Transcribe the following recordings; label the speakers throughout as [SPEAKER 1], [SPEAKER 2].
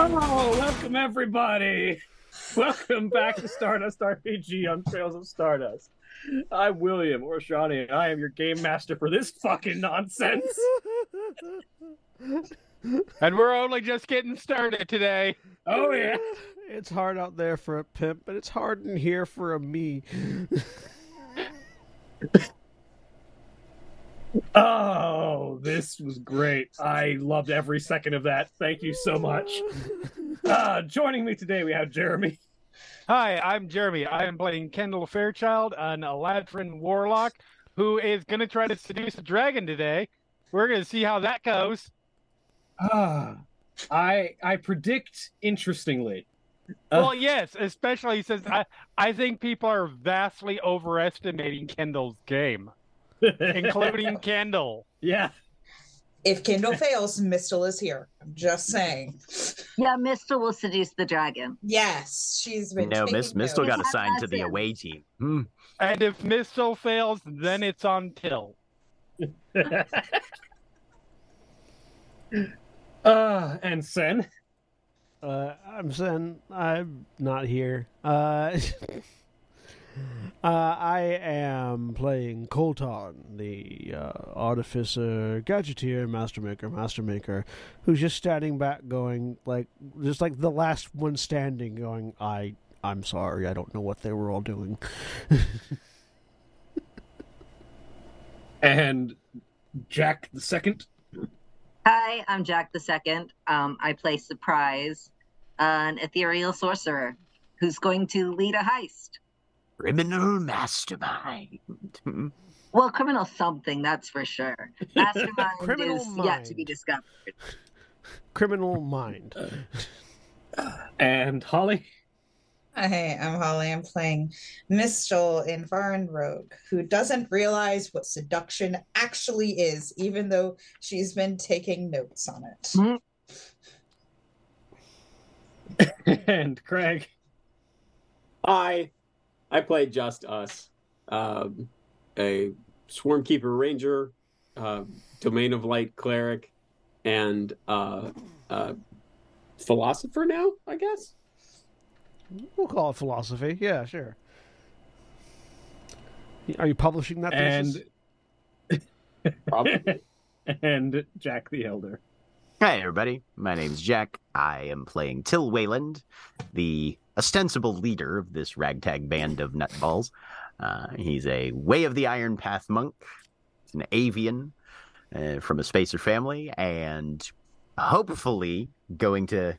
[SPEAKER 1] Oh, welcome everybody. Welcome back to Stardust RPG on Trails of Stardust. I'm William Orshani, and I am your game master for this fucking nonsense.
[SPEAKER 2] And we're only just getting started today.
[SPEAKER 1] Oh yeah.
[SPEAKER 3] It's hard out there for a pimp, but it's hard in here for a me.
[SPEAKER 1] Oh, this was great. I loved every second of that. Thank you so much. Uh, joining me today, we have Jeremy.
[SPEAKER 2] Hi, I'm Jeremy. I am playing Kendall Fairchild, an Eladrin warlock who is going to try to seduce a dragon today. We're going to see how that goes.
[SPEAKER 1] Ah, I I predict interestingly. Uh,
[SPEAKER 2] well, yes, especially since I, I think people are vastly overestimating Kendall's game, including Kendall.
[SPEAKER 1] yeah.
[SPEAKER 4] If Kendall fails, Mistyl is here. I'm just saying.
[SPEAKER 5] Yeah, Mistyl will seduce the dragon.
[SPEAKER 4] Yes, she's been.
[SPEAKER 6] No,
[SPEAKER 4] taking
[SPEAKER 6] Miss
[SPEAKER 4] Mistyl
[SPEAKER 6] got assigned to the away team. Hmm.
[SPEAKER 2] And if Mistyl fails, then it's on Tyll.
[SPEAKER 1] uh, and Sen.
[SPEAKER 3] Uh, I'm saying I'm not here. Uh, uh, I am playing Koltarn, the uh, artificer, gadgeteer, master maker, master maker, who's just standing back, going like, just like the last one standing, going, "I, I'm sorry, I don't know what they were all doing."
[SPEAKER 1] and Jack the Second.
[SPEAKER 5] Hi, I'm Jack the Second. Um, I play Surprise, an ethereal sorcerer who's going to lead a heist.
[SPEAKER 6] Criminal mastermind.
[SPEAKER 5] Well, criminal something, that's for sure. Mastermind
[SPEAKER 3] Criminal
[SPEAKER 5] is yet to be discovered.
[SPEAKER 3] Criminal mind.
[SPEAKER 1] And Holly.
[SPEAKER 4] Hey, I'm Holly. I'm playing Mistyl Invaran Rogue, who doesn't realize what seduction actually is, even though she's been taking notes on it.
[SPEAKER 1] and Craig.
[SPEAKER 7] I I played just us, um, a Swarmkeeper Ranger, uh, Domain of Light Cleric, and uh, uh, Philosopher now, I guess.
[SPEAKER 3] We'll call it philosophy. Yeah, sure. Are you publishing that? thesis?
[SPEAKER 1] And
[SPEAKER 7] Probably.
[SPEAKER 1] and Jack the Elder.
[SPEAKER 6] Hi, everybody. My name's Jack. I am playing Tyll Wayland, the ostensible leader of this ragtag band of nutballs. Uh, he's a Way of the Iron Path monk. He's an avian uh, from a spacer family, and hopefully going to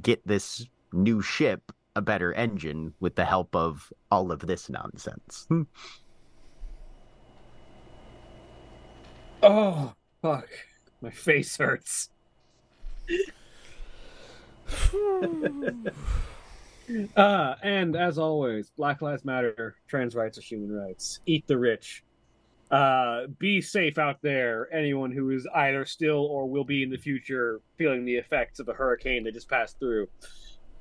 [SPEAKER 6] get this new ship a better engine with the help of all of this nonsense. Hmm.
[SPEAKER 1] Oh fuck, my face hurts. Uh, and as always, Black Lives Matter, trans rights are human rights. Eat the rich. Uh, be safe out there, anyone who is either still or will be in the future feeling the effects of a hurricane that just passed through.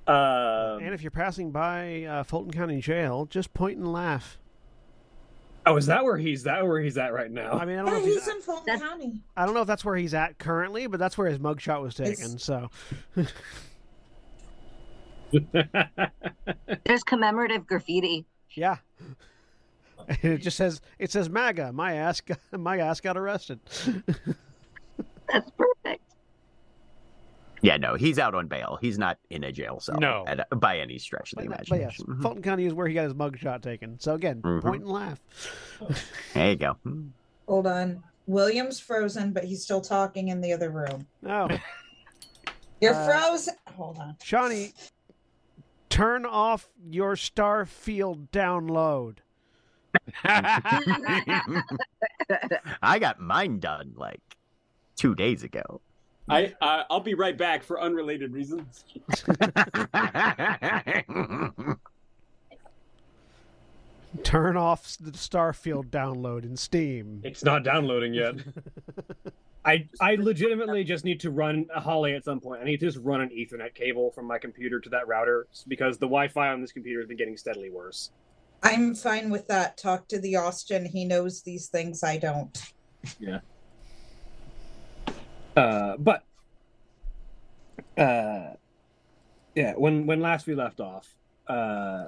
[SPEAKER 1] Um,
[SPEAKER 3] and if you're passing by uh, Fulton County Jail, just point and laugh.
[SPEAKER 1] oh, is that where he's that where he's at right now?
[SPEAKER 3] I mean, I don't
[SPEAKER 4] Yeah,
[SPEAKER 3] know if
[SPEAKER 4] he's
[SPEAKER 3] he's,
[SPEAKER 4] in Fulton
[SPEAKER 5] That's-
[SPEAKER 4] County.
[SPEAKER 3] I don't know if that's where he's at currently, but that's where his mugshot was taken.
[SPEAKER 4] It's-
[SPEAKER 3] So
[SPEAKER 5] There's commemorative graffiti.
[SPEAKER 3] yeah, it just says it says MAGA. My ass, got, my ass got arrested.
[SPEAKER 5] That's perfect.
[SPEAKER 6] Yeah, no, he's out on bail. He's not in a jail cell
[SPEAKER 2] No.
[SPEAKER 6] at, by any stretch of the
[SPEAKER 3] But, but yes,
[SPEAKER 6] imagination. Mhm.
[SPEAKER 3] Fulton County is where he got his mugshot taken. So again,
[SPEAKER 6] Mhm.
[SPEAKER 3] point and laugh.
[SPEAKER 6] There you go. Hmm.
[SPEAKER 4] Hold on. William's frozen, but he's still talking in the other room.
[SPEAKER 3] No,
[SPEAKER 4] You're
[SPEAKER 3] Uh,
[SPEAKER 4] frozen. Hold on.
[SPEAKER 3] Shani, Turn off your Starfield download.
[SPEAKER 6] I got mine done like two days ago.
[SPEAKER 7] I uh, I'll be right back for unrelated reasons.
[SPEAKER 3] Turn off the Starfield download in Steam.
[SPEAKER 1] It's not downloading yet. I I legitimately just need to run a Holly at some point. I need to just run an Ethernet cable from my computer to that router because the Wi-Fi on this computer has been getting steadily worse.
[SPEAKER 4] I'm fine with that. Talk to the Austin. He knows these things I don't.
[SPEAKER 1] Uh, but uh, yeah, when when last we left off, uh,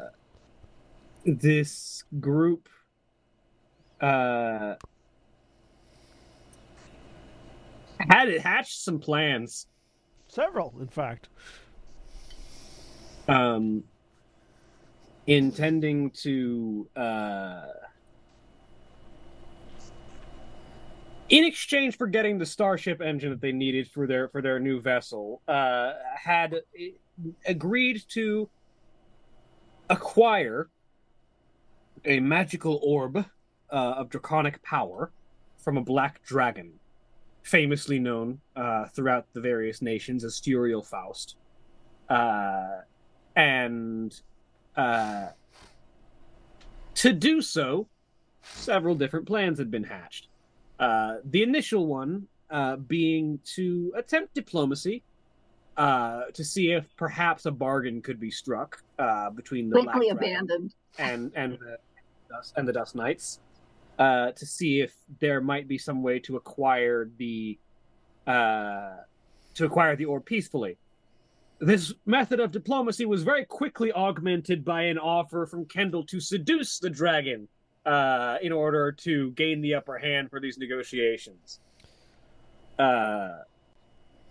[SPEAKER 1] this group uh had it hatched some plans.
[SPEAKER 3] Several, in fact.
[SPEAKER 1] um, intending to, uh, in exchange for getting the starship engine that they needed for their for their new vessel, uh, had agreed to acquire a magical orb uh, of draconic power from a black dragon, famously known uh, throughout the various nations as Sturiel Faust. Uh, and uh, to do so, several different plans had been hatched. Uh, the initial one uh, being to attempt diplomacy uh, to see if perhaps a bargain could be struck uh, between the
[SPEAKER 5] Quickly
[SPEAKER 1] Black
[SPEAKER 5] abandoned.
[SPEAKER 1] and and the Dust and the Dust Knights uh, to see if there might be some way to acquire the uh, to acquire the orb peacefully. This method of diplomacy was very quickly augmented by an offer from Kendall to seduce the dragon uh, in order to gain the upper hand for these negotiations. Uh,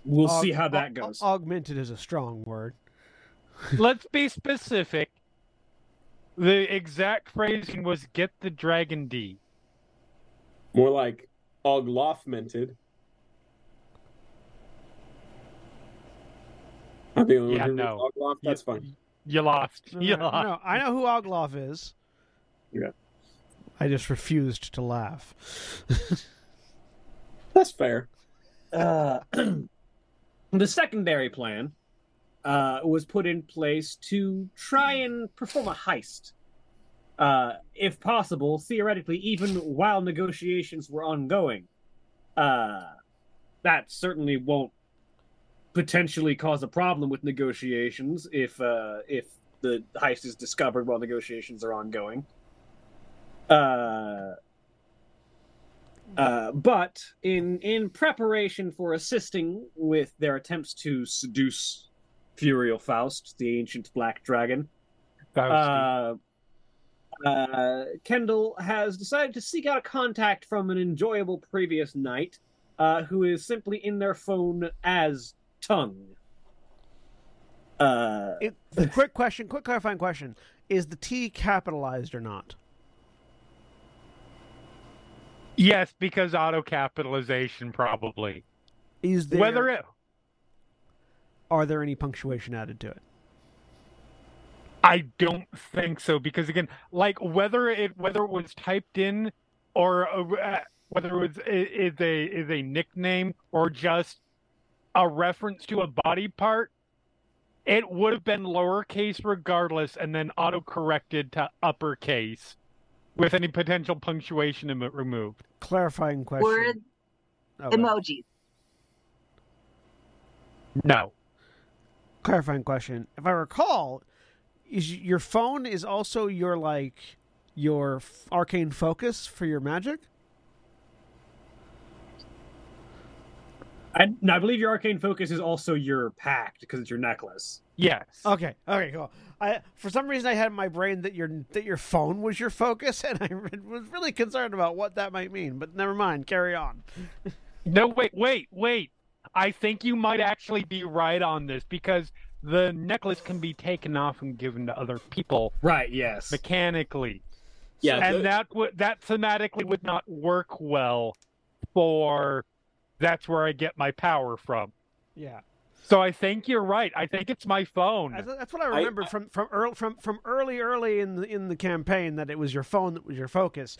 [SPEAKER 1] we'll see how that
[SPEAKER 3] aug-
[SPEAKER 1] goes.
[SPEAKER 3] Augmented is a strong word.
[SPEAKER 2] Let's be specific. The exact phrasing was "get the dragon D."
[SPEAKER 7] More like augmented. I'm the only
[SPEAKER 2] Yeah,
[SPEAKER 7] one
[SPEAKER 2] no.
[SPEAKER 7] knows Ogloff? That's
[SPEAKER 2] You-
[SPEAKER 7] fine.
[SPEAKER 2] You lost.
[SPEAKER 3] No,
[SPEAKER 2] You
[SPEAKER 3] no,
[SPEAKER 2] lost.
[SPEAKER 3] no, I know who Ogloff is.
[SPEAKER 1] Yeah.
[SPEAKER 3] I just refused to laugh.
[SPEAKER 7] That's fair.
[SPEAKER 1] Uh, the secondary plan uh, was put in place to try and perform a heist. Uh, if possible, theoretically, even while negotiations were ongoing. Uh, that certainly won't potentially cause a problem with negotiations if uh, if the heist is discovered while negotiations are ongoing. Uh, uh, but in in preparation for assisting with their attempts to seduce Furiel Faust, the ancient black dragon, uh, uh, Kendall has decided to seek out a contact from an enjoyable previous night, uh, who is simply in their phone as Tongue. Uh,
[SPEAKER 3] It, quick question, quick clarifying question: Is the T capitalized or not?
[SPEAKER 2] Yes, because auto capitalization probably.
[SPEAKER 3] Is there
[SPEAKER 2] Whether it,
[SPEAKER 3] are there any punctuation added to it?
[SPEAKER 2] I don't think so because again, like whether it whether it was typed in or uh, whether it was is a is a nickname or just a reference to a body part, it would have been lowercase regardless, and then auto corrected to uppercase with any potential punctuation em- removed.
[SPEAKER 3] Clarifying question.
[SPEAKER 5] Word
[SPEAKER 3] Oh,
[SPEAKER 5] emojis.
[SPEAKER 2] No,
[SPEAKER 3] clarifying question. If I recall, is your phone is also your like your arcane focus for your magic?
[SPEAKER 1] I, I believe your arcane focus is also your pact because it's your necklace.
[SPEAKER 2] yes,
[SPEAKER 3] Okay, okay, cool. I for some reason I had in my brain that your that your phone was your focus, and I was really concerned about what that might mean. But never mind. Carry on.
[SPEAKER 2] No, wait, wait, wait. I think you might actually be right on this because the necklace can be taken off and given to other people
[SPEAKER 1] Right. Yes.
[SPEAKER 2] mechanically,
[SPEAKER 7] Yeah,
[SPEAKER 2] and
[SPEAKER 7] the-
[SPEAKER 2] that would that thematically would not work well for. That's where I get my power from.
[SPEAKER 3] Yeah.
[SPEAKER 2] So I think you're right. I think it's my phone.
[SPEAKER 3] That's, that's what I
[SPEAKER 7] I-
[SPEAKER 3] remembered from from early from from early early in the in the campaign that it was your phone that was your focus.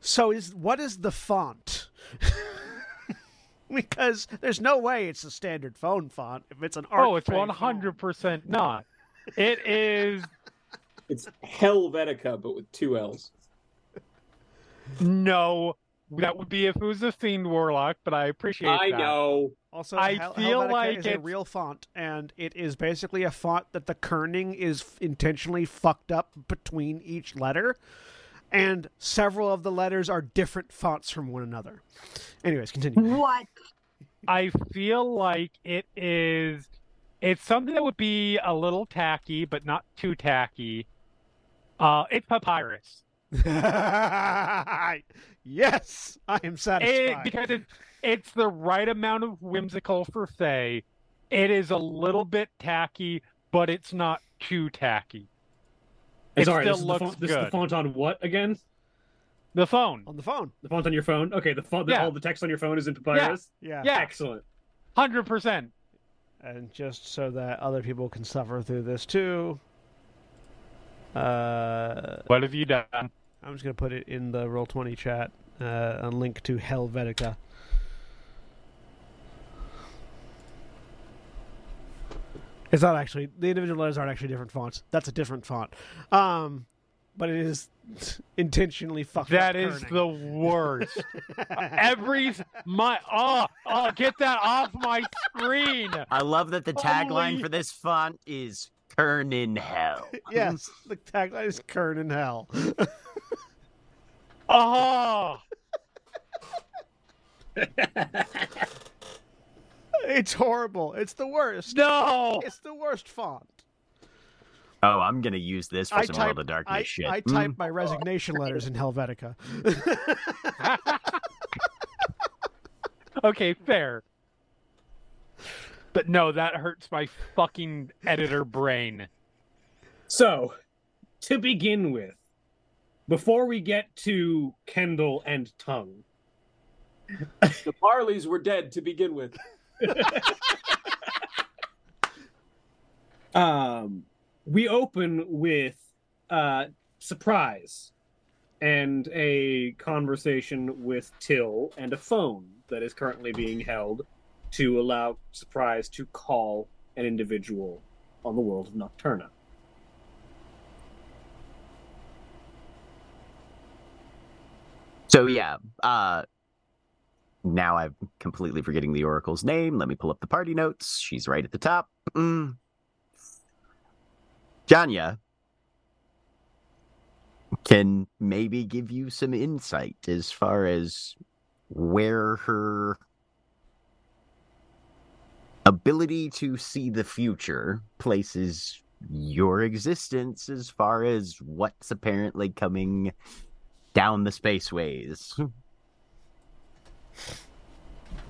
[SPEAKER 3] So is what is the font? because there's no way it's a standard phone font if it's an oh, art.
[SPEAKER 2] Oh, it's one hundred percent not. It is
[SPEAKER 7] It's Helvetica, but with two L's.
[SPEAKER 2] no. That would be if it was a fiend warlock, but I appreciate.
[SPEAKER 7] I
[SPEAKER 2] that.
[SPEAKER 7] know.
[SPEAKER 3] Also,
[SPEAKER 2] I
[SPEAKER 3] Hel-
[SPEAKER 2] feel
[SPEAKER 3] Hellvetica
[SPEAKER 2] like
[SPEAKER 3] is a real font, and it is basically a font that the kerning is intentionally fucked up between each letter, and several of the letters are different fonts from one another. Anyways, continue.
[SPEAKER 5] What?
[SPEAKER 2] I feel like it is. It's something that would be a little tacky, but not too tacky. Uh, it's papyrus.
[SPEAKER 3] yes, I am
[SPEAKER 2] It,
[SPEAKER 3] satisfied.
[SPEAKER 2] because it, it's the right amount of whimsical for Faye. It is a little bit tacky, but it's not too tacky. It
[SPEAKER 1] sorry,
[SPEAKER 2] still
[SPEAKER 1] this, is the,
[SPEAKER 2] looks
[SPEAKER 1] font, this is the font on what again?
[SPEAKER 2] The phone,
[SPEAKER 3] on the phone.
[SPEAKER 1] The font on your phone? Okay, the font.
[SPEAKER 2] Yeah.
[SPEAKER 1] All the text on your phone is in papyrus.
[SPEAKER 3] Yeah.
[SPEAKER 2] Yeah.
[SPEAKER 1] Excellent.
[SPEAKER 2] hundred percent.
[SPEAKER 3] And just so that other people can suffer through this too, uh,
[SPEAKER 2] What have you done?
[SPEAKER 3] I'm just gonna put it in the roll twenty chat. Uh, a link to Hellvetica. It's not actually the individual letters aren't actually different fonts. That's a different font, um, but it is intentionally fucked.
[SPEAKER 2] That
[SPEAKER 3] up
[SPEAKER 2] is
[SPEAKER 3] kerning.
[SPEAKER 2] the worst. Every my oh oh get that off my screen.
[SPEAKER 6] I love that the tagline
[SPEAKER 2] Holy-
[SPEAKER 6] for this font is "Kern in Hell."
[SPEAKER 3] yes. The tagline is "Kern in Hell."
[SPEAKER 2] Oh
[SPEAKER 3] it's horrible. It's the worst.
[SPEAKER 2] no!
[SPEAKER 3] It's the worst font.
[SPEAKER 6] Oh, I'm gonna use this for
[SPEAKER 3] I
[SPEAKER 6] some
[SPEAKER 3] type,
[SPEAKER 6] World of Darkness
[SPEAKER 3] I,
[SPEAKER 6] shit.
[SPEAKER 3] I
[SPEAKER 6] Mm.
[SPEAKER 3] type my resignation letters in Hellvetica.
[SPEAKER 2] okay, fair. But no, that hurts my fucking editor brain.
[SPEAKER 1] So, to begin with, before we get to Kendall and Tongue,
[SPEAKER 7] The Parleys were dead to begin with.
[SPEAKER 1] um, we open with uh, surprise and a conversation with Tyll and a phone that is currently being held to allow surprise to call an individual on the world of Nocturna.
[SPEAKER 6] So yeah, uh now I'm completely forgetting the Oracle's name. Let me pull up the party notes. She's right at the top. Mm. Janya can maybe give you some insight as far as where her ability to see the future places your existence as far as what's apparently coming down the spaceways.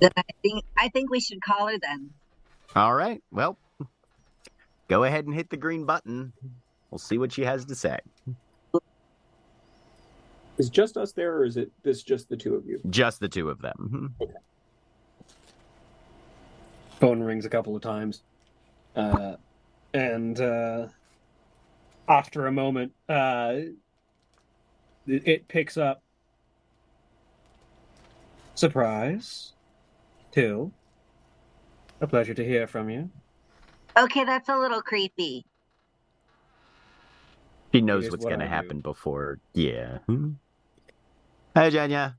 [SPEAKER 5] Then I think I think we should call her then.
[SPEAKER 6] All right. Well, go ahead and hit the green button. We'll see what she has to say.
[SPEAKER 7] Is just us there, or is it this just the two of you?
[SPEAKER 6] Just the two of them.
[SPEAKER 1] Phone rings a couple of times uh, and uh, after a moment uh, it, it picks up surprise Tyll a pleasure to hear from you
[SPEAKER 5] Okay, that's a little creepy.
[SPEAKER 6] She knows
[SPEAKER 1] Here's
[SPEAKER 6] what's
[SPEAKER 1] what
[SPEAKER 6] going to
[SPEAKER 1] I'll do.
[SPEAKER 6] happen before. Yeah. Hmm. Hi, Janya.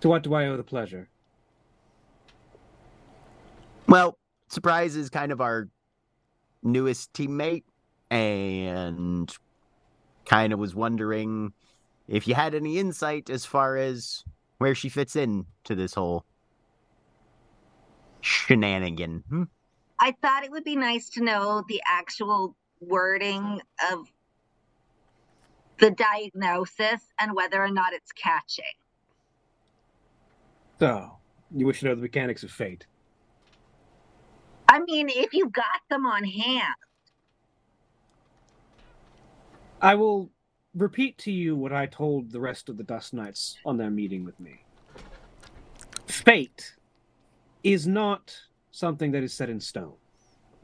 [SPEAKER 1] to what do i owe the pleasure
[SPEAKER 6] Well, Surprise is kind of our newest teammate, and kind of was wondering if you had any insight as far as where she fits in to this whole shenanigan. Hmm?
[SPEAKER 5] I thought it would be nice to know the actual wording of the diagnosis and whether or not it's catching.
[SPEAKER 1] so you wish to know the mechanics of fate
[SPEAKER 5] I mean, if you got them on hand.
[SPEAKER 1] i will repeat to you what i told the rest of the dust knights on their meeting with me fate is not something that is set in stone.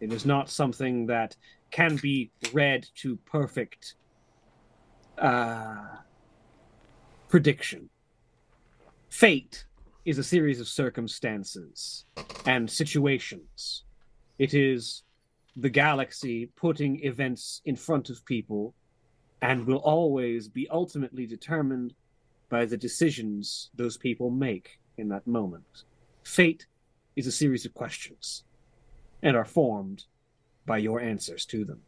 [SPEAKER 1] It is not something that can be read to perfect uh, prediction. Fate is a series of circumstances and situations. It is the galaxy putting events in front of people and will always be ultimately determined by the decisions those people make in that moment. Fate is a series of questions and are formed by your answers to them.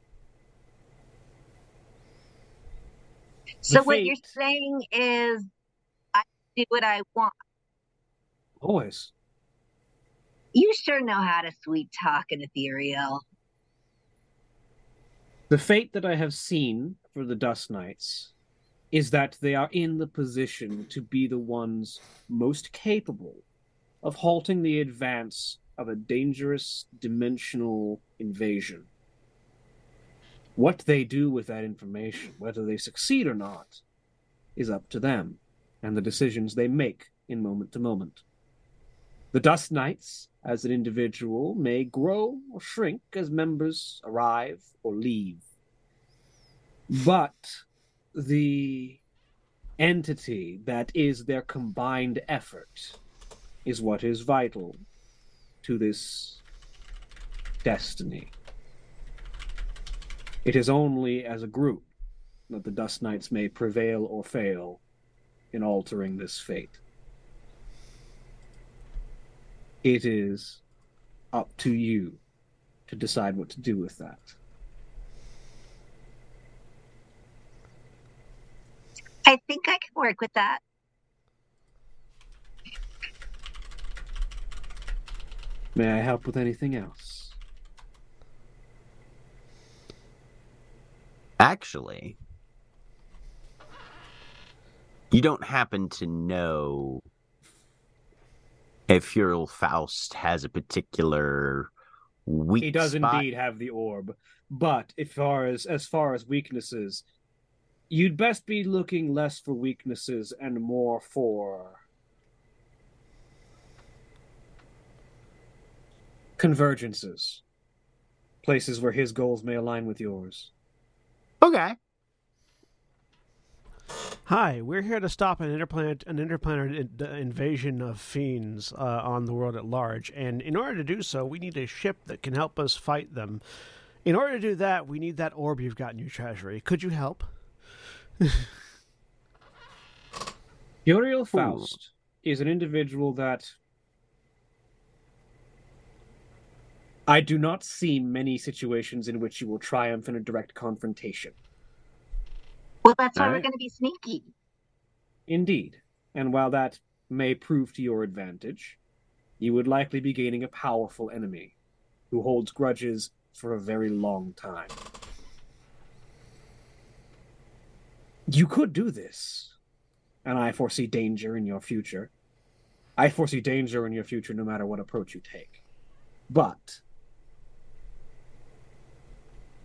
[SPEAKER 5] So
[SPEAKER 1] The
[SPEAKER 5] what you're saying is, I do what I want.
[SPEAKER 1] Always.
[SPEAKER 5] You sure know how to sweet talk an ethereal.
[SPEAKER 1] The fate that I have seen for the Dust Knights is that they are in the position to be the ones most capable of halting the advance of a dangerous dimensional invasion. What they do with that information, whether they succeed or not, is up to them and the decisions they make in moment to moment. The Dust Knights, as an individual, may grow or shrink as members arrive or leave. But the entity that is their combined effort is what is vital to this destiny. It is only as a group that the Dust Knights may prevail or fail in altering this fate. It is up to you to decide what to do with that.
[SPEAKER 5] I think I can work with that.
[SPEAKER 1] May I help with anything else?
[SPEAKER 6] Actually, you don't happen to know if Hurl Faust has a particular weak
[SPEAKER 1] He does
[SPEAKER 6] spot.
[SPEAKER 1] indeed have the orb, but as far as as far as weaknesses, you'd best be looking less for weaknesses and more for convergences, places where his goals may align with yours.
[SPEAKER 6] Okay.
[SPEAKER 3] Hi, we're here to stop an interplanet an interplanetary in- invasion of fiends uh, on the world at large, and in order to do so, we need a ship that can help us fight them. In order to do that, we need that orb you've got in your treasury. Could you help?
[SPEAKER 1] Uriel Faust is an individual that I do not see many situations in which you will triumph in a direct confrontation.
[SPEAKER 5] Well, that's why we're going to be sneaky.
[SPEAKER 1] Indeed. And while that may prove to your advantage, you would likely be gaining a powerful enemy who holds grudges for a very long time. You could do this, and I foresee danger in your future. I foresee danger in your future no matter what approach you take. But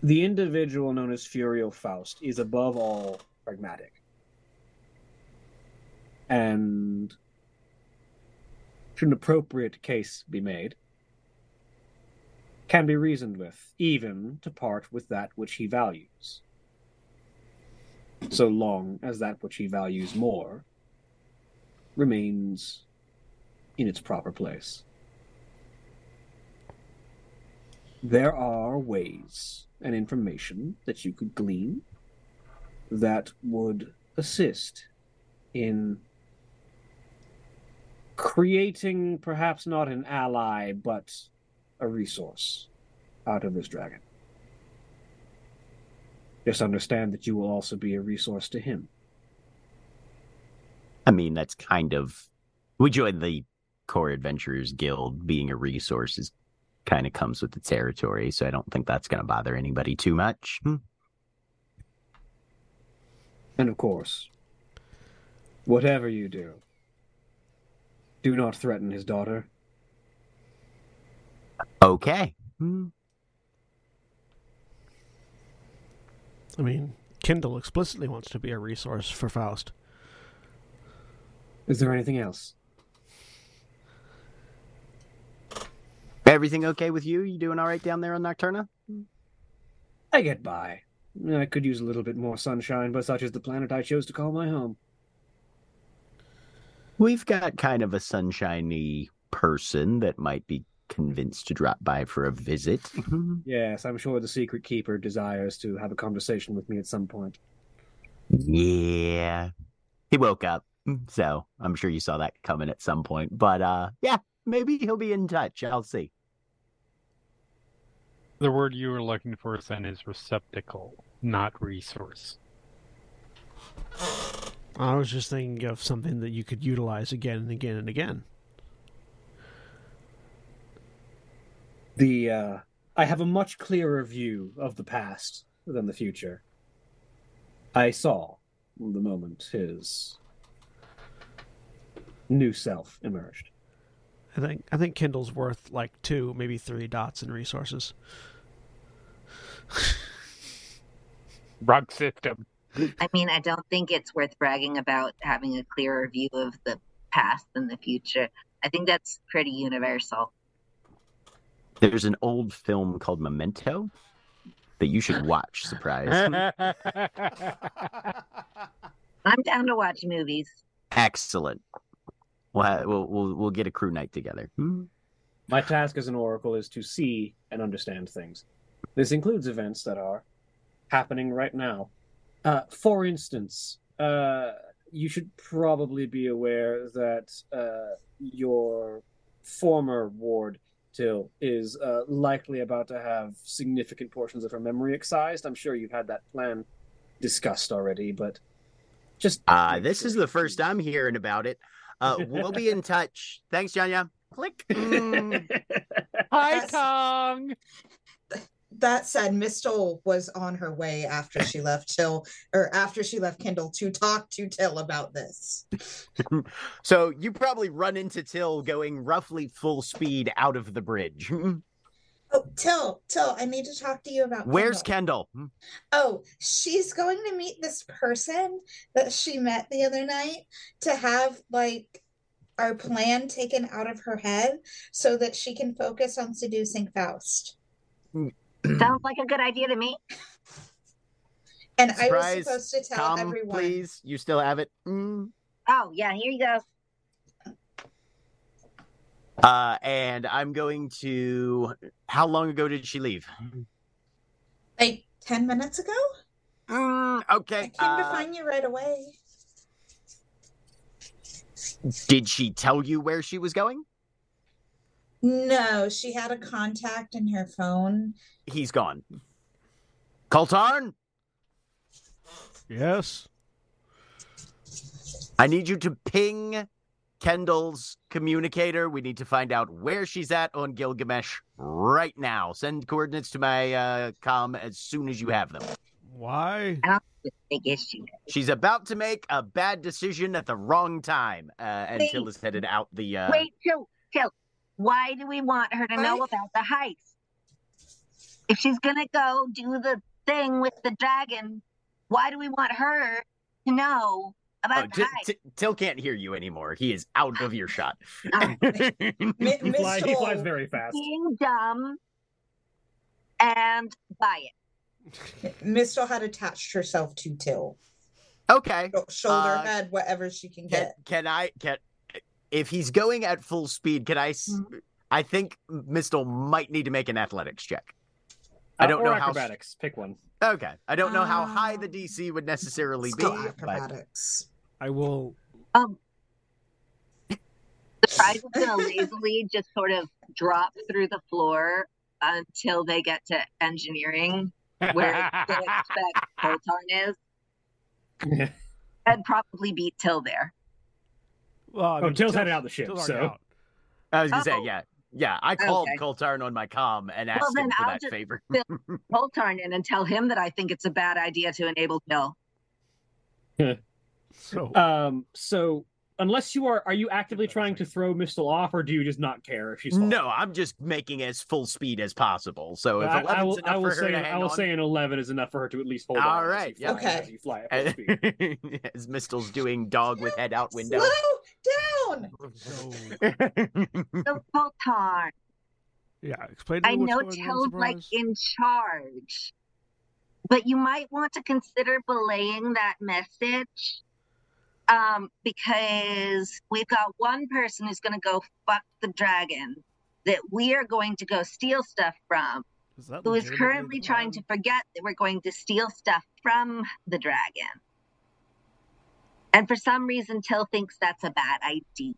[SPEAKER 1] the individual known as Furiel Faust is above all pragmatic and should an appropriate case be made, can be reasoned with, even to part with that which he values, so long as that which he values more remains in its proper place. There are ways and information that you could glean that would assist in creating perhaps not an ally but a resource out of this dragon. Just understand that you will also be a resource to him.
[SPEAKER 6] I mean, that's kind of. We joined the Core Adventurers Guild. Being a resource is kind of comes with the territory, so I don't think that's going to bother anybody too much. Hmm.
[SPEAKER 1] And of course, whatever you do, do not threaten his daughter.
[SPEAKER 6] Okay. Hmm.
[SPEAKER 3] I mean, Kendall explicitly wants to be a resource for Faust.
[SPEAKER 1] Is there anything else?
[SPEAKER 6] Everything okay with you? You doing all right down there on Nocturna?
[SPEAKER 1] I get by. I could use a little bit more sunshine, but such is the planet I chose to call my home.
[SPEAKER 6] We've got kind of a sunshiny person that might be convinced to drop by for a visit.
[SPEAKER 1] Yes, I'm sure the secret keeper desires to have a conversation with me at some point.
[SPEAKER 6] yeah. He woke up, so I'm sure you saw that coming at some point. But uh yeah, maybe he'll be in touch. I'll see.
[SPEAKER 2] The word you were looking for then is receptacle, not resource.
[SPEAKER 3] I was just thinking of something that you could utilize again and again and again.
[SPEAKER 1] The uh, I have a much clearer view of the past than the future. I saw the moment his new self emerged.
[SPEAKER 3] I think I think Kendall's worth like two, maybe three dots in resources.
[SPEAKER 2] Rug system.
[SPEAKER 5] I mean, I don't think it's worth bragging about having a clearer view of the past than the future. I think that's pretty universal.
[SPEAKER 6] There's an old film called Memento that you should watch, surprise.
[SPEAKER 5] I'm down to watch movies.
[SPEAKER 6] Excellent. We'll, ha- we'll we'll we'll get a crew night together. Hmm.
[SPEAKER 1] My task as an oracle is to see and understand things. This includes events that are happening right now. Uh, for instance, uh, you should probably be aware that uh, your former ward, Tyll, is uh, likely about to have significant portions of her memory excised. I'm sure you've had that plan discussed already, but just.
[SPEAKER 6] Uh, this is the first I'm hearing about it. Uh, we'll be in touch. Thanks, Janya. Click. Mm.
[SPEAKER 2] Hi,
[SPEAKER 4] That's-
[SPEAKER 2] Tong.
[SPEAKER 4] That said, Miss Mistyl was on her way after she left Tyll, or after she left Kendall to talk to Tyll about this.
[SPEAKER 6] so you probably run into Tyll going roughly full speed out of the bridge.
[SPEAKER 4] Oh, Tyll, Tyll, I need to talk to you about.
[SPEAKER 6] Where's
[SPEAKER 4] Kendall.
[SPEAKER 6] Kendall?
[SPEAKER 4] Oh, she's going to meet this person that she met the other night to have like our plan taken out of her head so that she can focus on seducing Faust.
[SPEAKER 5] Sounds like a good idea to me.
[SPEAKER 4] And I was supposed to tell
[SPEAKER 6] Come,
[SPEAKER 4] everyone.
[SPEAKER 6] please. You still have it. Mm.
[SPEAKER 5] Oh, yeah, here you go.
[SPEAKER 6] Uh, and I'm going to. How long ago did she leave?
[SPEAKER 4] Like 10 minutes ago?
[SPEAKER 6] Mm,
[SPEAKER 4] I
[SPEAKER 6] okay.
[SPEAKER 4] came to
[SPEAKER 6] uh,
[SPEAKER 4] find you right away.
[SPEAKER 6] did she tell you where she was going?
[SPEAKER 4] No, she had a contact in her phone.
[SPEAKER 6] He's gone. Koltarn,
[SPEAKER 3] Yes.
[SPEAKER 6] I need you to ping Kendall's communicator. We need to find out where she's at on Gilgamesh right now. Send coordinates to my uh, com as soon as you have them.
[SPEAKER 3] Why?
[SPEAKER 5] Big issue.
[SPEAKER 6] She's about to make a bad decision at the wrong time, uh, and
[SPEAKER 5] Wait.
[SPEAKER 6] Tyll is headed out the. Uh,
[SPEAKER 5] Wait, Tyll, Tyll. Why do we want her to know about the heist? If she's gonna go do the thing with the dragon, why do we want her to know about the
[SPEAKER 6] T- T- Tyll can't hear you anymore. He is out of your shot.
[SPEAKER 5] Oh,
[SPEAKER 1] He, fly, he flies very fast.
[SPEAKER 5] being dumb and buy it.
[SPEAKER 4] Mistyl had attached herself to Tyll.
[SPEAKER 6] okay.
[SPEAKER 4] Sho- Shoulder,
[SPEAKER 6] Uh,
[SPEAKER 4] head, whatever she can
[SPEAKER 6] Can,
[SPEAKER 4] get.
[SPEAKER 6] can I can if he's going at full speed? Can I?
[SPEAKER 5] Mm-hmm.
[SPEAKER 6] I think Mistyl might need to make an athletics check. I
[SPEAKER 1] Uh,
[SPEAKER 6] don't
[SPEAKER 1] or
[SPEAKER 6] know how-
[SPEAKER 1] acrobatics. Pick one.
[SPEAKER 6] Okay, I don't know how high the
[SPEAKER 4] Um,
[SPEAKER 6] DC would necessarily
[SPEAKER 4] Let's go
[SPEAKER 6] be, but
[SPEAKER 4] acrobatics.
[SPEAKER 3] I will.
[SPEAKER 5] Um, the prize is gonna lazily just sort of drop through the floor until they get to engineering, where they expect Koltarn is, and probably beat Tyll there.
[SPEAKER 3] Well, I
[SPEAKER 1] Oh,
[SPEAKER 3] mean,
[SPEAKER 1] Tyll's
[SPEAKER 3] Tyll's-
[SPEAKER 1] headed out the ship, so-
[SPEAKER 3] out.
[SPEAKER 6] I was gonna say,
[SPEAKER 5] Oh.
[SPEAKER 6] yeah, yeah. I called
[SPEAKER 5] Okay.
[SPEAKER 6] Koltarn on my com and asked
[SPEAKER 5] then
[SPEAKER 6] him for
[SPEAKER 5] I'll
[SPEAKER 6] that
[SPEAKER 5] just-
[SPEAKER 6] favor.
[SPEAKER 5] Koltarn in and tell him that I think it's a bad idea to enable Till.
[SPEAKER 3] So
[SPEAKER 1] Um. So, unless you are, are you actively trying to throw Mistyl off, or do you just not care if she's? falling?
[SPEAKER 6] No, I'm just making as full speed as possible. So if
[SPEAKER 1] I,
[SPEAKER 6] 11's
[SPEAKER 1] I will.
[SPEAKER 6] enough
[SPEAKER 1] I will
[SPEAKER 6] for her
[SPEAKER 1] say.
[SPEAKER 6] to
[SPEAKER 1] I will
[SPEAKER 6] on,
[SPEAKER 1] say an eleven is enough for her to at least hold
[SPEAKER 6] All
[SPEAKER 1] on. as
[SPEAKER 6] right, yeah.
[SPEAKER 1] fly-
[SPEAKER 4] Okay.
[SPEAKER 1] As you fly at full speed.
[SPEAKER 6] as Mistyl's doing dog with head out window.
[SPEAKER 4] Slow down.
[SPEAKER 3] so
[SPEAKER 5] So Koltarn,
[SPEAKER 3] Yeah, explain to
[SPEAKER 5] I know
[SPEAKER 3] going on,
[SPEAKER 5] Tyll's like in charge, but you might want to consider belaying that message. Um, because we've got one person who's going to go fuck the dragon that we are going to go steal stuff from,
[SPEAKER 3] Is that
[SPEAKER 5] who is currently trying to forget that we're going to steal stuff from the dragon. And for some reason, Tyll thinks that's a bad idea.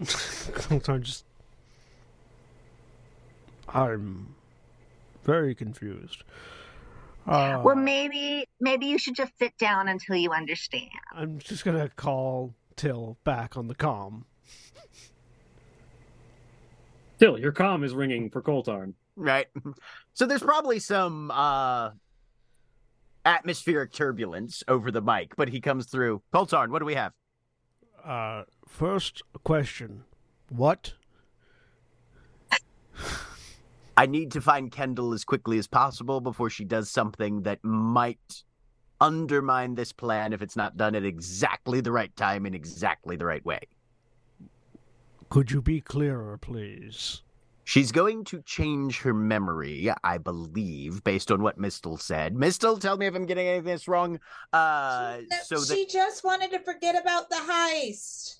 [SPEAKER 3] I'm just. I'm very confused. Uh,
[SPEAKER 5] Well, maybe maybe you should just sit down until you understand.
[SPEAKER 3] I'm just gonna call Tyll back on the comm.
[SPEAKER 1] Still, your comm is ringing for Koltarn.
[SPEAKER 6] right? So there's probably some uh atmospheric turbulence over the mic, but he comes through. Koltarn, what do we have?
[SPEAKER 3] Uh, first question: What?
[SPEAKER 6] I need to find Kendall as quickly as possible before she does something that might undermine this plan if it's not done at exactly the right time in exactly the right way.
[SPEAKER 3] Could you be clearer, please?
[SPEAKER 6] She's going to change her memory, I believe, based on what Mistyl said. Mistyl, tell me if I'm getting anything this wrong. Uh,
[SPEAKER 4] No,
[SPEAKER 6] so that
[SPEAKER 4] she just wanted to forget about the heist.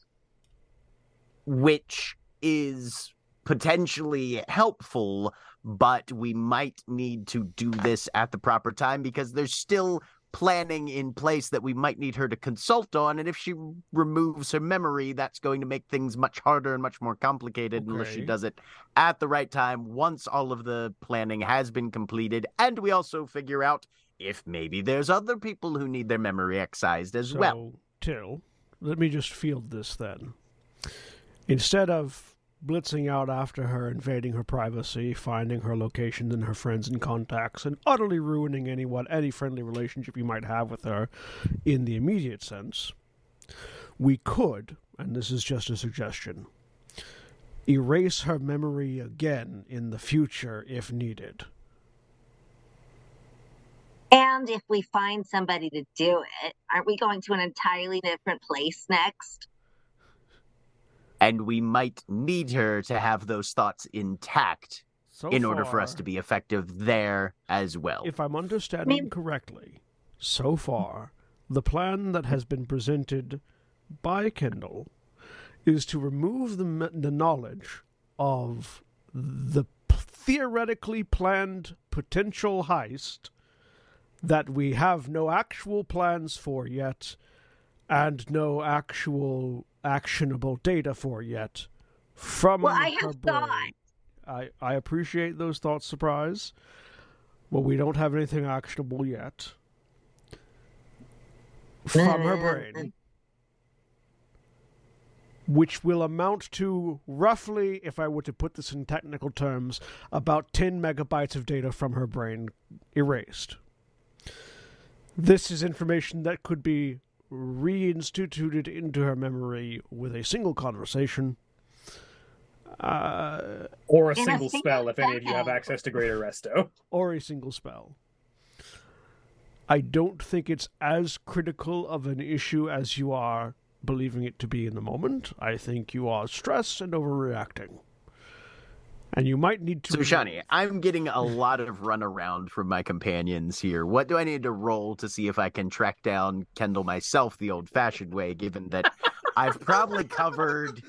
[SPEAKER 6] which is potentially helpful, but we might need to do this at the proper time because there's still planning in place that we might need her to consult on. And if she removes her memory, that's going to make things much harder and much more complicated unless she does it at the right time once all of the planning has been completed. And we also figure out if maybe there's other people who need their memory excised as
[SPEAKER 3] so,
[SPEAKER 6] well.
[SPEAKER 3] Tyll, let me just field this then. Instead of blitzing out after her, invading her privacy, finding her location and her friends and contacts, and utterly ruining any what any friendly relationship you might have with her in the immediate sense, we could, and this is just a suggestion, erase her memory again in the future if needed.
[SPEAKER 5] And if we find somebody to do it, aren't we going to an entirely different place next?
[SPEAKER 6] And we might need her to have those thoughts intact
[SPEAKER 3] So
[SPEAKER 6] in order for us to be effective there as well.
[SPEAKER 3] If I'm understanding correctly, so far, the plan that has been presented by Kendall is to remove the, the knowledge of the theoretically planned potential heist that we have no actual plans for yet and no actual actionable data for yet from
[SPEAKER 5] Well, I
[SPEAKER 3] her
[SPEAKER 5] have.
[SPEAKER 3] I, I appreciate those thoughts, surprise. But we don't have anything actionable yet. From her uh, brain. Which will amount to roughly, if I were to put this in technical terms, about 10 megabytes of data from her brain erased. This is information that could be reinstituted into her memory with a single conversation. Uh,
[SPEAKER 1] Or a
[SPEAKER 5] In a
[SPEAKER 1] single
[SPEAKER 5] single
[SPEAKER 1] spell if any of you have access to Greater Resto.
[SPEAKER 3] or a single spell. I don't think it's as critical of an issue as you are believing it to be in the moment. I think you are stressed and overreacting. And you might need to.
[SPEAKER 6] So, Shani, I'm getting a lot of runaround from my companions here. What do I need to roll to see if I can track down Kendall myself the old fashioned way, given that I've probably covered,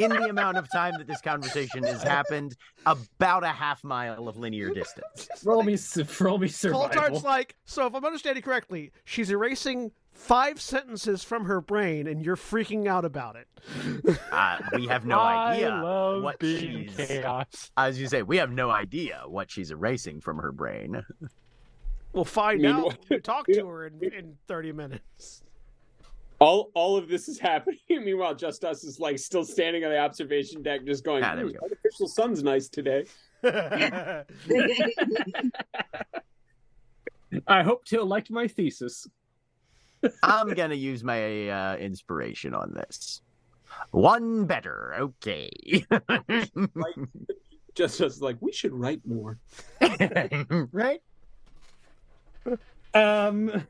[SPEAKER 6] in the amount of time that this conversation has happened, about a half mile of linear distance?
[SPEAKER 1] roll me, roll me survival.
[SPEAKER 3] Koltarn's like, so if I'm understanding correctly, she's erasing five sentences from her brain and you're freaking out about it.
[SPEAKER 6] Uh, we have no
[SPEAKER 2] I
[SPEAKER 6] idea
[SPEAKER 2] love
[SPEAKER 6] what
[SPEAKER 2] being
[SPEAKER 6] she's.
[SPEAKER 2] chaos.
[SPEAKER 6] As you say, we have no idea what she's erasing from her brain.
[SPEAKER 3] We'll find
[SPEAKER 7] Meanwhile-
[SPEAKER 3] out when we talk to her in, in 30 minutes.
[SPEAKER 7] All all of this is happening. Meanwhile, Just Us is like still standing on the observation deck, just going,
[SPEAKER 6] Ah, there we
[SPEAKER 7] "Hmm,
[SPEAKER 6] go.
[SPEAKER 7] artificial sun's nice today.
[SPEAKER 1] I hope Tyll liked my thesis.
[SPEAKER 6] I'm gonna use my uh, inspiration on this. One better, okay.
[SPEAKER 7] Just Us like, we should write more.
[SPEAKER 6] right?
[SPEAKER 1] Um,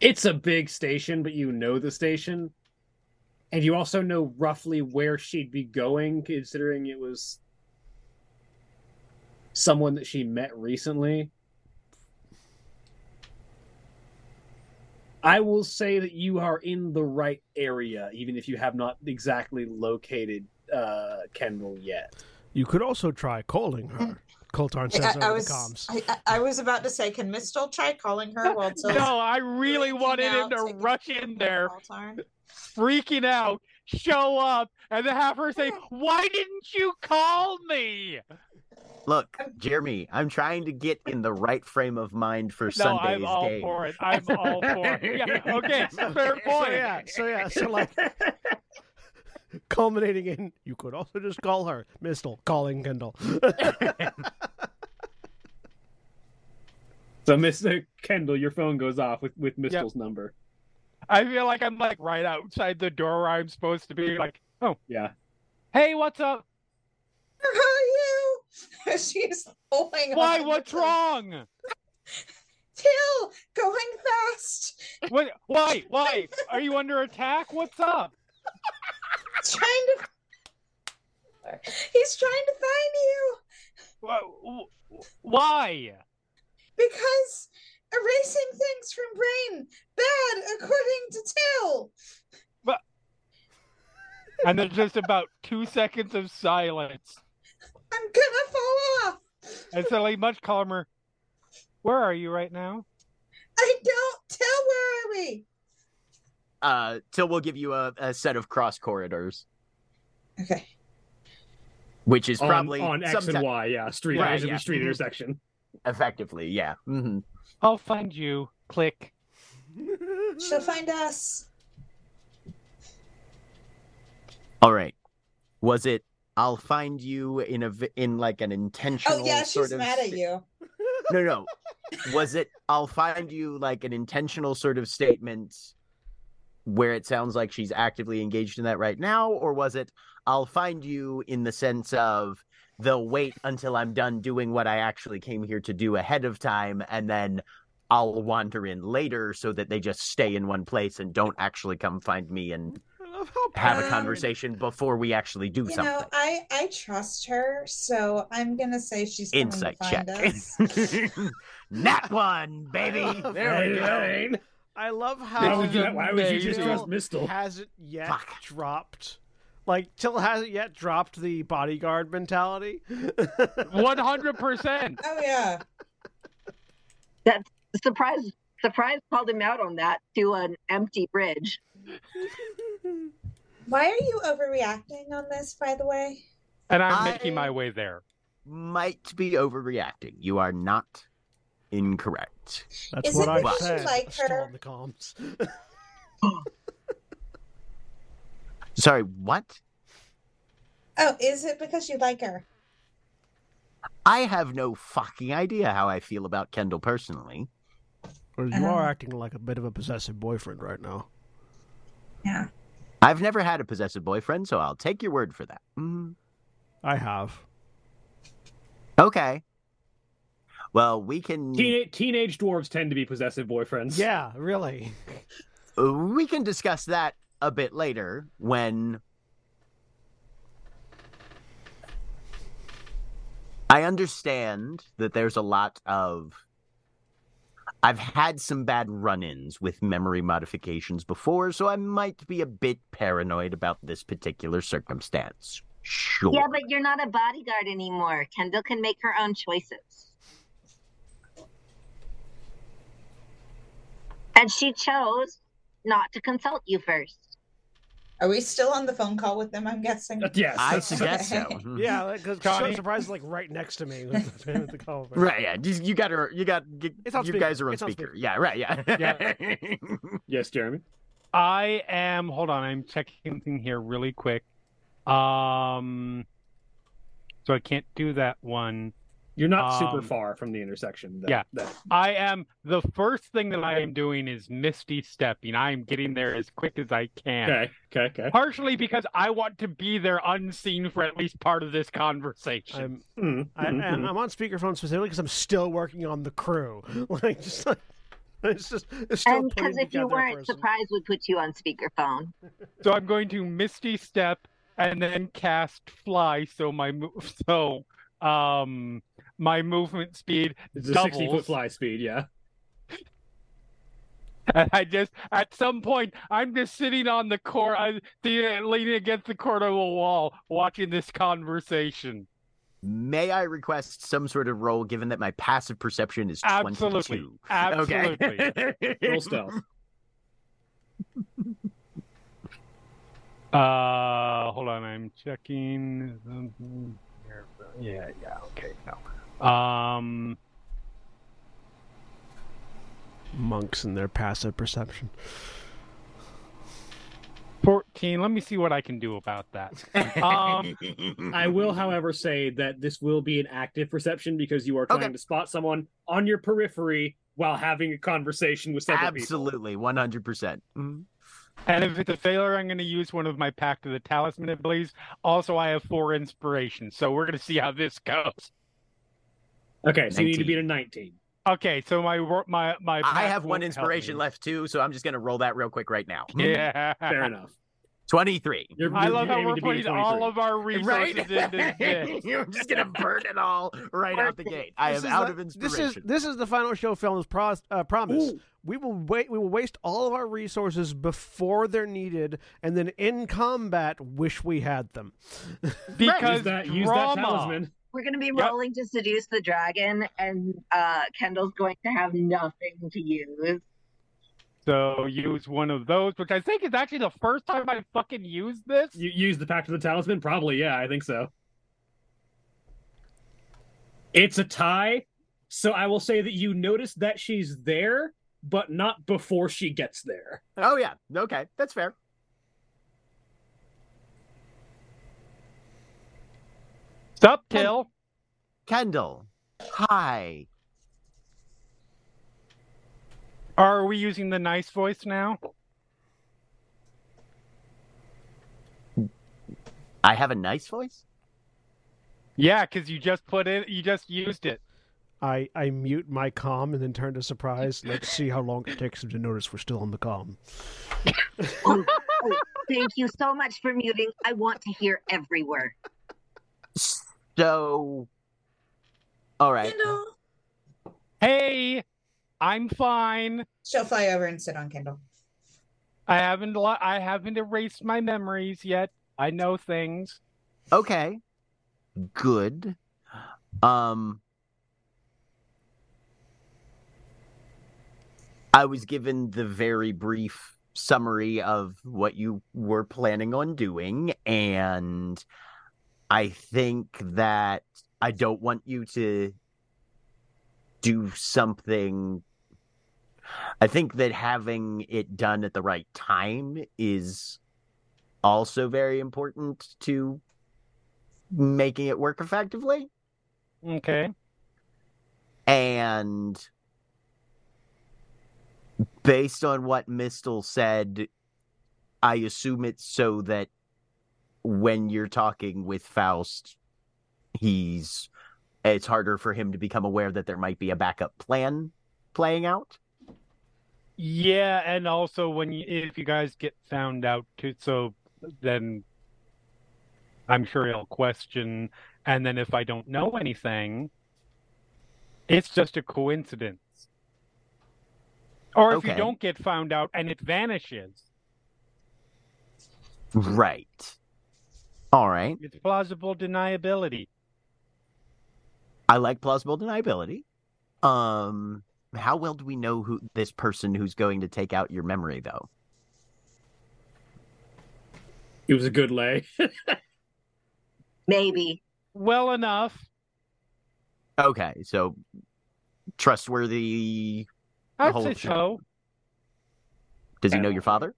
[SPEAKER 1] It's a big station, but you know the station. And you also know roughly where she'd be going, considering it was someone that she met recently. I will say that you are in the right area, even if you have not exactly located uh, Kendall yet.
[SPEAKER 3] You could also try calling her. Koltarn says
[SPEAKER 4] I,
[SPEAKER 3] over
[SPEAKER 4] I
[SPEAKER 3] the
[SPEAKER 4] was
[SPEAKER 3] comms.
[SPEAKER 4] I, I- I was about to say, can Miss still try calling her while Tyll's
[SPEAKER 2] No, I really wanted him to rush in there,
[SPEAKER 4] Koltarn?
[SPEAKER 2] freaking out, show up, and then have her say, "Why didn't you call me?"
[SPEAKER 6] Look, Jeremy, I'm trying to get in the right frame of mind for
[SPEAKER 2] No,
[SPEAKER 6] Sunday's
[SPEAKER 2] I'm all
[SPEAKER 6] game.
[SPEAKER 2] for it. I'm all for it. Yeah, okay, fair
[SPEAKER 3] So
[SPEAKER 2] point.
[SPEAKER 3] yeah, so yeah, so like culminating in you could also just call her Mistyl calling Kendall.
[SPEAKER 1] So, Mr. Kendall, your phone goes off with with Mistyl's number.
[SPEAKER 2] I feel like I'm like right outside the door where I'm supposed to be. Like, oh,
[SPEAKER 1] Yeah.
[SPEAKER 2] hey, what's up?
[SPEAKER 4] How are you? She's pulling
[SPEAKER 2] Why?
[SPEAKER 4] on
[SPEAKER 2] What's
[SPEAKER 4] the-
[SPEAKER 2] wrong?
[SPEAKER 4] Tyll going fast.
[SPEAKER 2] What? Why? Why? Are you under attack? What's up?
[SPEAKER 4] Trying to. He's trying to find you
[SPEAKER 2] Wh- wh- Why?
[SPEAKER 4] because erasing things from brain bad according to Tyll.
[SPEAKER 2] And there's just about two seconds of silence.
[SPEAKER 4] I'm gonna fall off.
[SPEAKER 2] And suddenly, much calmer. Where are you right now?
[SPEAKER 4] I don't tell. Where are we?
[SPEAKER 6] Uh, Tyll we'll give you a, a set of cross corridors,
[SPEAKER 4] Okay.
[SPEAKER 6] which is
[SPEAKER 1] On,
[SPEAKER 6] probably
[SPEAKER 1] on X
[SPEAKER 6] sometime-
[SPEAKER 1] and Y, yeah. Street
[SPEAKER 6] Right, yeah.
[SPEAKER 1] street
[SPEAKER 6] Mhm.
[SPEAKER 1] intersection.
[SPEAKER 6] effectively, yeah. hmm
[SPEAKER 2] I'll find you. Click.
[SPEAKER 4] She'll find us.
[SPEAKER 6] All right. Was it? I'll find you in a in like an intentional.
[SPEAKER 4] Oh yeah,
[SPEAKER 6] sort
[SPEAKER 4] she's
[SPEAKER 6] of
[SPEAKER 4] mad at
[SPEAKER 6] sta-
[SPEAKER 4] you.
[SPEAKER 6] No, no. Was it? I'll find you like an intentional sort of statement where it sounds like she's actively engaged in that right now, or was it? I'll find you in the sense of they'll wait until I'm done doing what I actually came here to do ahead of time, and then I'll wander in later so that they just stay in one place and don't actually come find me and
[SPEAKER 3] I love how
[SPEAKER 6] have a
[SPEAKER 4] Um,
[SPEAKER 6] conversation before we actually do
[SPEAKER 4] You
[SPEAKER 6] something.
[SPEAKER 4] know, I I trust her, so I'm gonna say she's coming
[SPEAKER 6] Insight
[SPEAKER 4] to
[SPEAKER 6] check.
[SPEAKER 4] find us.
[SPEAKER 6] Nat one, baby. There we go.
[SPEAKER 1] Hey,
[SPEAKER 3] I love
[SPEAKER 1] Why
[SPEAKER 3] how
[SPEAKER 1] would you, why would you just
[SPEAKER 2] amazing.
[SPEAKER 1] trust Mistyl?
[SPEAKER 3] hasn't yet
[SPEAKER 6] Fuck.
[SPEAKER 3] dropped. Like Tyll hasn't yet dropped the bodyguard mentality.
[SPEAKER 2] One hundred percent.
[SPEAKER 4] Oh yeah.
[SPEAKER 5] That surprise! Surprise! Called him out on that to an empty bridge.
[SPEAKER 4] Why are you overreacting on this, by the way?
[SPEAKER 2] And I'm
[SPEAKER 6] I-
[SPEAKER 2] making my way there.
[SPEAKER 6] Might be overreacting. You are not incorrect.
[SPEAKER 3] That's
[SPEAKER 4] Is
[SPEAKER 3] what
[SPEAKER 4] it
[SPEAKER 3] I
[SPEAKER 4] because you
[SPEAKER 3] said.
[SPEAKER 4] like
[SPEAKER 3] Still
[SPEAKER 4] her?
[SPEAKER 3] the comms.
[SPEAKER 6] Sorry, what?
[SPEAKER 4] Oh, is it because you like her?
[SPEAKER 6] I have no fucking idea how I feel about Kendall personally.
[SPEAKER 3] Well, you are
[SPEAKER 4] Uh.
[SPEAKER 3] acting like a bit of a possessive boyfriend right now.
[SPEAKER 4] Yeah.
[SPEAKER 6] I've never had a possessive boyfriend, so I'll take your word for that. Mhm.
[SPEAKER 3] I have.
[SPEAKER 6] Okay. Well, we can
[SPEAKER 1] Teenage, teenage dwarves tend to be possessive boyfriends.
[SPEAKER 3] Yeah, really.
[SPEAKER 6] we can discuss that a bit later when I understand that there's a lot of I've had some bad run-ins with memory modifications before, so I might be a bit paranoid about this particular circumstance. Sure.
[SPEAKER 5] Yeah, but you're not a bodyguard anymore. Kendall can make her own choices. And she chose not to consult you first.
[SPEAKER 4] Are we still on the phone call with them? I'm guessing.
[SPEAKER 1] Uh, Yes.
[SPEAKER 6] I
[SPEAKER 1] that's-
[SPEAKER 6] suggest so.
[SPEAKER 4] Okay.
[SPEAKER 3] Yeah, because
[SPEAKER 2] Connie?
[SPEAKER 3] surprise is like right next to me with the, with the call.
[SPEAKER 6] Right, yeah. You, you got her. You got. You,
[SPEAKER 3] It's on
[SPEAKER 6] you
[SPEAKER 3] speaker.
[SPEAKER 6] guys are on
[SPEAKER 3] It's on
[SPEAKER 6] speaker.
[SPEAKER 3] speaker.
[SPEAKER 6] Yeah, right. Yeah.
[SPEAKER 2] Yeah.
[SPEAKER 1] Yes, Jeremy.
[SPEAKER 2] I am. Hold on, I'm checking something here really quick. Um, so I can't do that one.
[SPEAKER 1] You're not super
[SPEAKER 2] Um,
[SPEAKER 1] far from the intersection. That,
[SPEAKER 2] yeah.
[SPEAKER 1] That,
[SPEAKER 2] I am. The first thing that I am doing is misty stepping. I am getting there as quick as I can.
[SPEAKER 1] okay. Okay. Okay.
[SPEAKER 2] Partially because I want to be there unseen for at least part of this conversation.
[SPEAKER 3] I'm
[SPEAKER 1] Mhm,
[SPEAKER 3] I, and
[SPEAKER 1] mhm.
[SPEAKER 3] I'm on speakerphone specifically because I'm still working on the crew. Like just like It's just it's still
[SPEAKER 5] And because if you weren't,
[SPEAKER 3] person.
[SPEAKER 5] surprise would put you on speakerphone.
[SPEAKER 2] So I'm going to Misty Step and then cast Fly. So my move. so um my movement speed
[SPEAKER 1] It's a 60 foot fly speed, yeah.
[SPEAKER 2] And I just at some point I'm just sitting on the court, I the, leaning against the corner of the wall, watching this conversation.
[SPEAKER 6] May I request some sort of roll, given that my passive perception is
[SPEAKER 2] Absolutely,
[SPEAKER 6] 22?
[SPEAKER 2] absolutely.
[SPEAKER 6] Okay.
[SPEAKER 1] Roll stealth.
[SPEAKER 2] Uh, hold on, I'm checking. Yeah, yeah, okay, no. Um,
[SPEAKER 3] Monks and their passive perception.
[SPEAKER 2] fourteen. Let me see what I can do about that. Um,
[SPEAKER 1] I will, however, say that this will be an active perception because you are trying
[SPEAKER 6] Okay.
[SPEAKER 1] to spot someone on your periphery while having a conversation with several people.
[SPEAKER 6] Absolutely, 100%. Mhm.
[SPEAKER 2] And if it's a failure, I'm going to use one of my Pact of the Talisman abilities. Also, I have four inspiration, so we're going to see how this goes.
[SPEAKER 1] Okay, so you need to
[SPEAKER 6] 19.
[SPEAKER 1] beat a 19.
[SPEAKER 2] Okay, so my wor- my my.
[SPEAKER 6] I have one inspiration left too, so I'm just going to roll that real quick right now.
[SPEAKER 2] Yeah,
[SPEAKER 1] Fair enough.
[SPEAKER 6] 23.
[SPEAKER 1] You're,
[SPEAKER 2] I love how we're
[SPEAKER 1] to beat
[SPEAKER 2] putting all of our resources into this.
[SPEAKER 6] You're just gonna burn it all right out the gate. I
[SPEAKER 3] This
[SPEAKER 6] am out
[SPEAKER 3] the-
[SPEAKER 6] of inspiration.
[SPEAKER 3] This is this is the final show film's pros, uh, promise.
[SPEAKER 1] Ooh.
[SPEAKER 3] We will wait. We will waste all of our resources before they're needed, and then in combat, wish we had them.
[SPEAKER 2] Because
[SPEAKER 1] Use that, use that
[SPEAKER 2] drama.
[SPEAKER 1] talisman.
[SPEAKER 5] We're going to be
[SPEAKER 2] Yep.
[SPEAKER 5] rolling to seduce the dragon, and uh, Kendall's going to have nothing to use.
[SPEAKER 2] So use one of those, which I think is actually the first time I fucking used this.
[SPEAKER 1] You use the Pact of the Talisman? Probably, yeah, I think so. It's a tie, so I will say that you notice that she's there, but not before she gets there.
[SPEAKER 6] Oh yeah, okay, that's fair.
[SPEAKER 2] Sup, Tyll?
[SPEAKER 6] Kendall, hi.
[SPEAKER 2] Are we using the nice voice now?
[SPEAKER 6] I have a nice voice.
[SPEAKER 2] Yeah, because you just put it, you just used it.
[SPEAKER 3] I, I mute my comm and then turn to surprise. Let's see how long it takes him to notice we're still on the comm.
[SPEAKER 5] Oh, thank you so much for muting. I want to hear every word.
[SPEAKER 6] So, all right.
[SPEAKER 4] Kendall.
[SPEAKER 2] Hey, I'm fine.
[SPEAKER 4] She'll fly over and sit on Kendall.
[SPEAKER 2] I haven't I haven't erased my memories yet. I know things.
[SPEAKER 6] Okay. Good. Um I was given the very brief summary of what you were planning on doing and I think that I don't want you to do something I think that having it done at the right time is also very important to making it work effectively.
[SPEAKER 2] Okay.
[SPEAKER 6] And based on what Mistyl said, I assume it's so that when you're talking with Faust, he's it's harder for him to become aware that there might be a backup plan playing out.
[SPEAKER 2] Yeah, and also when you, if you guys get found out too, so then I'm sure he'll question, and then if I don't know anything, it's just a coincidence. Or if you don't get found out and it vanishes,
[SPEAKER 6] Right. All right.
[SPEAKER 2] it's plausible deniability.
[SPEAKER 6] I like plausible deniability. Um how well do we know who this person who's going to take out your memory though?
[SPEAKER 1] It was a good lay.
[SPEAKER 5] Maybe.
[SPEAKER 2] Well enough.
[SPEAKER 6] Okay, so trustworthy.
[SPEAKER 2] I'd
[SPEAKER 6] whole
[SPEAKER 2] say
[SPEAKER 6] shit.
[SPEAKER 2] so.
[SPEAKER 6] Does he know your father?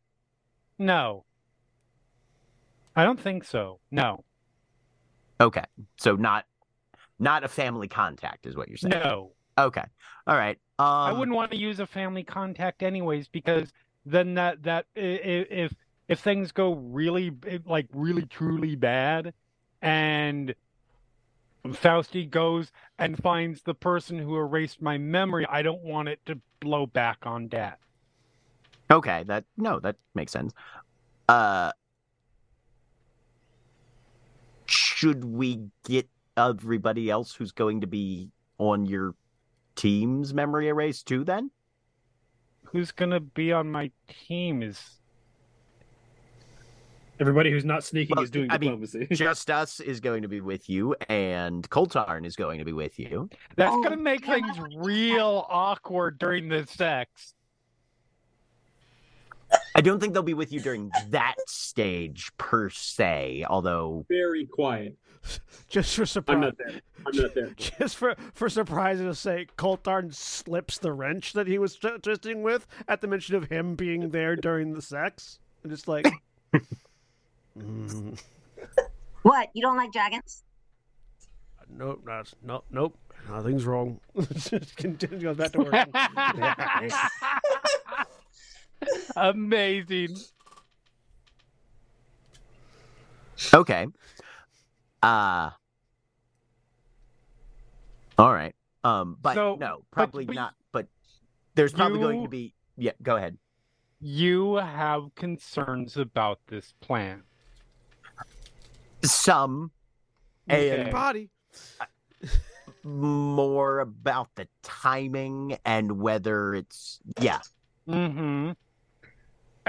[SPEAKER 2] No. I don't think so. No.
[SPEAKER 6] Okay, so not not a family contact is what you're saying.
[SPEAKER 2] No.
[SPEAKER 6] Okay, all right. Um,
[SPEAKER 2] I wouldn't want to use a family contact anyways because then that that if if things go really like really truly bad and Fausti goes and finds the person who erased my memory. I don't want it to blow back on Dad.
[SPEAKER 6] Okay, that no, that makes sense. Uh should we get everybody else who's going to be on your team's memory erase too then?
[SPEAKER 2] Who's gonna be on my team is
[SPEAKER 1] Everybody who's not sneaking
[SPEAKER 6] Well,
[SPEAKER 1] is doing
[SPEAKER 6] I mean,
[SPEAKER 1] diplomacy.
[SPEAKER 6] Just us is going to be with you, and Koltarn is going to be with you.
[SPEAKER 2] that's
[SPEAKER 5] Oh,
[SPEAKER 2] gonna make things real awkward during the sex.
[SPEAKER 6] I don't think they'll be with you during that stage per se, although
[SPEAKER 7] Very quiet.
[SPEAKER 3] Just for surprise.
[SPEAKER 7] I'm not there. I'm not there.
[SPEAKER 3] just for for surprise's sake, Koltarn slips the wrench that he was t- twisting with at the mention of him being there during the sex. And just like, mm,
[SPEAKER 5] What? You don't like dragons?
[SPEAKER 3] nope, that's no, nope, nothing's wrong. just continue goes back to work.
[SPEAKER 2] Amazing.
[SPEAKER 6] okay. Uh all right. Um, but
[SPEAKER 2] So,
[SPEAKER 6] no, probably
[SPEAKER 2] but
[SPEAKER 6] not. But there's probably going to be. Yeah, go ahead.
[SPEAKER 2] You have concerns about this plan.
[SPEAKER 6] Some
[SPEAKER 2] Okay.
[SPEAKER 6] and
[SPEAKER 3] Body.
[SPEAKER 6] more about the timing and whether it's yeah.
[SPEAKER 2] Mm-hmm.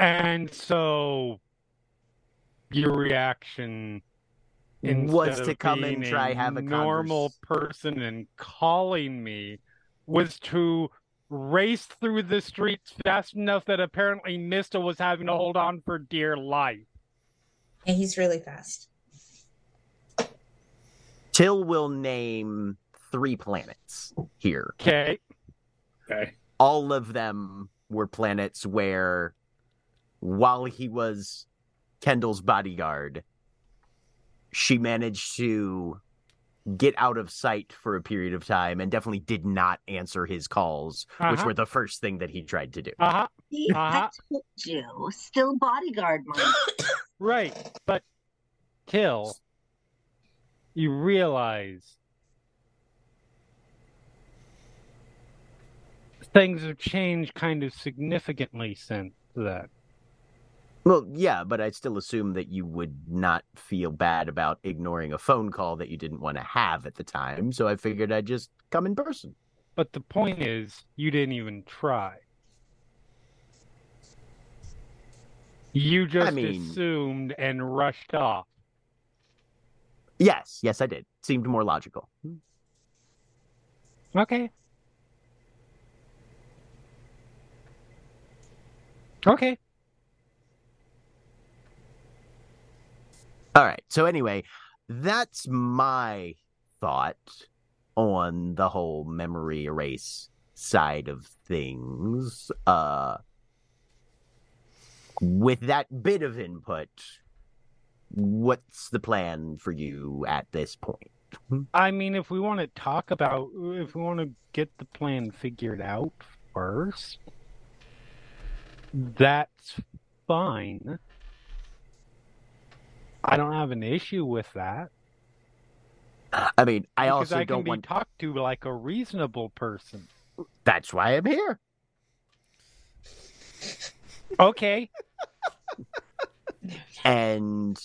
[SPEAKER 2] And so your reaction
[SPEAKER 6] Was to come and try
[SPEAKER 2] a
[SPEAKER 6] have a
[SPEAKER 2] normal
[SPEAKER 6] convers-
[SPEAKER 2] person and calling me was to race through the streets fast enough that apparently Mistyl was having to hold on for dear life.
[SPEAKER 4] Yeah, he's really fast.
[SPEAKER 6] Tyll will name three planets here.
[SPEAKER 2] Okay.
[SPEAKER 1] okay.
[SPEAKER 6] all of them were planets where while he was Kendall's bodyguard, she managed to get out of sight for a period of time and definitely did not answer his calls, which
[SPEAKER 2] Uh-huh.
[SPEAKER 6] were the first thing that he tried to do.
[SPEAKER 2] Uh-huh.
[SPEAKER 5] See,
[SPEAKER 2] Uh-huh.
[SPEAKER 5] I told you. Still bodyguard mode.
[SPEAKER 2] Right. But kill. you realize things have changed kind of significantly since that.
[SPEAKER 6] Well, yeah, but I still assume that you would not feel bad about ignoring a phone call that you didn't want to have at the time, so I figured I'd just come in person.
[SPEAKER 2] But the point is, you didn't even try. You just
[SPEAKER 6] mean-
[SPEAKER 2] assumed and rushed off.
[SPEAKER 6] Yes, yes, I did. Seemed more logical.
[SPEAKER 2] Okay. Okay.
[SPEAKER 6] All right. So anyway, that's my thought on the whole memory erase side of things. Uh with that bit of input, what's the plan for you at this point?
[SPEAKER 2] I mean, if we want to talk about, if we want to get the plan figured out first, that's fine. I don't have an issue with that.
[SPEAKER 6] I mean, I
[SPEAKER 2] because
[SPEAKER 6] also
[SPEAKER 2] I can
[SPEAKER 6] don't
[SPEAKER 2] be
[SPEAKER 6] want
[SPEAKER 2] talked to like a reasonable person.
[SPEAKER 6] that's why I'm here.
[SPEAKER 2] Okay.
[SPEAKER 6] And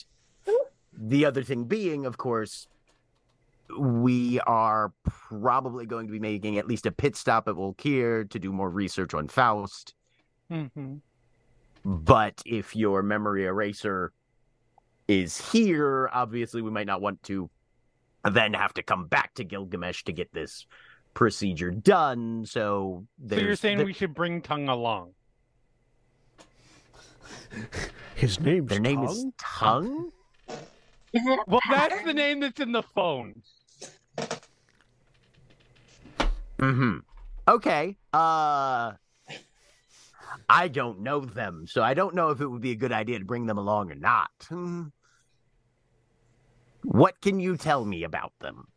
[SPEAKER 6] the other thing being, of course, we are probably going to be making at least a pit stop at Volkir to do more research on Faust.
[SPEAKER 2] hmm
[SPEAKER 6] But if your memory eraser is here, obviously we might not want to then have to come back to Gilgamesh to get this procedure done. So,
[SPEAKER 2] So you're saying
[SPEAKER 6] the-
[SPEAKER 2] we should bring Tongue along?
[SPEAKER 3] His name's
[SPEAKER 6] their name is
[SPEAKER 3] Tongue?
[SPEAKER 6] Tongue?
[SPEAKER 5] Is it a
[SPEAKER 2] Well, that's the name that's in the phone.
[SPEAKER 6] Mm-hmm. Okay. Uh I don't know them, so I don't know if it would be a good idea to bring them along or not. What can you tell me about them?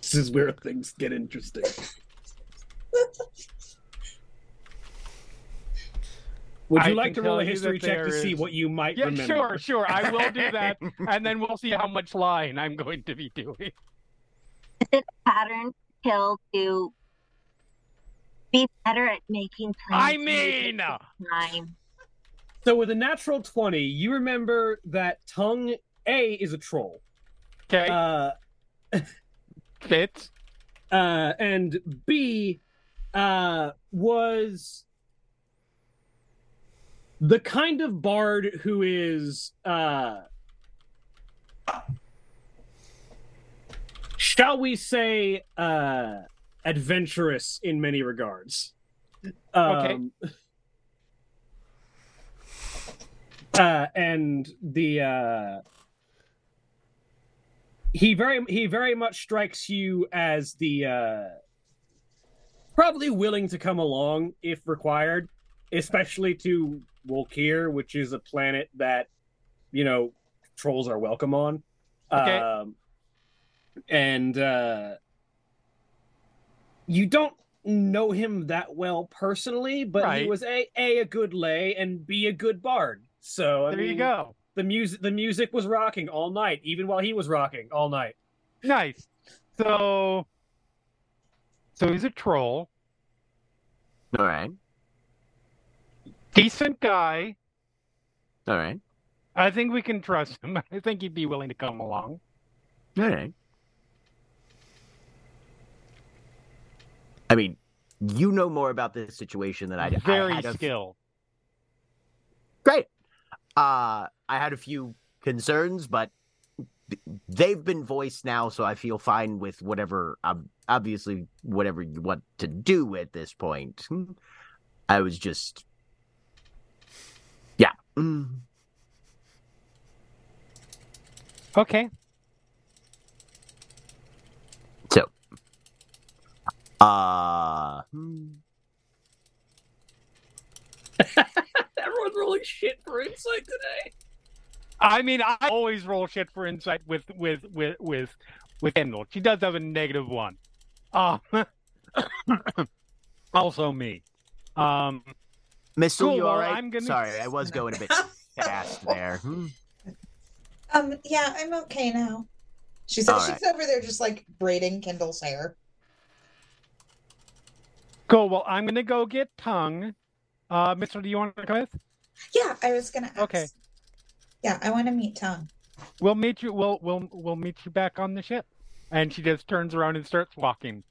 [SPEAKER 1] This is where things get interesting. Would you
[SPEAKER 2] I
[SPEAKER 1] like to roll a history check to
[SPEAKER 2] there
[SPEAKER 1] see what you might
[SPEAKER 2] Yeah,
[SPEAKER 1] remember?
[SPEAKER 2] sure, sure. I will do that, and then we'll see how much lying I'm going to be doing.
[SPEAKER 5] Is it a pattern kill to be better at making plans?
[SPEAKER 2] I
[SPEAKER 5] to make it
[SPEAKER 2] mean,
[SPEAKER 5] time.
[SPEAKER 1] So with a natural twenty, you remember that tongue A is a troll.
[SPEAKER 2] okay,
[SPEAKER 1] Uh,
[SPEAKER 2] fits.
[SPEAKER 1] uh, and B uh, was the kind of bard who is, uh, shall we say, uh, adventurous in many regards.
[SPEAKER 2] Okay.
[SPEAKER 1] Um, uh, and the uh, he very he very much strikes you as the uh probably willing to come along if required especially to Wolkir which is a planet that you know trolls are welcome on
[SPEAKER 2] Okay.
[SPEAKER 1] um and uh you don't know him that well personally but
[SPEAKER 2] Right.
[SPEAKER 1] he was a a a good lay and b a good bard so I
[SPEAKER 2] There you go.
[SPEAKER 1] The music the music was rocking all night even while he was rocking all night
[SPEAKER 2] Nice. So, so he's a troll,
[SPEAKER 6] All right.
[SPEAKER 2] decent guy.
[SPEAKER 6] All right.
[SPEAKER 2] I think we can trust him. I think he'd be willing to come along.
[SPEAKER 6] All right. I mean, you know more about this situation than I do.
[SPEAKER 2] Very
[SPEAKER 6] had a-
[SPEAKER 2] skilled.
[SPEAKER 6] Great. Uh, I had a few concerns, but they've been voiced now, so I feel fine with whatever. Um, obviously, whatever you want to do at this point. I was just, yeah. Mm.
[SPEAKER 2] Okay.
[SPEAKER 6] So, uh, hmm.
[SPEAKER 1] Everyone's rolling shit for insight today.
[SPEAKER 2] I mean, I always roll shit for insight with with with with with Kendall. She does have a negative one. Um, also me. Um,
[SPEAKER 6] Mistyl,
[SPEAKER 2] Cool,
[SPEAKER 6] you all
[SPEAKER 2] well,
[SPEAKER 6] right?
[SPEAKER 2] I'm gonna-
[SPEAKER 6] Sorry, I was going a bit fast there. Hmm.
[SPEAKER 4] Um, yeah, I'm okay now. She said
[SPEAKER 6] All
[SPEAKER 4] she's over there just like braiding Kendall's hair.
[SPEAKER 2] cool. Well, I'm gonna go get tongue. Uh, Mistyl, do you want to come with?
[SPEAKER 4] Yeah, I was gonna ask.
[SPEAKER 2] Okay.
[SPEAKER 4] Yeah, I want to meet Tongue.
[SPEAKER 2] We'll meet you. We'll we'll we'll meet you back on the ship. And she just turns around and starts walking.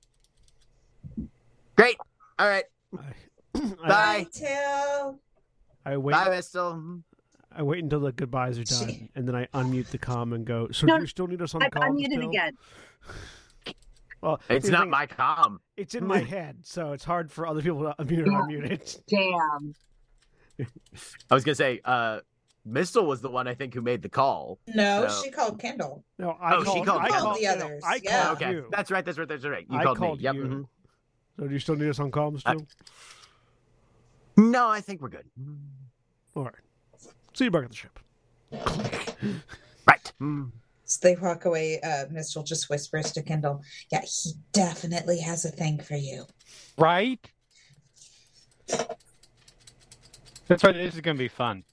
[SPEAKER 6] Great. All right.
[SPEAKER 3] I,
[SPEAKER 6] Bye.
[SPEAKER 4] Tyll.
[SPEAKER 3] I wait.
[SPEAKER 6] Bye, Mistyl.
[SPEAKER 3] I wait until the goodbyes are done,
[SPEAKER 4] She-
[SPEAKER 3] and then I unmute the comm and go. So
[SPEAKER 5] No,
[SPEAKER 3] do you still need us on
[SPEAKER 5] I've
[SPEAKER 3] the call?
[SPEAKER 5] unmuted
[SPEAKER 3] still?"
[SPEAKER 5] again.
[SPEAKER 3] Well,
[SPEAKER 6] It's not
[SPEAKER 3] thing-
[SPEAKER 6] my comm.
[SPEAKER 3] It's in my head, so it's hard for other people to unmute or unmute it.
[SPEAKER 5] Damn.
[SPEAKER 6] I was gonna say, uh, Mistyl was the one I think who made the call.
[SPEAKER 4] No,
[SPEAKER 6] So-
[SPEAKER 4] she called Kendall.
[SPEAKER 3] No, I
[SPEAKER 6] Oh, she
[SPEAKER 3] called,
[SPEAKER 6] called
[SPEAKER 3] I called
[SPEAKER 4] the others,
[SPEAKER 3] I
[SPEAKER 4] yeah.
[SPEAKER 3] called
[SPEAKER 6] okay,
[SPEAKER 3] you.
[SPEAKER 6] that's right. That's right. That's right. You
[SPEAKER 3] I
[SPEAKER 6] called,
[SPEAKER 3] called
[SPEAKER 6] me. Yep.
[SPEAKER 3] you.
[SPEAKER 6] mhm.
[SPEAKER 3] So do you still need us on comms
[SPEAKER 6] I-
[SPEAKER 3] still?
[SPEAKER 6] No, I think we're good.
[SPEAKER 3] All right. See you back at the ship.
[SPEAKER 6] Right. Mm.
[SPEAKER 4] So they walk away. Uh, Mistyl just whispers to Kendall, "Yeah, he definitely has a thing for you."
[SPEAKER 2] Right. That's right. This is gonna be fun.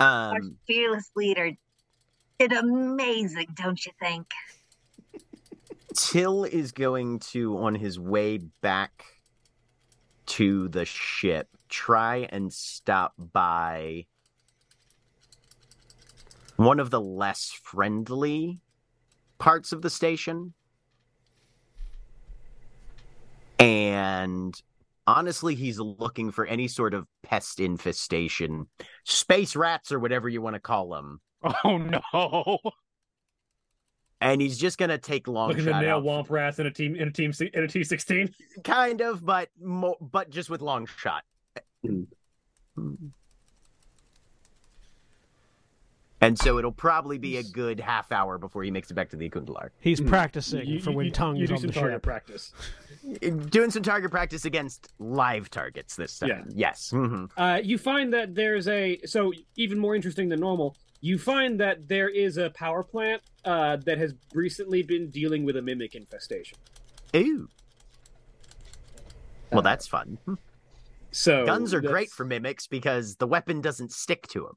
[SPEAKER 5] Our
[SPEAKER 6] Um,
[SPEAKER 5] fearless leader did amazing, don't you think?
[SPEAKER 6] Tyll is going to, on his way back to the ship, try and stop by one of the less friendly parts of the station. And honestly, he's looking for any sort of pest infestation, space rats or whatever you want to call them.
[SPEAKER 2] Oh no.
[SPEAKER 6] And he's just gonna take long
[SPEAKER 1] Looking to
[SPEAKER 6] shot
[SPEAKER 1] nail womp rats in a team in a team in a T sixteen.
[SPEAKER 6] kind of, but mo- but just with long shot. Hmm. And so it'll probably be a good half hour before he makes it back to the Akundalar.
[SPEAKER 3] He's
[SPEAKER 1] Mm.
[SPEAKER 3] practicing for when tongue
[SPEAKER 1] you
[SPEAKER 3] is on
[SPEAKER 1] some
[SPEAKER 3] the
[SPEAKER 1] target
[SPEAKER 3] ship.
[SPEAKER 1] practice.
[SPEAKER 6] Doing some target practice against live targets this time.
[SPEAKER 1] Yeah.
[SPEAKER 6] Yes. hmm
[SPEAKER 1] Uh, you find that there's a so even more interesting than normal. You find that there is a power plant uh, that has recently been dealing with a mimic infestation.
[SPEAKER 6] Ooh. Well, that's fun.
[SPEAKER 1] So
[SPEAKER 6] Guns are
[SPEAKER 1] that's-
[SPEAKER 6] great for mimics because the weapon doesn't stick to them.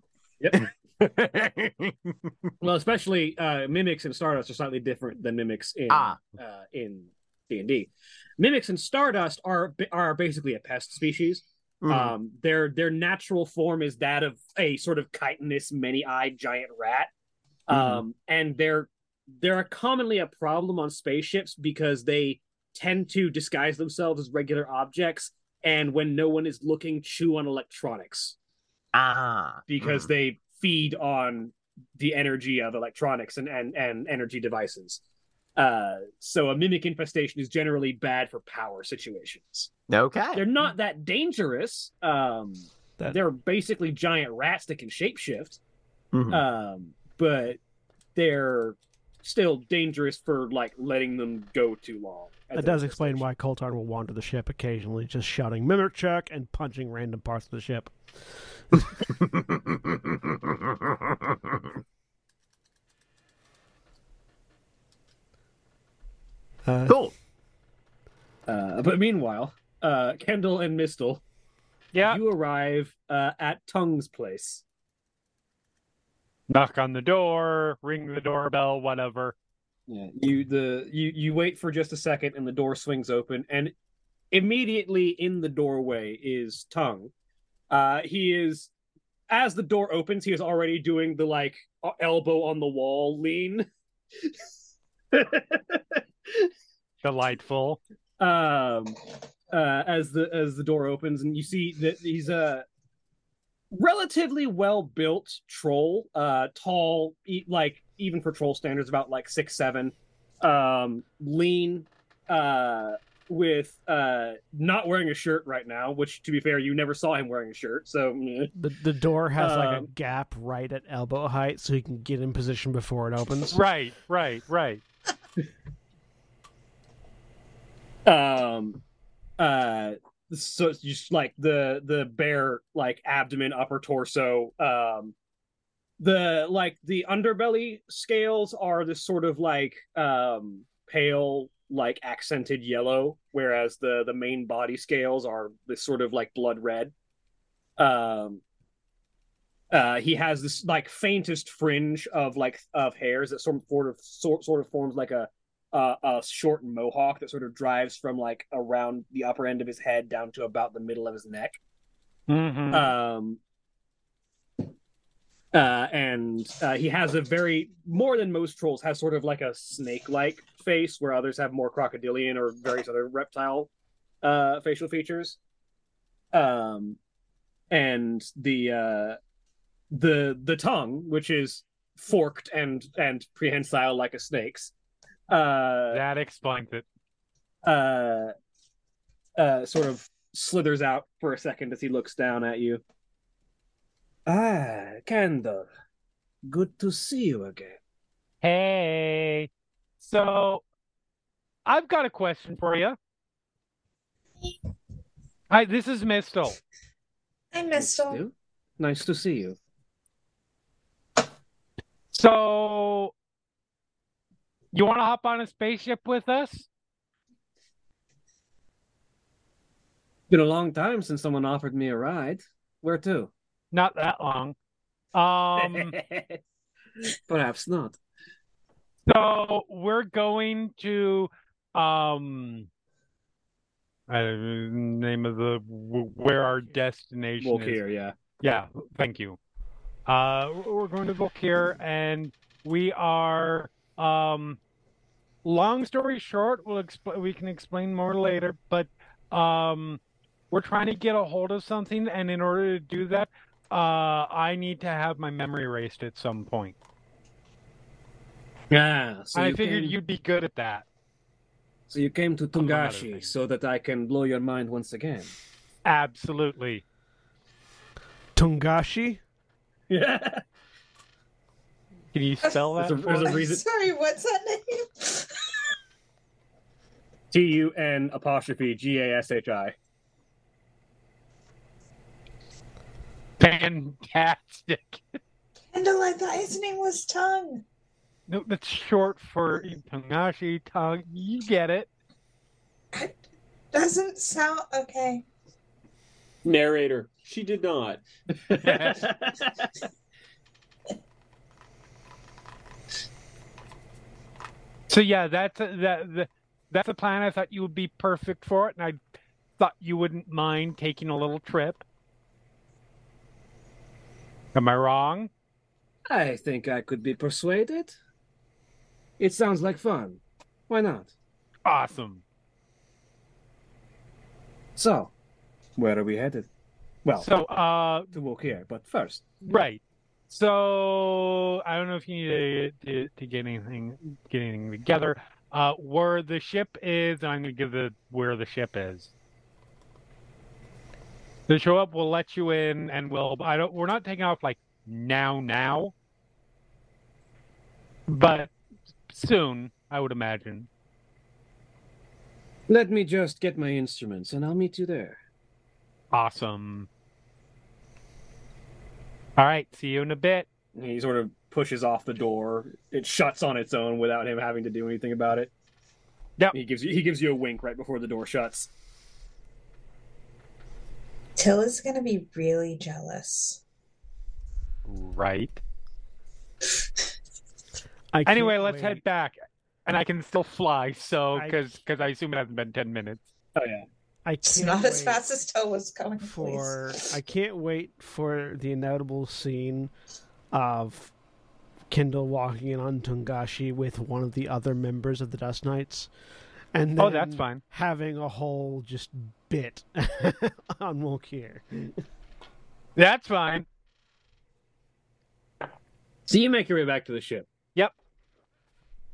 [SPEAKER 6] Yep.
[SPEAKER 1] Well, especially uh, mimics and Stardust are slightly different than mimics in
[SPEAKER 6] Ah.
[SPEAKER 1] uh, in D and D. Mimics and Stardust are are basically a pest species.
[SPEAKER 6] Mhm.
[SPEAKER 1] Um, their their natural form is that of a sort of chitinous, many-eyed giant rat. Um, and they're they're commonly a problem on spaceships because they tend to disguise themselves as regular objects, and when no one is looking, chew on electronics
[SPEAKER 6] ah,
[SPEAKER 1] because
[SPEAKER 6] mhm.
[SPEAKER 1] they feed on the energy of electronics and and, and energy devices. Uh, so a mimic infestation is generally bad for power situations.
[SPEAKER 6] okay.
[SPEAKER 1] They're not that dangerous. Um,
[SPEAKER 3] That-
[SPEAKER 1] they're basically giant rats that can shapeshift.
[SPEAKER 6] Mhm.
[SPEAKER 1] Um, but they're still dangerous for like letting them go too long.
[SPEAKER 3] That does explain why Coltar will wander the ship occasionally, just shouting "mimic check" and punching random parts of the ship. Uh,
[SPEAKER 6] cool.
[SPEAKER 1] Uh, but meanwhile, uh, Kendall and Mistyl,
[SPEAKER 2] Yeah.
[SPEAKER 1] you arrive uh, at Tongue's place.
[SPEAKER 2] Knock on the door, ring the doorbell, whatever.
[SPEAKER 1] Yeah, you the you you wait for just a second, and the door swings open, and immediately in the doorway is Tongue. Uh, he is as the door opens, he is already doing the like elbow on the wall lean.
[SPEAKER 2] Delightful.
[SPEAKER 1] um uh as the as the door opens and you see that he's a relatively well built troll uh tall e- like even for troll standards about like six seven um lean uh with uh not wearing a shirt right now which to be fair you never saw him wearing a shirt so
[SPEAKER 3] the the door has like a
[SPEAKER 1] Um,
[SPEAKER 3] gap right at elbow height, so he can get in position before it opens.
[SPEAKER 2] Right, right, right.
[SPEAKER 1] um uh so it's just like the the bare like abdomen upper torso um the like the underbelly scales are this sort of like um pale like accented yellow whereas the the main body scales are this sort of like blood red um uh he has this like faintest fringe of like of hairs that sort of sort of sort, of forms like a uh, a short mohawk that sort of drives from like around the upper end of his head down to about the middle of his neck.
[SPEAKER 2] Mhm.
[SPEAKER 1] Um, uh, and uh, he has a very more than most trolls has sort of like a snake-like face, where others have more crocodilian or various other reptile uh, facial features. Um, and the uh, the the tongue, which is forked and and prehensile like a snake's. Uh,
[SPEAKER 2] that explains it.
[SPEAKER 1] uh, uh, sort of slithers out for a second as he looks down at you. Ah, Kendall. Good to see you again.
[SPEAKER 2] Hey. So I've got a question for you. Hi, this is Mistyl.
[SPEAKER 4] I missed him.
[SPEAKER 1] Nice to see you.
[SPEAKER 2] So you want to hop on a spaceship with us?
[SPEAKER 1] It's Been a long time since someone offered me a ride. Where to?
[SPEAKER 2] Not that long. Um,
[SPEAKER 1] Perhaps not.
[SPEAKER 2] so we're going to um I name of the where our destination is.
[SPEAKER 1] Volkir, yeah.
[SPEAKER 2] Yeah, thank you. Uh, we're going to here, and we are. Um, long story short, we'll expl- we can explain more later. But um, we're trying to get a hold of something, and in order to do that, uh, I need to have my memory erased at some point.
[SPEAKER 1] Yeah. So
[SPEAKER 2] I
[SPEAKER 1] you
[SPEAKER 2] figured
[SPEAKER 1] came,
[SPEAKER 2] you'd be good at that.
[SPEAKER 1] So you came to Tungashi so that I can blow your mind once again.
[SPEAKER 2] Absolutely.
[SPEAKER 3] Tungashi.
[SPEAKER 1] Yeah.
[SPEAKER 2] Can you spell that?
[SPEAKER 1] There's a,
[SPEAKER 2] for
[SPEAKER 1] there's a
[SPEAKER 2] me?
[SPEAKER 1] reason.
[SPEAKER 4] Sorry, what's that name?
[SPEAKER 1] T U N apostrophe G A S H I.
[SPEAKER 2] Fantastic.
[SPEAKER 4] Kendall, I thought his name was Tongue.
[SPEAKER 2] No, that's short for Tangashi tongue. You get it.
[SPEAKER 4] Doesn't sound okay.
[SPEAKER 7] Narrator. She did not.
[SPEAKER 2] So yeah, that's a, that, that that's a plan. I thought you would be perfect for it, and I thought you wouldn't mind taking a little trip. Am I wrong?
[SPEAKER 1] I think I could be persuaded. It sounds like fun. Why not?
[SPEAKER 2] Awesome.
[SPEAKER 1] So, where are we headed? Well,
[SPEAKER 2] So uh,
[SPEAKER 1] to walk here, but first,
[SPEAKER 2] right. So I don't know if you need to, to, to get anything get anything together. Uh, where the ship is, I'm going to give the where the ship is. To show up, we'll let you in, and we'll. I don't. We're not taking off like now, now, but soon, I would imagine.
[SPEAKER 1] let me just get my instruments and I'll meet you there.
[SPEAKER 2] Awesome. All right. See you in a bit.
[SPEAKER 1] He sort of pushes off the door. It shuts on its own without him having to do anything about it.
[SPEAKER 2] Yep.
[SPEAKER 1] He gives you he gives you a wink right before the door shuts.
[SPEAKER 4] Tyll is gonna be really jealous.
[SPEAKER 2] Right.
[SPEAKER 3] I
[SPEAKER 2] Anyway, let's
[SPEAKER 3] wait
[SPEAKER 2] head back. And I can still fly, so because because I assume it hasn't been ten minutes.
[SPEAKER 1] Oh yeah.
[SPEAKER 3] I
[SPEAKER 4] It's
[SPEAKER 3] can't
[SPEAKER 4] not as fast as Tyll was going.
[SPEAKER 3] for.
[SPEAKER 4] please.
[SPEAKER 3] I can't wait for the inevitable scene of Kendall walking in on Tungashi with one of the other members of the Dust Knights, and then
[SPEAKER 2] Oh, that's fine.
[SPEAKER 3] having a whole just bit on Wolkir.
[SPEAKER 2] That's fine.
[SPEAKER 1] So you make your way back to the ship.
[SPEAKER 2] Yep.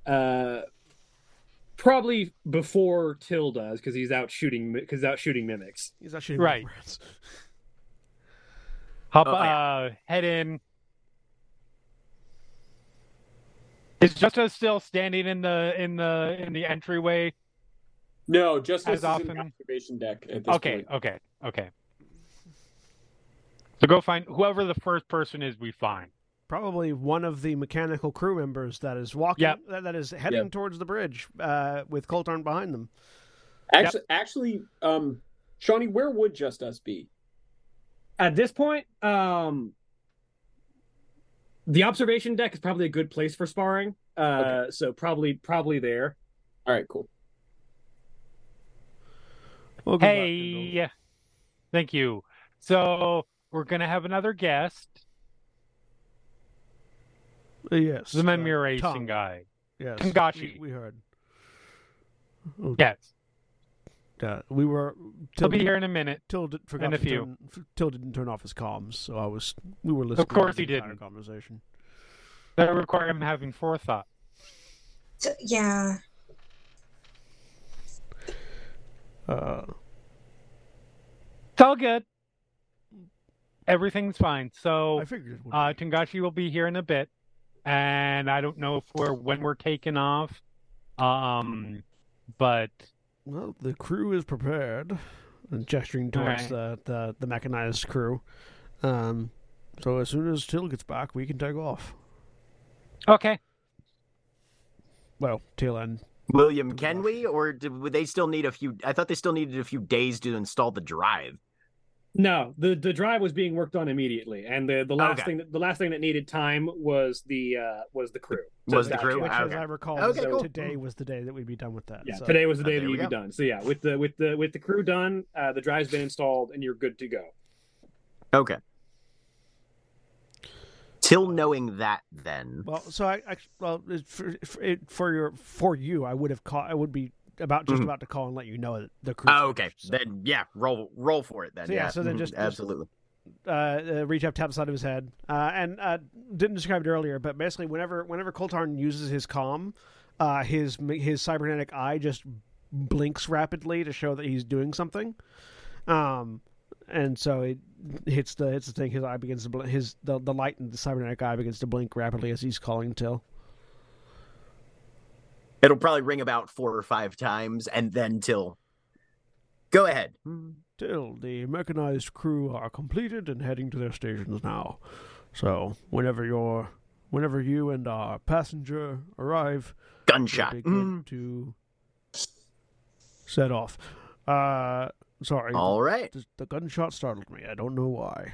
[SPEAKER 1] Uh, probably before Tyll does because he's out shooting because out shooting mimics.
[SPEAKER 3] He's not shooting
[SPEAKER 2] Right.
[SPEAKER 3] rats.
[SPEAKER 2] Hop,
[SPEAKER 6] Oh, yeah.
[SPEAKER 2] uh, head in. Is Justa still standing in the in the in the entryway?
[SPEAKER 7] No, Justice
[SPEAKER 2] As
[SPEAKER 7] is
[SPEAKER 2] often-
[SPEAKER 7] the observation deck at this
[SPEAKER 2] Okay,
[SPEAKER 7] point.
[SPEAKER 2] okay, okay. So go find whoever the first person is. We find.
[SPEAKER 3] Probably one of the mechanical crew members that is walking,
[SPEAKER 2] Yep.
[SPEAKER 3] that, that is heading
[SPEAKER 7] Yep.
[SPEAKER 3] towards the bridge uh, with Koltarn behind them.
[SPEAKER 7] Actually, actually, um, Shani, where would Just Us be?
[SPEAKER 1] At this point, um, the observation deck is probably a good place for sparring. Uh, so probably probably there.
[SPEAKER 7] All right, cool.
[SPEAKER 3] Welcome back, Kendall.
[SPEAKER 2] Hey, thank you. So we're gonna have another guest,
[SPEAKER 3] Uh, yes,
[SPEAKER 2] the
[SPEAKER 3] uh,
[SPEAKER 2] memory racing
[SPEAKER 3] Tom.
[SPEAKER 2] guy.
[SPEAKER 3] Yes,
[SPEAKER 2] Tangashi.
[SPEAKER 3] We, we heard. Oh,
[SPEAKER 2] Yes,
[SPEAKER 3] uh, we were.
[SPEAKER 2] he'll be here in a minute.
[SPEAKER 3] Tyll did, forgot
[SPEAKER 2] in a
[SPEAKER 3] to
[SPEAKER 2] few.
[SPEAKER 3] Turn, f- Tyll didn't turn off his comms, so I was. We were listening.
[SPEAKER 2] Of course
[SPEAKER 3] to
[SPEAKER 2] he
[SPEAKER 3] the entire
[SPEAKER 2] didn't.
[SPEAKER 3] Conversation.
[SPEAKER 2] That require him having forethought.
[SPEAKER 4] So- yeah.
[SPEAKER 3] Uh,
[SPEAKER 2] It's all good. Everything's fine. So
[SPEAKER 3] I figured.
[SPEAKER 2] Uh,
[SPEAKER 3] be.
[SPEAKER 2] Tangashi will be here in a bit, and I don't know if we're when we're taking off. Um, but
[SPEAKER 3] Well, the crew is prepared, and gesturing towards
[SPEAKER 2] Alright.
[SPEAKER 3] the, the the mechanized crew. Um, so as soon as Tyll gets back, we can take off.
[SPEAKER 2] okay.
[SPEAKER 3] Well, Tyll and
[SPEAKER 6] William, can we, or do, would they still need a few? I thought they still needed a few days to install the drive.
[SPEAKER 1] No, the the drive was being worked on immediately, and the the last
[SPEAKER 6] Okay.
[SPEAKER 1] thing that, the last thing that needed time was the uh was the crew.
[SPEAKER 6] Was the crew?
[SPEAKER 3] which,
[SPEAKER 6] Ah,
[SPEAKER 3] as. I recall,
[SPEAKER 6] Okay,
[SPEAKER 3] was-
[SPEAKER 6] cool.
[SPEAKER 3] today was the day that we'd be done with that.
[SPEAKER 1] Yeah,
[SPEAKER 3] so.
[SPEAKER 1] today was the day
[SPEAKER 6] there
[SPEAKER 1] that
[SPEAKER 6] we
[SPEAKER 1] you'd be done. So yeah, with the with the with the crew done, uh, the drive's been installed, and you're good to go.
[SPEAKER 6] Okay. Tyll knowing that, then.
[SPEAKER 3] Well, so I, I well for for, your for you, I would have called. I would be about just
[SPEAKER 6] Mhm.
[SPEAKER 3] about to call and let you know that the crew.
[SPEAKER 6] Oh, okay. Then yeah, roll roll for it then.
[SPEAKER 3] So, yeah,
[SPEAKER 6] yeah.
[SPEAKER 3] so then
[SPEAKER 6] Mhm,
[SPEAKER 3] just- just-
[SPEAKER 6] absolutely.
[SPEAKER 3] uh, uh, reach up, tap the side of his head, uh, and uh, didn't describe it earlier, but basically, whenever whenever Koltarn uses his comm, uh, his his cybernetic eye just blinks rapidly to show that he's doing something, um, and so it hits the hits the thing. His eye begins to bl- his the the light in the cybernetic eye begins to blink rapidly as he's calling Tyll.
[SPEAKER 6] It'll probably ring about four or five times, and then till. Go ahead.
[SPEAKER 3] Tyll the mechanized crew are completed and heading to their stations now. So whenever you're whenever you and our passenger arrive,
[SPEAKER 6] Gunshot.
[SPEAKER 3] It'll be good
[SPEAKER 6] Mm.
[SPEAKER 3] to set off. Uh, Sorry.
[SPEAKER 6] All right.
[SPEAKER 3] The, the gunshot startled me. I don't know why.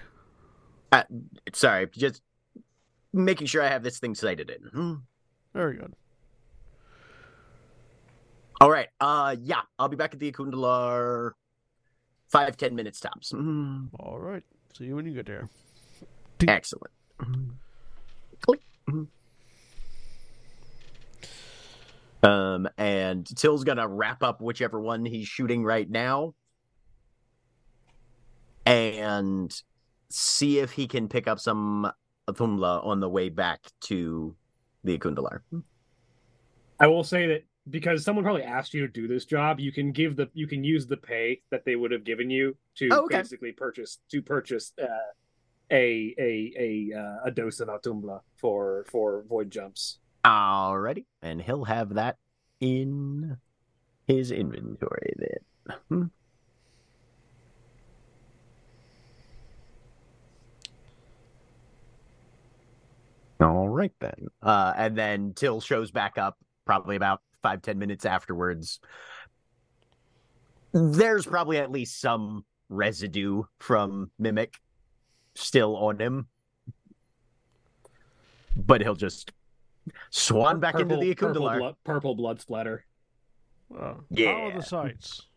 [SPEAKER 6] Sorry, just making sure I have this thing sighted in. Hmm.
[SPEAKER 3] Very good.
[SPEAKER 6] All right. Uh, yeah, I'll be back at the Akundalar. Five ten minutes tops. Hmm.
[SPEAKER 3] All right. See you when you get there.
[SPEAKER 6] Excellent. Click. Um, and Tyll's gonna wrap up whichever one he's shooting right now, and see if he can pick up some Athumla on the way back to the Akundalar.
[SPEAKER 1] I will say that because someone probably asked you to do this job, you can give the you can use the pay that they would have given you to
[SPEAKER 6] Oh, okay.
[SPEAKER 1] basically purchase to purchase uh, a a a uh, a dose of Autumnbla for for void jumps.
[SPEAKER 6] Alrighty, and he'll have that in his inventory then. All right then. Uh, and then Tyll shows back up probably about five ten minutes afterwards. There's probably at least some residue from Mimic still on him, but he'll just swan back into the
[SPEAKER 1] purple blood, purple blood splatter.
[SPEAKER 3] Uh, How are the sights?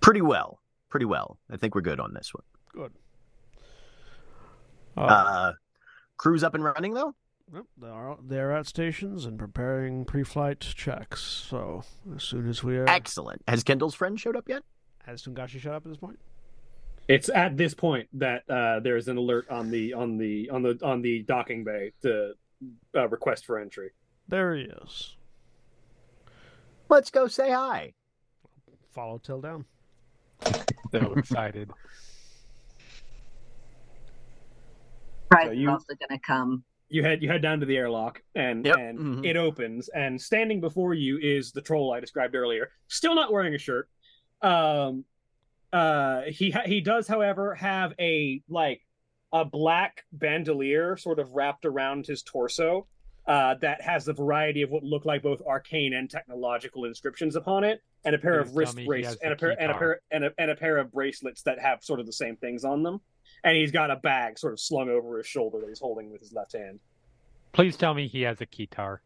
[SPEAKER 6] Pretty well. Pretty well. I think we're good on this one.
[SPEAKER 3] Good.
[SPEAKER 6] Uh,
[SPEAKER 3] Uh,
[SPEAKER 6] crew's up and running though?
[SPEAKER 3] yep, they're, they're at stations and preparing pre-flight checks. So as soon as we are,
[SPEAKER 6] Excellent. Has Kendall's friend showed up yet?
[SPEAKER 3] has Tungashi showed up at this point?
[SPEAKER 1] It's at this point that uh, there's an alert on the on the on the on the docking bay to uh, request for entry.
[SPEAKER 3] There he is.
[SPEAKER 6] Let's go say hi.
[SPEAKER 3] Follow Tyll down.
[SPEAKER 2] So excited.
[SPEAKER 5] Prize
[SPEAKER 1] So
[SPEAKER 5] is
[SPEAKER 1] you-
[SPEAKER 5] also going to come.
[SPEAKER 1] You head you head down to the airlock and
[SPEAKER 6] Yep,
[SPEAKER 1] and
[SPEAKER 6] mhm.
[SPEAKER 1] it opens and standing before you is the troll I described earlier, still not wearing a shirt. Um, uh, he ha- he does, however, have a like a black bandolier sort of wrapped around his torso. Uh, that has a variety of what look like both arcane and technological inscriptions upon it, and a pair
[SPEAKER 2] Please
[SPEAKER 1] of wrist
[SPEAKER 2] me he
[SPEAKER 1] brace and a pair and a pair and a, and a pair of bracelets that have sort of the same things on them. And he's got a bag sort of slung over his shoulder that he's holding with his left hand.
[SPEAKER 2] Please tell me he has a keytar.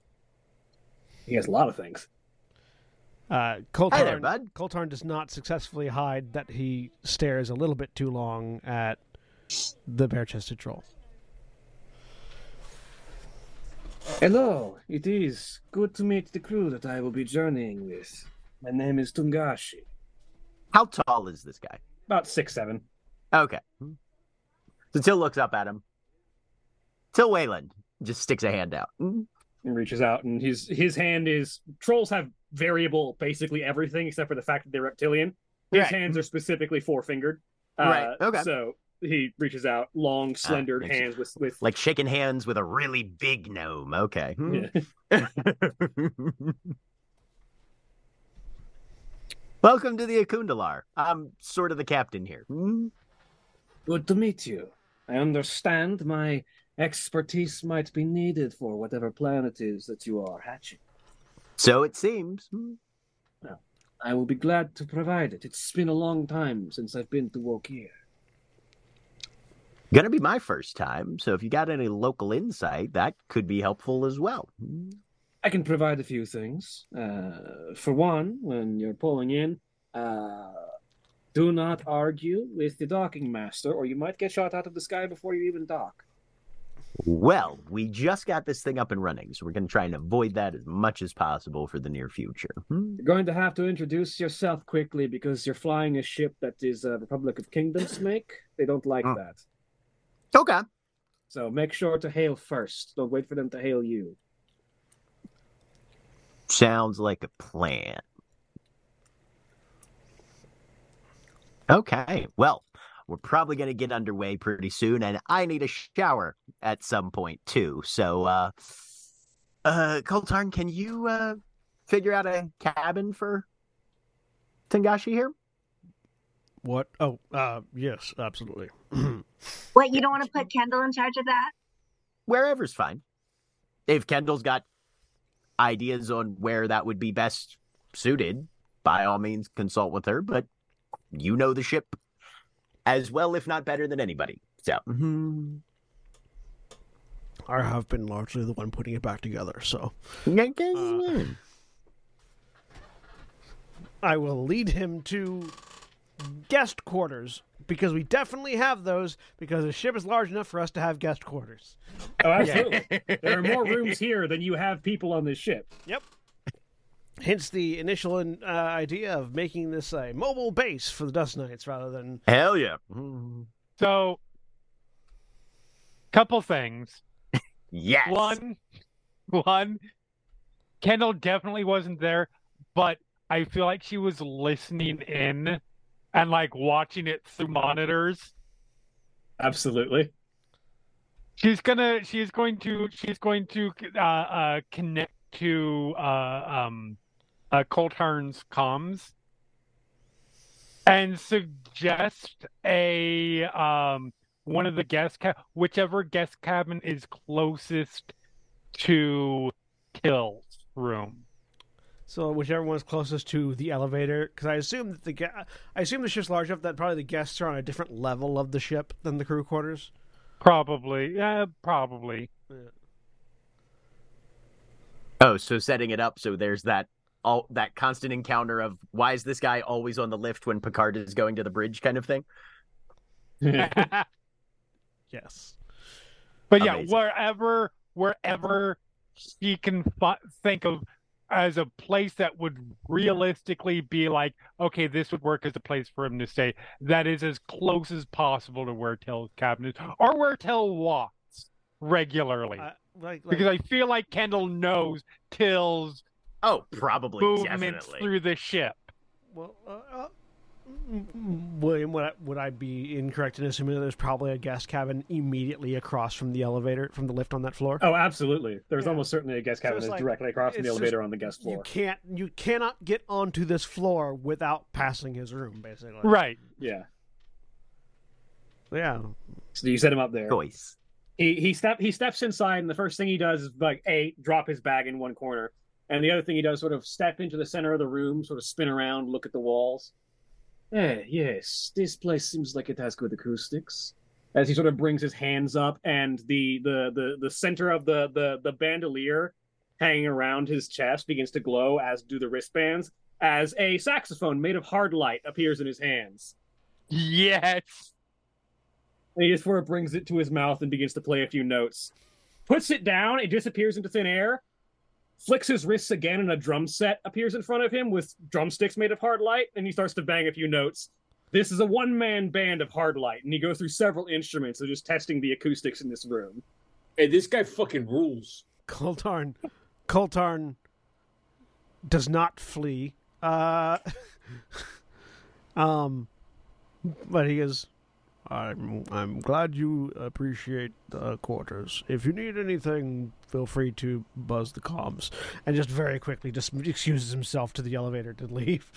[SPEAKER 1] He has a lot of things.
[SPEAKER 3] Uh,
[SPEAKER 6] Hi there,
[SPEAKER 3] Koltarn,
[SPEAKER 6] bud.
[SPEAKER 3] Koltarn does not successfully hide that he stares a little bit too long at the bare-chested troll.
[SPEAKER 1] Hello, it is good to meet the crew that I will be journeying with. My name is Tungashi.
[SPEAKER 6] How tall is this guy?
[SPEAKER 1] About six seven.
[SPEAKER 6] Okay. So Tyll looks up at him. Tyll Wayland just sticks a hand out. Mm.
[SPEAKER 1] and reaches out and his his hand is trolls have variable basically everything except for the fact that they're reptilian his
[SPEAKER 6] Right.
[SPEAKER 1] hands are specifically four fingered
[SPEAKER 6] Right, okay.
[SPEAKER 1] so he reaches out long slender
[SPEAKER 6] makes-
[SPEAKER 1] hands with with
[SPEAKER 6] Like shaking hands with a really big gnome. Okay. Hmm.
[SPEAKER 1] yeah.
[SPEAKER 6] Welcome to the Akundalar. I'm sort of the captain here. Hmm?
[SPEAKER 1] good to meet you i understand my expertise might be needed for whatever plan it is that you are hatching
[SPEAKER 6] So it seems. Hmm.
[SPEAKER 1] i will be glad to provide it it's been a long time since i've been to Wokir.
[SPEAKER 6] Gonna be my first time, so if you got any local insight, that could be helpful as well. Hmm.
[SPEAKER 1] I can provide a few things. Uh, for one, when you're pulling in, uh, do not argue with the docking master, or you might get shot out of the sky before you even dock.
[SPEAKER 6] Well, we just got this thing up and running, so we're gonna try and avoid that as much as possible for the near future. Hmm.
[SPEAKER 1] You're going to have to introduce yourself quickly because you're flying a ship that is a Republic of Kingdoms make. They don't like
[SPEAKER 6] Oh.
[SPEAKER 1] that.
[SPEAKER 6] Okay.
[SPEAKER 1] So make sure to hail first. Don't wait for them to hail you.
[SPEAKER 6] Sounds like a plan. Okay, well, we're probably going to get underway pretty soon, and I need a shower at some point too. So, uh, uh, Koltarn, can you uh figure out a cabin for Tangashi here?
[SPEAKER 3] What? Oh, uh, yes, absolutely.
[SPEAKER 5] What, you don't want to put Kendall in charge of that?
[SPEAKER 6] Wherever's fine. If Kendall's got ideas on where that would be best suited, by all means consult with her. But you know the ship as well, if not better than anybody. So mhm.
[SPEAKER 3] I have been largely the one putting it back together, so
[SPEAKER 6] Uh,
[SPEAKER 3] I will lead him to guest quarters because we definitely have those because the ship is large enough for us to have guest quarters.
[SPEAKER 1] Oh, absolutely. there are more rooms here than you have people on this ship.
[SPEAKER 3] Yep. Hence the initial uh, idea of making this a mobile base for the Dust Knights rather than
[SPEAKER 6] hell yeah.
[SPEAKER 2] So, couple things.
[SPEAKER 6] Yes.
[SPEAKER 2] One, one, Kendall definitely wasn't there, but I feel like she was listening in and like watching it through monitors.
[SPEAKER 1] Absolutely.
[SPEAKER 2] She's gonna, she's going to, she's going to uh, uh, connect to uh, um, uh, Koltarn's comms and suggest a um one of the guest ca- whichever guest cabin is closest to Tyll's room.
[SPEAKER 3] so whichever one's closest to the elevator. Because I assume that the ge- I assume the ship's large enough that probably the guests are on a different level of the ship than the crew quarters.
[SPEAKER 2] Probably, yeah, probably. Yeah.
[SPEAKER 6] Oh, so setting it up so there's that all that constant encounter of why is this guy always on the lift when Picard is going to the bridge kind of thing. Yes.
[SPEAKER 2] But
[SPEAKER 3] Yes.
[SPEAKER 2] yeah,
[SPEAKER 6] Amazing.
[SPEAKER 2] wherever wherever she can fi- think of as a place that would realistically be like, okay, this would work as a place for him to stay. That is as close as possible to where Tyll's cabin is, or where Tyll walks regularly.
[SPEAKER 3] Uh, like, like
[SPEAKER 2] because I feel like Kendall knows Tyll's
[SPEAKER 6] Oh, probably
[SPEAKER 2] movements
[SPEAKER 6] definitely.
[SPEAKER 2] through the ship.
[SPEAKER 3] well, uh, uh, mm, William, would I, would I be incorrect in assuming that there's probably a guest cabin immediately across from the elevator from the lift on that floor?
[SPEAKER 1] Oh, absolutely. There's
[SPEAKER 3] Yeah.
[SPEAKER 1] almost certainly a guest cabin
[SPEAKER 3] it's
[SPEAKER 1] that's
[SPEAKER 3] like-
[SPEAKER 1] directly across from the
[SPEAKER 3] it's just-
[SPEAKER 1] elevator on the guest floor.
[SPEAKER 3] You
[SPEAKER 1] floor.
[SPEAKER 3] can't you cannot get onto this floor without passing his room, basically.
[SPEAKER 2] Right.
[SPEAKER 1] Yeah.
[SPEAKER 3] Yeah.
[SPEAKER 1] So you set him up there.
[SPEAKER 6] choice.
[SPEAKER 1] He he step he steps inside, and the first thing he does is like a drop his bag in one corner, and the other thing he does sort of step into the center of the room, sort of spin around, look at the walls. Eh, yes, this place seems like it has good acoustics. As he sort of brings his hands up, and the the the the center of the the the bandolier hanging around his chest begins to glow, as do the wristbands. As a saxophone made of hard light appears in his hands.
[SPEAKER 2] Yes.
[SPEAKER 1] And he just sort of brings it to his mouth and begins to play a few notes. Puts it down, it disappears into thin air. Flicks his wrists again, and a drum set appears in front of him with drumsticks made of hard light, and he starts to bang a few notes. This is a one man band of hard light, and he goes through several instruments, so just testing the acoustics in this room.
[SPEAKER 7] Hey, this guy fucking rules.
[SPEAKER 3] Koltarn Koltarn does not flee. Uh um but he is I'm I'm glad you appreciate the quarters. If you need anything, feel free to buzz the comms. And just very quickly just excuses himself to the elevator to leave.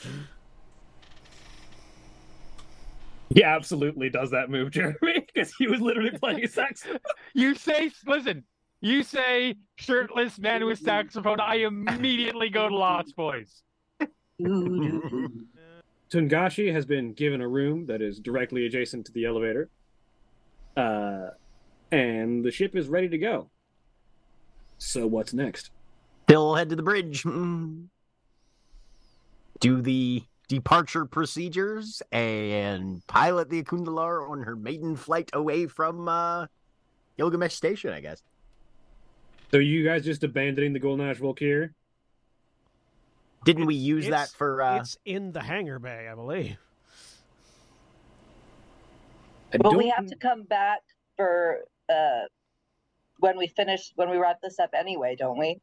[SPEAKER 1] He absolutely does that move, Jeremy, because he was literally playing sax.
[SPEAKER 2] You say, listen, you say shirtless man with saxophone, I immediately go to Lost Boys.
[SPEAKER 1] Tungashi has been given a room that is directly adjacent to the elevator. Uh, and the ship is ready to go. So what's next?
[SPEAKER 6] They'll head to the bridge. Do the departure procedures and pilot the Akundalar on her maiden flight away from uh, Gilgamesh Station, I guess.
[SPEAKER 1] So you guys just abandoning the Golden Ash Volkir?
[SPEAKER 6] Didn't we use that for? Uh...
[SPEAKER 3] It's in the hangar bay, I believe.
[SPEAKER 1] I
[SPEAKER 8] But we have to come back for uh when we finish when we wrap this up anyway, don't we?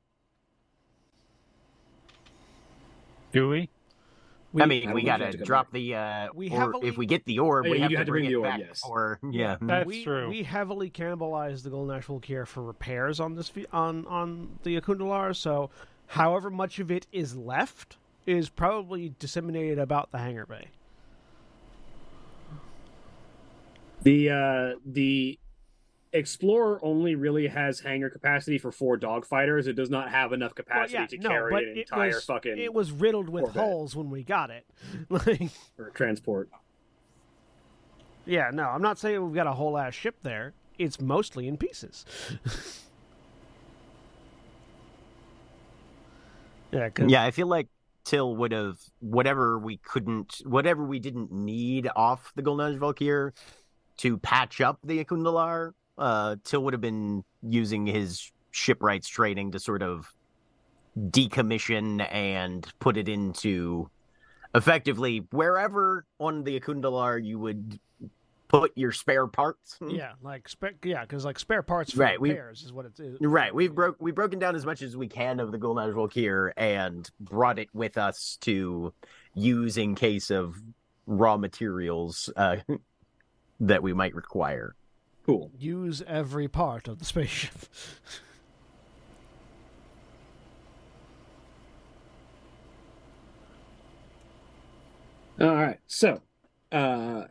[SPEAKER 2] Do we?
[SPEAKER 3] We,
[SPEAKER 6] I mean, we
[SPEAKER 1] don't think you have
[SPEAKER 6] gotta drop
[SPEAKER 1] back.
[SPEAKER 6] the. Uh,
[SPEAKER 3] We
[SPEAKER 6] or
[SPEAKER 3] heavily-
[SPEAKER 6] if we get the orb,
[SPEAKER 1] Oh, yeah,
[SPEAKER 6] we
[SPEAKER 1] you
[SPEAKER 6] have to
[SPEAKER 1] have to
[SPEAKER 6] bring,
[SPEAKER 1] bring
[SPEAKER 6] it
[SPEAKER 1] the orb,
[SPEAKER 6] back.
[SPEAKER 1] yes.
[SPEAKER 6] Or yeah,
[SPEAKER 2] That's
[SPEAKER 3] we,
[SPEAKER 2] true.
[SPEAKER 3] We heavily cannibalized the Golden Ash Volkir for repairs on this on on the Akundalar, so however much of it is left is probably disseminated about the hangar bay.
[SPEAKER 1] the uh the Explorer only really has hangar capacity for four dogfighters. It does not have enough
[SPEAKER 3] Well,
[SPEAKER 1] capacity
[SPEAKER 3] yeah,
[SPEAKER 1] to
[SPEAKER 3] no,
[SPEAKER 1] carry an entire
[SPEAKER 3] was
[SPEAKER 1] fucking
[SPEAKER 3] it was riddled with
[SPEAKER 1] Corvette.
[SPEAKER 3] holes when we got it. like,
[SPEAKER 1] or transport.
[SPEAKER 3] yeah, no, I'm not saying we've got a whole ass ship there. It's mostly in pieces. yeah,
[SPEAKER 6] Yeah, I feel like Tyll would have whatever we couldn't, whatever we didn't need off the Golden Age Valkyr to patch up the Akundalar. Uh, Tyll would have been using his shipwrights training to sort of decommission and put it into effectively wherever on the Akundalar you would put your spare parts.
[SPEAKER 3] yeah, like spare, yeah, because like spare parts for
[SPEAKER 6] Right, we-
[SPEAKER 3] repairs is what it is.
[SPEAKER 6] Right, we've broke we've broken down as much as we can of the Golden Age Valkyr and brought it with us to use in case of raw materials uh, that we might require.
[SPEAKER 1] Cool.
[SPEAKER 3] use every part of the spaceship.
[SPEAKER 1] All right. So, uh,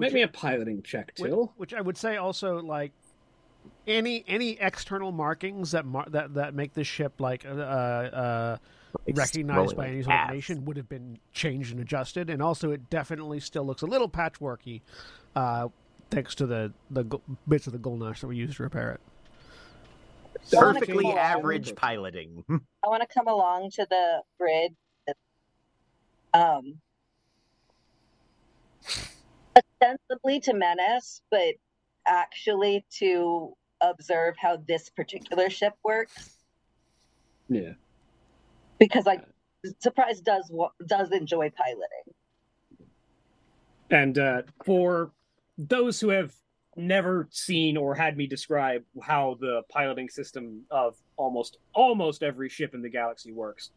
[SPEAKER 3] Which-
[SPEAKER 1] make me a piloting check,
[SPEAKER 3] Which, which I would say also like any any external markings that mar- that that make this ship like uh, uh, recognized by any sort of nation would have been changed and adjusted, and also it definitely still looks a little patchworky, uh, thanks to the the go- bits of the Golnash that we used to repair it.
[SPEAKER 8] So I wanna
[SPEAKER 6] Perfectly average piloting.
[SPEAKER 8] I want to come along to the bridge. Um, ostensibly to menace, but actually to observe how this particular ship works.
[SPEAKER 1] Yeah.
[SPEAKER 8] Because like, Surprise does wa- does enjoy piloting.
[SPEAKER 1] And uh, for those who have never seen or had me describe how the piloting system of almost almost every ship in the galaxy works,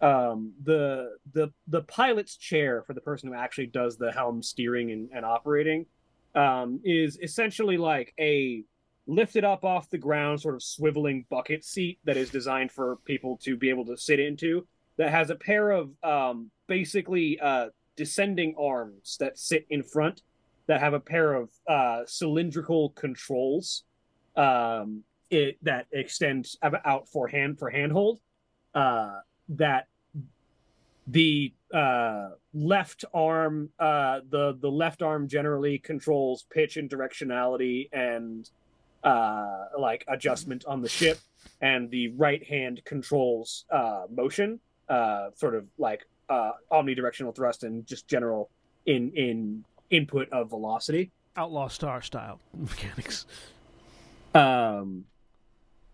[SPEAKER 1] um, the the the pilot's chair for the person who actually does the helm steering and, and operating um, is essentially like a lifted up off the ground, sort of swiveling bucket seat that is designed for people to be able to sit into. That has a pair of um, basically uh, descending arms that sit in front that have a pair of uh, cylindrical controls um, it, that extend out for hand for handhold. Uh, that the uh, left arm, uh, the the left arm generally controls pitch and directionality and uh, like adjustment on the ship, and the right hand controls uh, motion, uh, sort of like uh, omnidirectional thrust and just general in in input of velocity.
[SPEAKER 3] Outlaw Star style mechanics.
[SPEAKER 1] Um,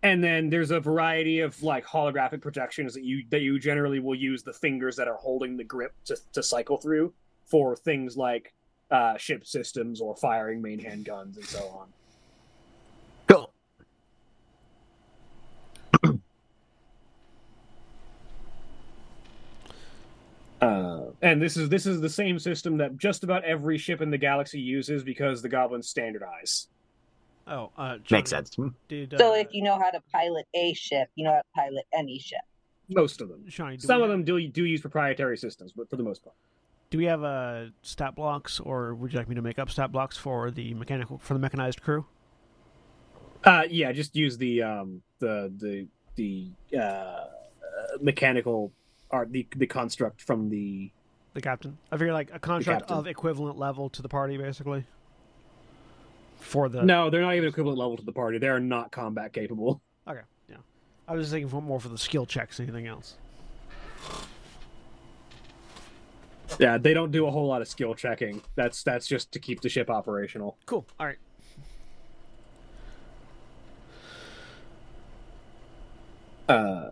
[SPEAKER 1] and then there's a variety of like holographic projections that you that you generally will use the fingers that are holding the grip to to cycle through for things like uh, ship systems or firing main handguns and so on.
[SPEAKER 6] Cool.
[SPEAKER 1] Uh, and this is this is the same system that just about every ship in the galaxy uses because the goblins standardize.
[SPEAKER 3] Oh, uh, Johnny,
[SPEAKER 6] Makes sense.
[SPEAKER 3] Did, uh,
[SPEAKER 8] So if you know how to pilot a ship, you know how to pilot any ship.
[SPEAKER 1] Most of them.
[SPEAKER 3] Shani, do
[SPEAKER 1] Some
[SPEAKER 3] we
[SPEAKER 1] of
[SPEAKER 3] have-
[SPEAKER 1] them do do use proprietary systems, but for the most part.
[SPEAKER 3] Do we have uh, stat blocks, or would you like me to make up stat blocks for the mechanical for the mechanized crew?
[SPEAKER 1] Uh, yeah, just use the um the the the uh mechanical art the the construct from the
[SPEAKER 3] The captain. I figure like a contract
[SPEAKER 1] captain.
[SPEAKER 3] of equivalent level to the party, basically. For the
[SPEAKER 1] no they're not even equivalent level to the party they are not combat capable
[SPEAKER 3] Okay, yeah. I was just thinking for more for the skill checks, anything else.
[SPEAKER 1] yeah they don't do a whole lot of skill checking that's that's just to keep the ship operational
[SPEAKER 3] Cool. All right.
[SPEAKER 1] uh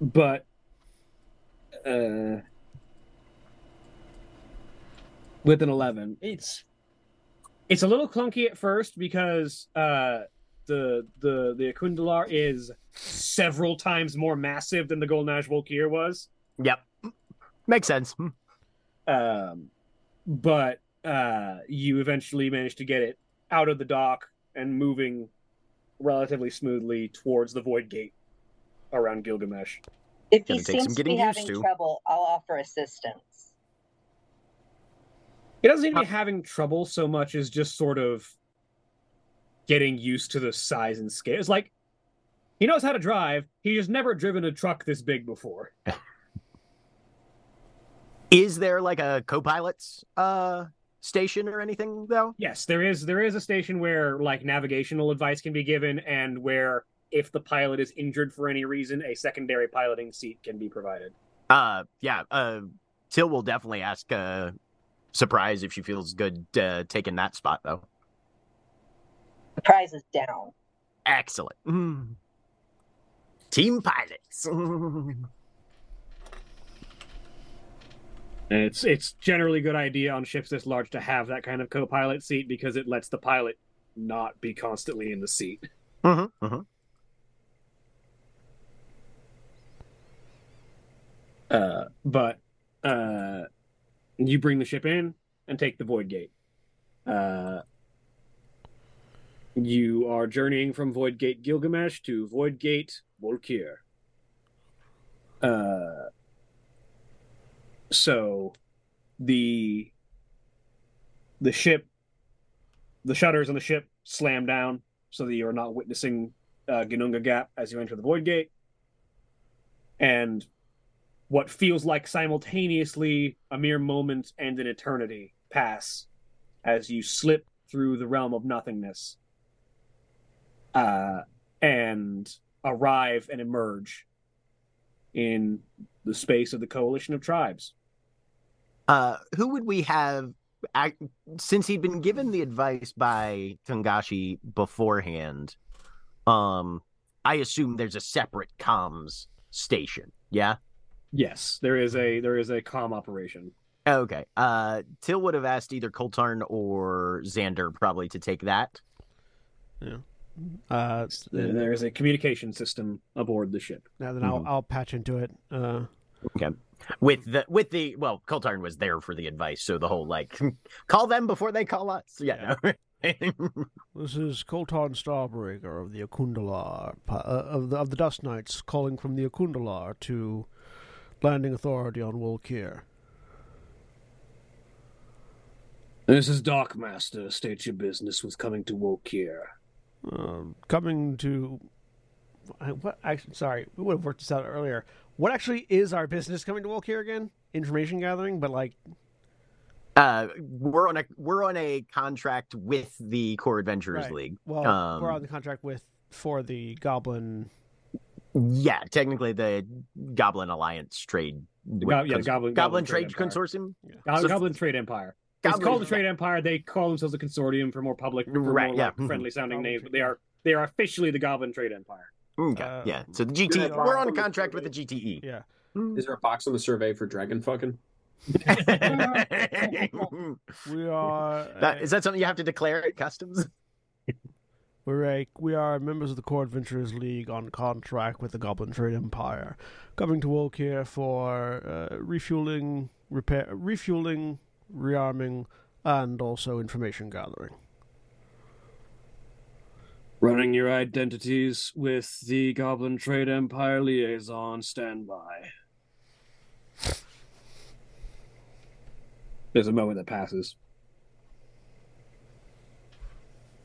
[SPEAKER 1] but uh with an 11 it's it's a little clunky at first because uh the the the Akundalar is several times more massive than the Golden Ash Volkir was
[SPEAKER 6] Yep. Makes sense. Hmm.
[SPEAKER 1] um, but uh, you eventually manage to get it out of the dock and moving relatively smoothly towards the void gate around Gilgamesh.
[SPEAKER 8] If
[SPEAKER 6] Gonna
[SPEAKER 8] he
[SPEAKER 6] take some
[SPEAKER 8] seems to be
[SPEAKER 6] getting used
[SPEAKER 8] having
[SPEAKER 6] to.
[SPEAKER 8] trouble, I'll offer assistance.
[SPEAKER 1] It doesn't seem to be having trouble so much as just sort of getting used to the size and scale. It's like he knows how to drive. He just never driven a truck this big before.
[SPEAKER 6] Is there like a co-pilot's uh station or anything though?
[SPEAKER 1] Yes, there is there is a station where like navigational advice can be given and where if the pilot is injured for any reason, a secondary piloting seat can be provided.
[SPEAKER 6] Uh yeah, uh Tyll will definitely ask uh surprise if she feels good uh, taking that spot though.
[SPEAKER 8] The prize is down.
[SPEAKER 6] Excellent. Mm. Team pilots.
[SPEAKER 1] And it's it's generally a good idea on ships this large to have that kind of co-pilot seat because it lets the pilot not be constantly in the seat.
[SPEAKER 6] mm-hmm, mm-hmm.
[SPEAKER 1] Uh, but uh, you bring the ship in and take the void gate. Uh, you are journeying from Void Gate Gilgamesh to Void Gate Volkir. Uh, so the the ship, the shutters on the ship slam down so that you are not witnessing uh, Ginunga Gap as you enter the Void Gate. And what feels like simultaneously a mere moment and an eternity pass as you slip through the realm of nothingness uh, and arrive and emerge in the space of the coalition of tribes.
[SPEAKER 6] Uh, who would we have? Since he'd been given the advice by Tangashi beforehand, um, I assume there's a separate comms station. Yeah.
[SPEAKER 1] Yes, there is a there is a com operation.
[SPEAKER 6] Okay. Uh, Tyll would have asked either Koltarn or Xander probably to take that.
[SPEAKER 3] Yeah. Uh,
[SPEAKER 1] there is a communication system aboard the ship.
[SPEAKER 3] Now then, I'll I'll patch into it. Uh,
[SPEAKER 6] okay. With the with the well, Koltarn was there for the advice, so the whole like call them before they call us. Yeah.
[SPEAKER 3] yeah. this is Koltarn Starbreaker of the Akundalar uh, of the of the Dust Knights calling from the Akundalar to landing authority on Wolkir.
[SPEAKER 1] This is Darkmaster. State your business with coming to Wolkir.
[SPEAKER 3] Uh, coming to what? Actually, sorry, we would have worked this out earlier. What actually is our business coming to Wolkir again? Information gathering, but like,
[SPEAKER 6] uh, we're on a we're on a contract with the Core Adventurers
[SPEAKER 3] right.
[SPEAKER 6] League.
[SPEAKER 3] Well, um, we're on the contract with for the Goblin.
[SPEAKER 6] Yeah, technically the Goblin Alliance Trade.
[SPEAKER 1] Go, yeah, Goblin,
[SPEAKER 6] Goblin, Goblin Trade, Trade Consortium.
[SPEAKER 1] Yeah. So, Goblin Trade Empire. Goblin, it's called the Trade Empire. They call themselves a consortium for more public, for
[SPEAKER 6] right?
[SPEAKER 1] More,
[SPEAKER 6] yeah,
[SPEAKER 1] like, friendly sounding names, but they are they are officially the Goblin Trade Empire.
[SPEAKER 6] Okay, uh, yeah. So the GT, we're on a contract with the GTE.
[SPEAKER 3] Yeah.
[SPEAKER 7] Is there a box on the survey for dragon fucking?
[SPEAKER 3] we are.
[SPEAKER 6] That, is that something you have to declare at customs?
[SPEAKER 3] We're a, we are members of the Core Adventurers League on contract with the Goblin Trade Empire, coming to Wolkir for uh, refueling, repair, refueling, rearming, and also information gathering.
[SPEAKER 1] Running your identities with the Goblin Trade Empire liaison standby. There's a moment that passes.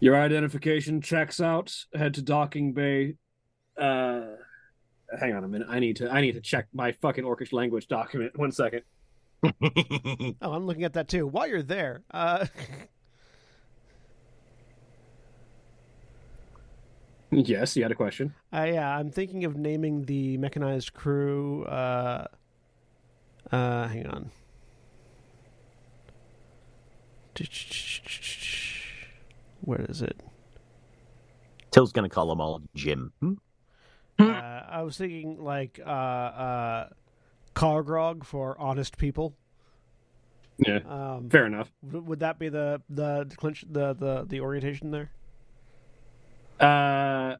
[SPEAKER 1] Your identification checks out. Head to docking bay. Uh, hang on a minute. I need to. I need to check my fucking Orcish language document. One second.
[SPEAKER 3] oh, I'm looking at that too. While you're there, uh...
[SPEAKER 1] yes, you had a question.
[SPEAKER 3] Uh, yeah, I'm thinking of naming the mechanized crew. Uh, uh, hang on. Where is it?
[SPEAKER 6] Tyll's gonna call them all Jim. Hmm?
[SPEAKER 3] Uh, I was thinking like uh, uh, Cargrog for honest people.
[SPEAKER 1] Yeah,
[SPEAKER 3] um,
[SPEAKER 1] fair enough.
[SPEAKER 3] W- would that be the the the the the orientation there?
[SPEAKER 1] Uh,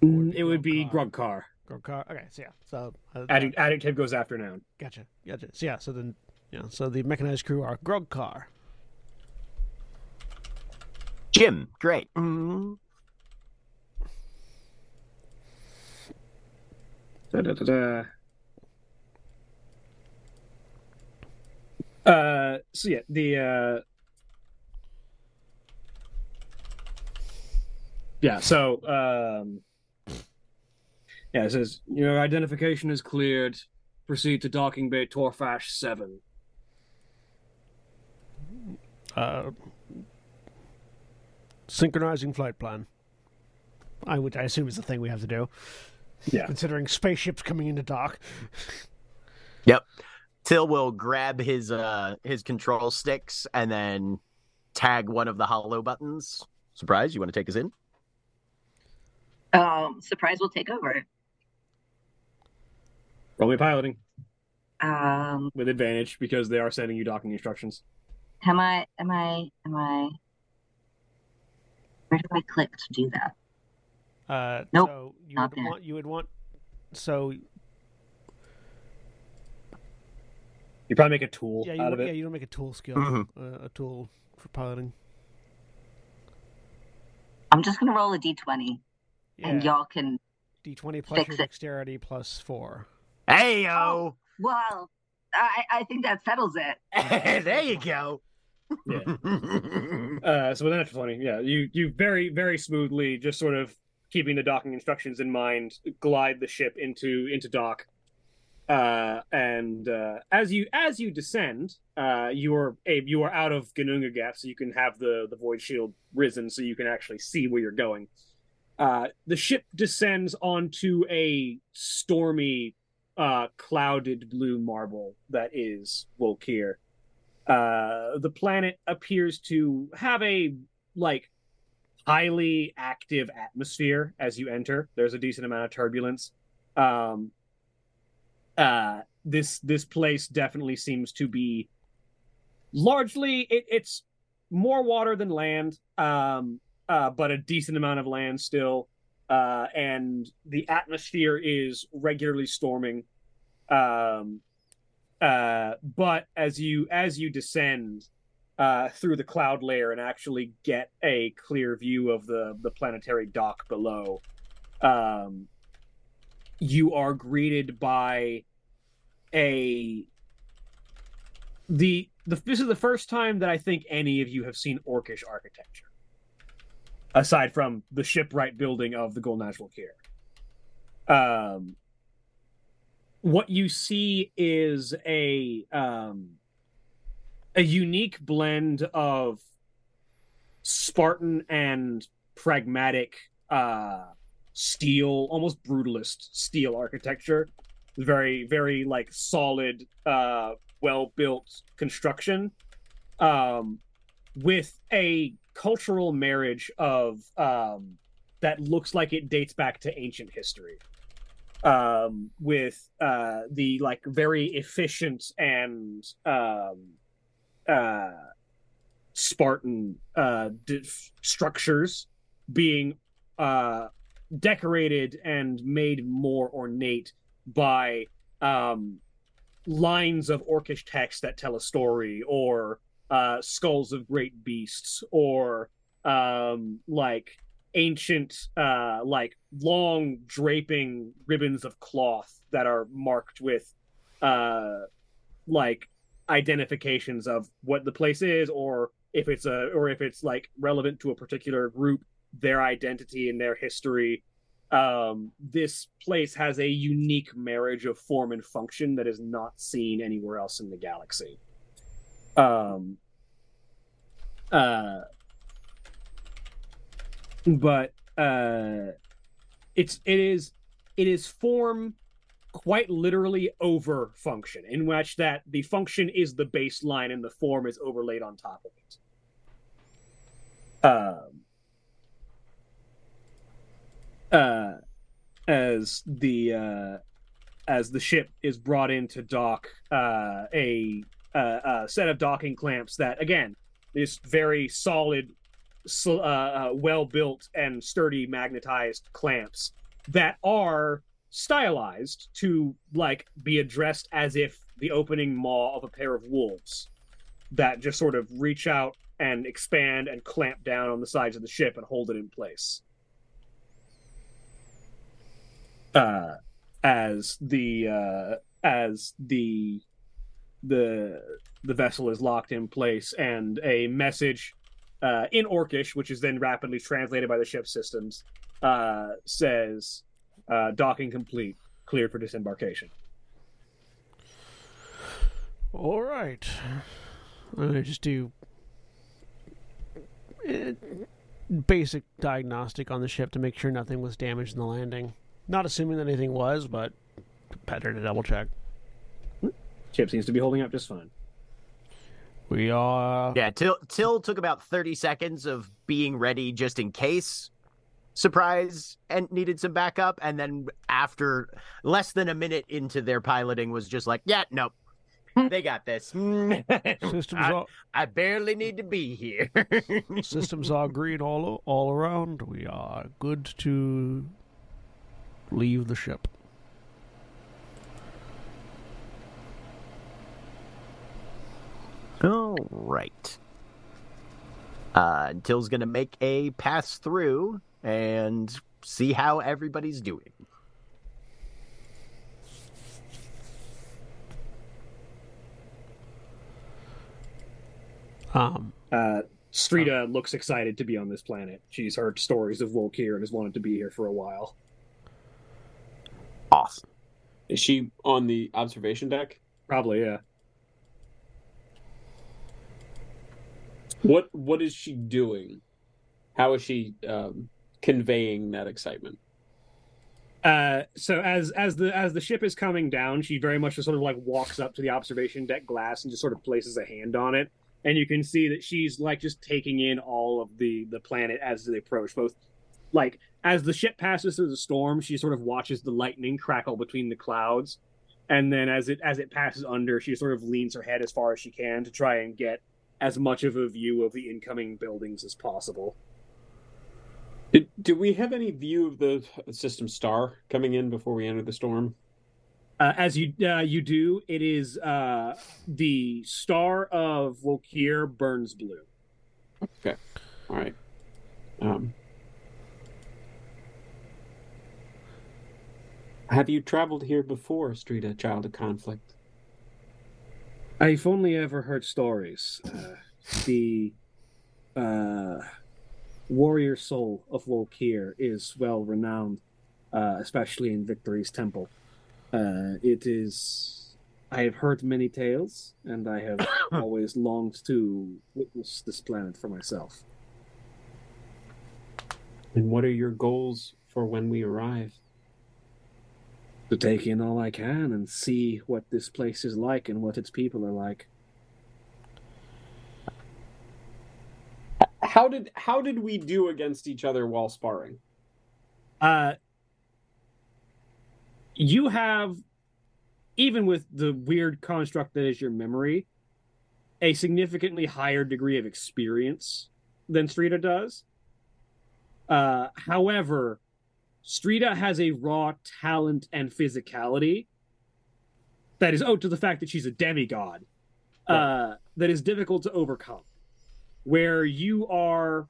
[SPEAKER 1] it would be Grogcar.
[SPEAKER 3] Grogcar. Okay, so yeah, so
[SPEAKER 1] uh, Addict, adjective goes after noun.
[SPEAKER 3] Gotcha, gotcha. So yeah, so then yeah, so the mechanized crew are Grogcar.
[SPEAKER 6] Jim, great. Mm-hmm.
[SPEAKER 1] Da, da, da, Uh, so yeah, the uh, yeah, so um, yeah, it says your identification is cleared. Proceed to docking bay Torfash Seven.
[SPEAKER 3] Uh, synchronizing flight plan. I would I assume is the thing we have to do.
[SPEAKER 1] Yeah.
[SPEAKER 3] Considering spaceships coming into dock.
[SPEAKER 6] Yep. Tyll will grab his uh his control sticks and then tag one of the hollow buttons. Surprise, you want to take us in?
[SPEAKER 5] Um, surprise will take over.
[SPEAKER 1] Roll me piloting
[SPEAKER 5] Um,
[SPEAKER 1] with advantage because they are sending you docking instructions.
[SPEAKER 5] Am I? Am I? Am I? Where do I click to do that?
[SPEAKER 3] Uh,
[SPEAKER 5] Nope,
[SPEAKER 3] so you
[SPEAKER 5] not
[SPEAKER 3] would
[SPEAKER 5] there.
[SPEAKER 3] want you would want so
[SPEAKER 1] You probably make a tool
[SPEAKER 3] yeah you
[SPEAKER 1] out of it.
[SPEAKER 3] yeah
[SPEAKER 1] it.
[SPEAKER 3] you don't make a tool skill
[SPEAKER 6] mm-hmm.
[SPEAKER 3] uh, a tool for piloting.
[SPEAKER 5] I'm just gonna roll a d20, and y'all can.
[SPEAKER 3] D twenty plus
[SPEAKER 5] fix
[SPEAKER 3] your
[SPEAKER 5] it.
[SPEAKER 3] dexterity plus four.
[SPEAKER 6] Hey yo!
[SPEAKER 5] Well, I I think that settles it.
[SPEAKER 6] there you go.
[SPEAKER 1] Yeah. Uh, so with an natural twenty, yeah, you you very very smoothly, just sort of keeping the docking instructions in mind, glide the ship into into dock. Uh, and uh, as you as you descend, uh, you are a, you are out of Ganunga Gap, so you can have the the void shield risen, so you can actually see where you're going. Uh, the ship descends onto a stormy, uh, clouded blue marble that is Volkir. Uh the planet appears to have a like highly active atmosphere as you enter. There's a decent amount of turbulence. Um uh this this place definitely seems to be largely it, it's more water than land um uh but a decent amount of land still uh and the atmosphere is regularly storming. Um uh but as you as you descend uh through the cloud layer and actually get a clear view of the the planetary dock below um you are greeted by a the the this is the first time that I think any of you have seen orcish architecture aside from the shipwright building of the Golden National Care um what you see is a um a unique blend of Spartan and pragmatic uh steel, almost brutalist steel architecture. Very, very like solid, uh well built construction. Um with a cultural marriage of um that looks like it dates back to ancient history. Um, with uh, the like very efficient and um, uh, Spartan uh, structures being uh, decorated and made more ornate by um, lines of orcish text that tell a story, or uh, skulls of great beasts, or um, like ancient uh like long draping ribbons of cloth that are marked with uh like identifications of what the place is or if it's a or if it's like relevant to a particular group their identity and their history. Um this place has a unique marriage of form and function that is not seen anywhere else in the galaxy um uh but uh it's it is it is form quite literally over function in which that the function is the baseline and the form is overlaid on top of it. Um uh as the uh as the ship is brought into dock uh a uh, a set of docking clamps that again is very solid so, uh, uh, well built and sturdy magnetized clamps that are stylized to like be addressed as if the opening maw of a pair of wolves that just sort of reach out and expand and clamp down on the sides of the ship and hold it in place. Uh as the uh as the the the vessel is locked in place, and a message uh, in Orcish, which is then rapidly translated by the ship systems, uh, says uh, docking complete, cleared for disembarkation.
[SPEAKER 3] All right. Gonna just do uh, basic diagnostic on the ship to make sure nothing was damaged in the landing. Not assuming that anything was, but better to double check.
[SPEAKER 1] Ship seems to be holding up just fine.
[SPEAKER 3] We are.
[SPEAKER 6] Yeah, Tyll Tyll took about thirty seconds of being ready just in case surprise and needed some backup, and then after less than a minute into their piloting was just like, yeah, nope. They got this.
[SPEAKER 3] Systems
[SPEAKER 6] I,
[SPEAKER 3] are
[SPEAKER 6] I barely need to be here.
[SPEAKER 3] systems are green all all around. We are good to leave the ship.
[SPEAKER 6] All right. Uh, Tyll's gonna make a pass through and see how everybody's doing.
[SPEAKER 3] Um,
[SPEAKER 1] Uh, Strida looks excited to be on this planet. She's heard stories of Volkir and has wanted to be here for a while.
[SPEAKER 6] Awesome.
[SPEAKER 7] Is she on the observation deck?
[SPEAKER 1] Probably, yeah.
[SPEAKER 7] What What is she doing? How is she um, conveying that excitement?
[SPEAKER 1] Uh, so as as the as the ship is coming down, she very much just sort of like walks up to the observation deck glass and just sort of places a hand on it, and you can see that she's like just taking in all of the the planet as they approach. Both like as the ship passes through the storm, she sort of watches the lightning crackle between the clouds, and then as it as it passes under, she sort of leans her head as far as she can to try and get as much of a view of the incoming buildings as possible.
[SPEAKER 7] Did, do we have any view of the system star coming in before we enter the storm?
[SPEAKER 1] Uh, as you uh, you do, it is uh, the star of Volkir burns blue.
[SPEAKER 7] Okay, all right. Um, have you traveled here before, Strida, child of conflict?
[SPEAKER 1] I've only ever heard stories. Uh, the uh, warrior soul of Volkir is well renowned, uh, especially in Victory's Temple. Uh, it is. I have heard many tales, and I have always longed to witness this planet for myself.
[SPEAKER 7] And what are your goals for when we arrive?
[SPEAKER 1] To take in all I can and see what this place is like and what its people are like.
[SPEAKER 7] How did how did we do against each other while sparring?
[SPEAKER 1] Uh, you have, even with the weird construct that is your memory, a significantly higher degree of experience than Strida does. Uh, however, Strida has a raw talent and physicality that is owed to the fact that she's a demigod uh, that is difficult to overcome. Where you are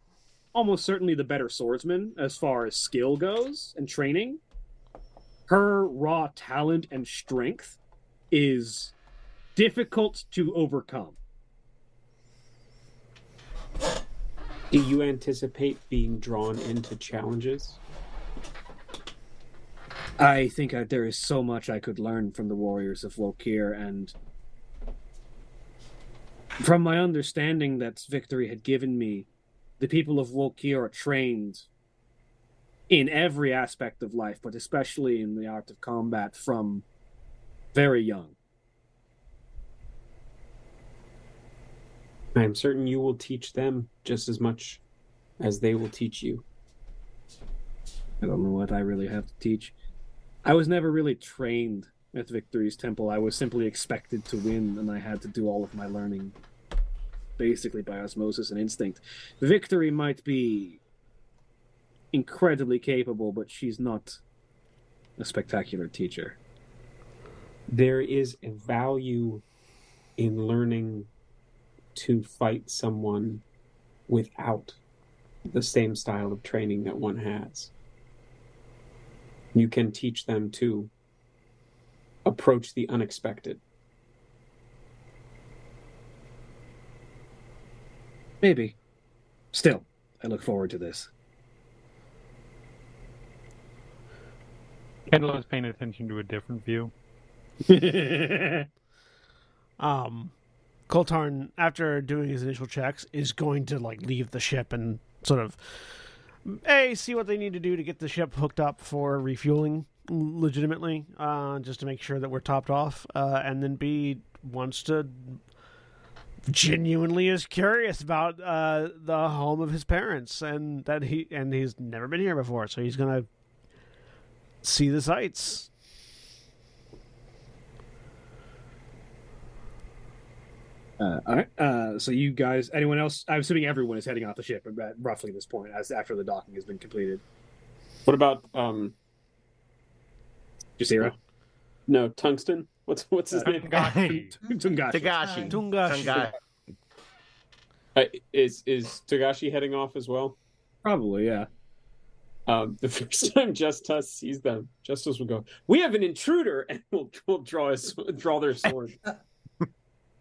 [SPEAKER 1] almost certainly the better swordsman as far as skill goes and training, her raw talent and strength is difficult to overcome.
[SPEAKER 7] Do you anticipate being drawn into challenges?
[SPEAKER 1] I think that there is so much I could learn from the warriors of Volkir, and from my understanding that Victory had given me, the people of Volkir are trained in every aspect of life, but especially in the art of combat from very young.
[SPEAKER 7] I am certain you will teach them just as much as they will teach you.
[SPEAKER 1] I don't know what I really have to teach. I was never really trained at Victory's Temple. I was simply expected to win, and I had to do all of my learning basically by osmosis and instinct. Victory might be incredibly capable, but she's not a spectacular teacher.
[SPEAKER 7] There is a value in learning to fight someone without the same style of training that one has you can teach them to approach the unexpected.
[SPEAKER 1] Maybe. Still, I look forward to this.
[SPEAKER 2] Kendall is paying attention to a different view.
[SPEAKER 3] um, Koltarn, after doing his initial checks, is going to like leave the ship and sort of a see what they need to do to get the ship hooked up for refueling legitimately, uh, just to make sure that we're topped off, uh, and then b wants to genuinely is curious about uh, the home of his parents and that he and he's never been here before, so he's gonna see the sights.
[SPEAKER 1] Uh, all right. Uh, so you guys, anyone else? I'm assuming everyone is heading off the ship at roughly this point, as after the docking has been completed.
[SPEAKER 7] What about um?
[SPEAKER 1] Jasira?
[SPEAKER 7] No, tungsten. What's what's his
[SPEAKER 1] Uh,
[SPEAKER 7] name?
[SPEAKER 1] Tungashi.
[SPEAKER 6] Tagashi.
[SPEAKER 3] Tungashi.
[SPEAKER 6] Tungashi.
[SPEAKER 7] Uh, is is Tagashi heading off as well?
[SPEAKER 1] Probably, yeah.
[SPEAKER 7] Um, the first time Justice sees them, Justice will go, "We have an intruder," and we'll, we'll draw his draw their sword.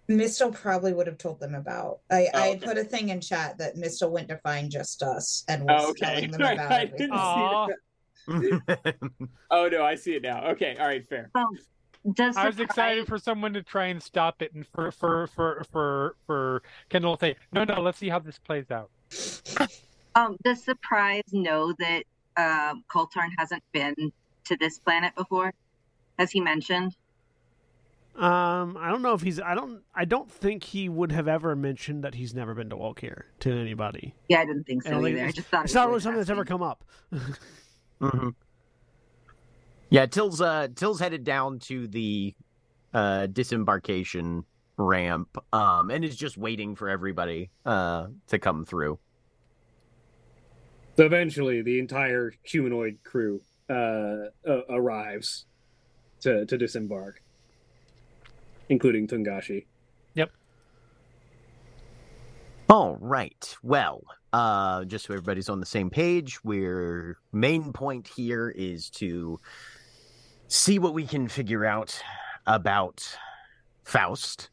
[SPEAKER 4] Mistyl probably would have told them about. I,
[SPEAKER 7] Oh,
[SPEAKER 4] I put a thing in chat that Mistyl went to find just us and was
[SPEAKER 7] Oh, okay.
[SPEAKER 4] telling them about
[SPEAKER 7] I
[SPEAKER 4] everything.
[SPEAKER 7] didn't see
[SPEAKER 2] Aw.
[SPEAKER 7] Oh no, I see it now. Okay, all right, fair.
[SPEAKER 5] Well, does
[SPEAKER 2] I was
[SPEAKER 5] surprise-
[SPEAKER 2] excited for someone to try and stop it, and for for for for for Kendall to say, "No, no, let's see how this plays out."
[SPEAKER 5] Um, does Surprise know that um, Koltarn hasn't been to this planet before? Has he mentioned?
[SPEAKER 3] Um, I don't know if he's. I don't. I don't think he would have ever mentioned that he's never been to Wolkir to anybody.
[SPEAKER 5] Yeah, I didn't think so
[SPEAKER 3] don't
[SPEAKER 5] either. I
[SPEAKER 3] it's-
[SPEAKER 5] just thought
[SPEAKER 3] It's
[SPEAKER 5] it
[SPEAKER 3] not
[SPEAKER 5] was
[SPEAKER 3] really something that's ever come up.
[SPEAKER 6] hmm Yeah, Tyll's uh Tyll's headed down to the uh disembarkation ramp, um, and is just waiting for everybody uh to come through.
[SPEAKER 1] So eventually, the entire humanoid crew uh, uh, arrives to to disembark, including Tungashi. Yep.
[SPEAKER 6] All right. Well, uh, just so everybody's on the same page, we're main point here is to see what we can figure out about Faust,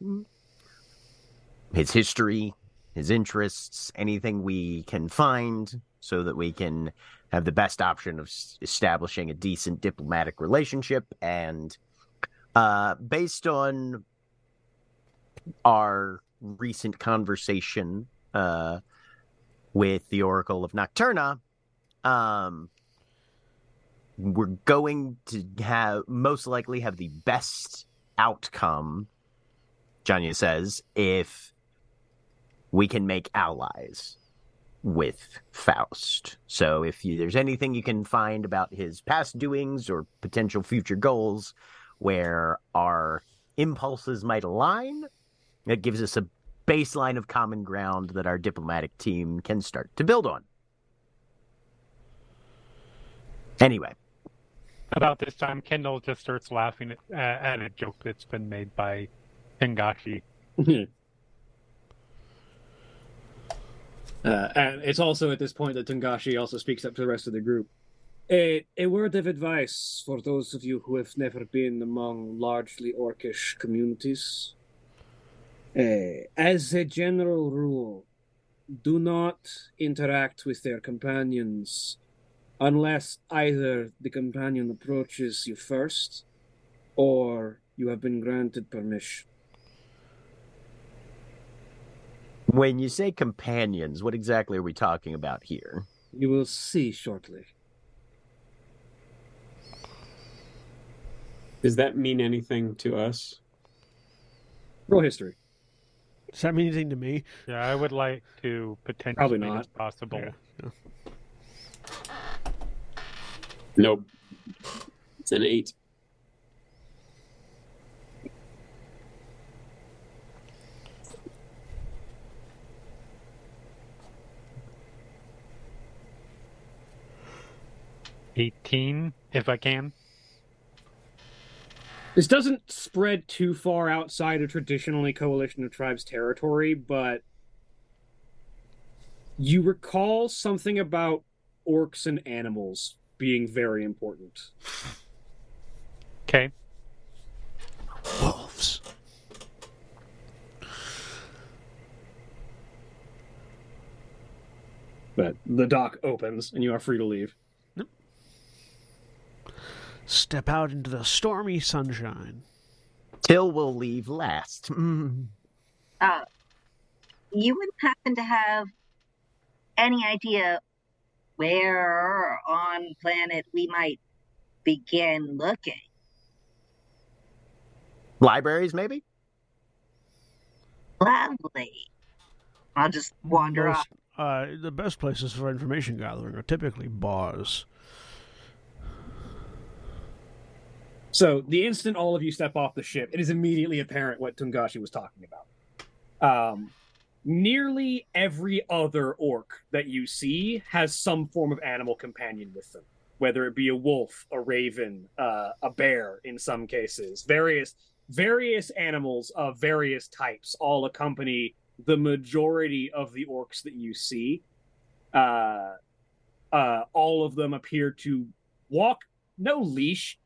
[SPEAKER 6] his history, his interests, anything we can find, so that we can have the best option of s- establishing a decent diplomatic relationship. And uh, based on our recent conversation uh, with the Oracle of Nocturna, um, we're going to have most likely have the best outcome, Janya says, if we can make allies with Faust. So if you, there's anything you can find about his past doings or potential future goals where our impulses might align, it gives us a baseline of common ground that our diplomatic team can start to build on. Anyway,
[SPEAKER 2] About this time, Kendall just starts laughing at, uh, at a joke that's been made by Tungashi.
[SPEAKER 1] Uh, and it's also at this point that Tungashi also speaks up to the rest of the group. A, a word of advice for those of you who have never been among largely orcish communities. Uh, as a general rule, do not interact with their companions unless either the companion approaches you first or you have been granted permission.
[SPEAKER 6] when you say companions, what exactly are we talking about here?
[SPEAKER 1] You will see shortly.
[SPEAKER 7] Does that mean anything to us?
[SPEAKER 1] Roll history.
[SPEAKER 3] Does that mean anything to me?
[SPEAKER 2] Yeah, I would like to potentially,
[SPEAKER 1] Probably
[SPEAKER 2] if
[SPEAKER 1] not.
[SPEAKER 2] possible.
[SPEAKER 3] Yeah.
[SPEAKER 7] Nope. It's an eight.
[SPEAKER 2] Eighteen, if I can.
[SPEAKER 1] This doesn't spread too far outside of traditionally Coalition of Tribes territory, but you recall something about orcs and animals being very important.
[SPEAKER 2] Okay.
[SPEAKER 3] Wolves.
[SPEAKER 1] But the dock opens and you are free to leave.
[SPEAKER 3] Step out into the stormy sunshine.
[SPEAKER 6] Tyll will leave last. Mm.
[SPEAKER 5] Uh, you wouldn't happen to have any idea where on planet we might begin looking?
[SPEAKER 6] Libraries, maybe?
[SPEAKER 5] Lovely. I'll just wander
[SPEAKER 3] Most-
[SPEAKER 5] off.
[SPEAKER 3] Uh, the best places for information gathering are typically bars.
[SPEAKER 1] So the instant all of you step off the ship, it is immediately apparent what Tungashi was talking about. Um, nearly every other orc that you see has some form of animal companion with them, whether it be a wolf, a raven, uh, a bear. In some cases, various various animals of various types all accompany the majority of the orcs that you see. Uh, uh, all of them appear to walk no leash.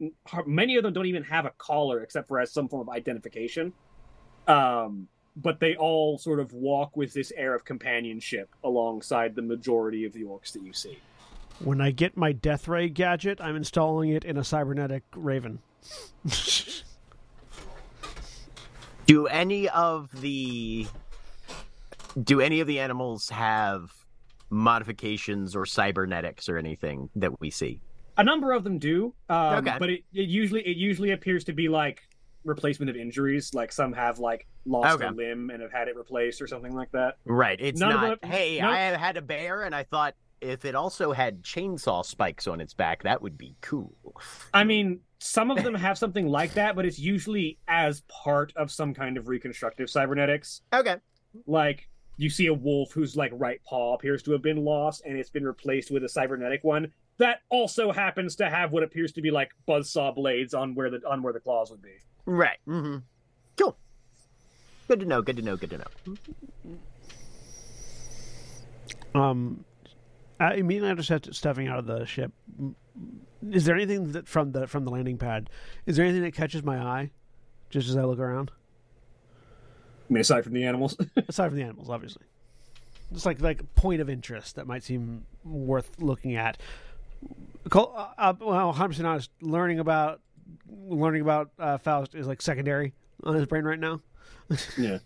[SPEAKER 1] Many of them don't even have a collar except for as some form of identification. Um, but they all sort of walk with this air of companionship alongside the majority of the orcs that you see.
[SPEAKER 3] When I get my Death Ray gadget, I'm installing it in a cybernetic raven.
[SPEAKER 6] Do any of the do any of the animals have modifications or cybernetics or anything that we see?
[SPEAKER 1] A number of them do, um,
[SPEAKER 6] Okay.
[SPEAKER 1] but it, it usually it usually appears to be like replacement of injuries. Like some have like lost a limb and have had it replaced or something like that.
[SPEAKER 6] Right. It's
[SPEAKER 1] None
[SPEAKER 6] not.
[SPEAKER 1] them-
[SPEAKER 6] hey,
[SPEAKER 1] nope.
[SPEAKER 6] I had a bear, and I thought if it also had chainsaw spikes on its back, that would be cool.
[SPEAKER 1] I mean, some of them have something like that, but it's usually as part of some kind of reconstructive cybernetics.
[SPEAKER 6] Okay.
[SPEAKER 1] like you see a wolf whose like right paw appears to have been lost and it's been replaced with a cybernetic one that also happens to have what appears to be like buzzsaw blades on where the on where the claws would be.
[SPEAKER 6] Right. Mm-hmm. Cool. Good to know. Good to know. Good to know.
[SPEAKER 3] Um, uh, immediately after step- stepping out of the ship, is there anything that from the from the landing pad? Is there anything that catches my eye, just as I look around?
[SPEAKER 1] I mean, aside from the animals,
[SPEAKER 3] Aside from the animals, obviously, just like like a point of interest that might seem worth looking at. Uh, uh, well, 100 percent honest. Learning about learning about uh, Faust is like secondary on his brain right now.
[SPEAKER 1] yeah.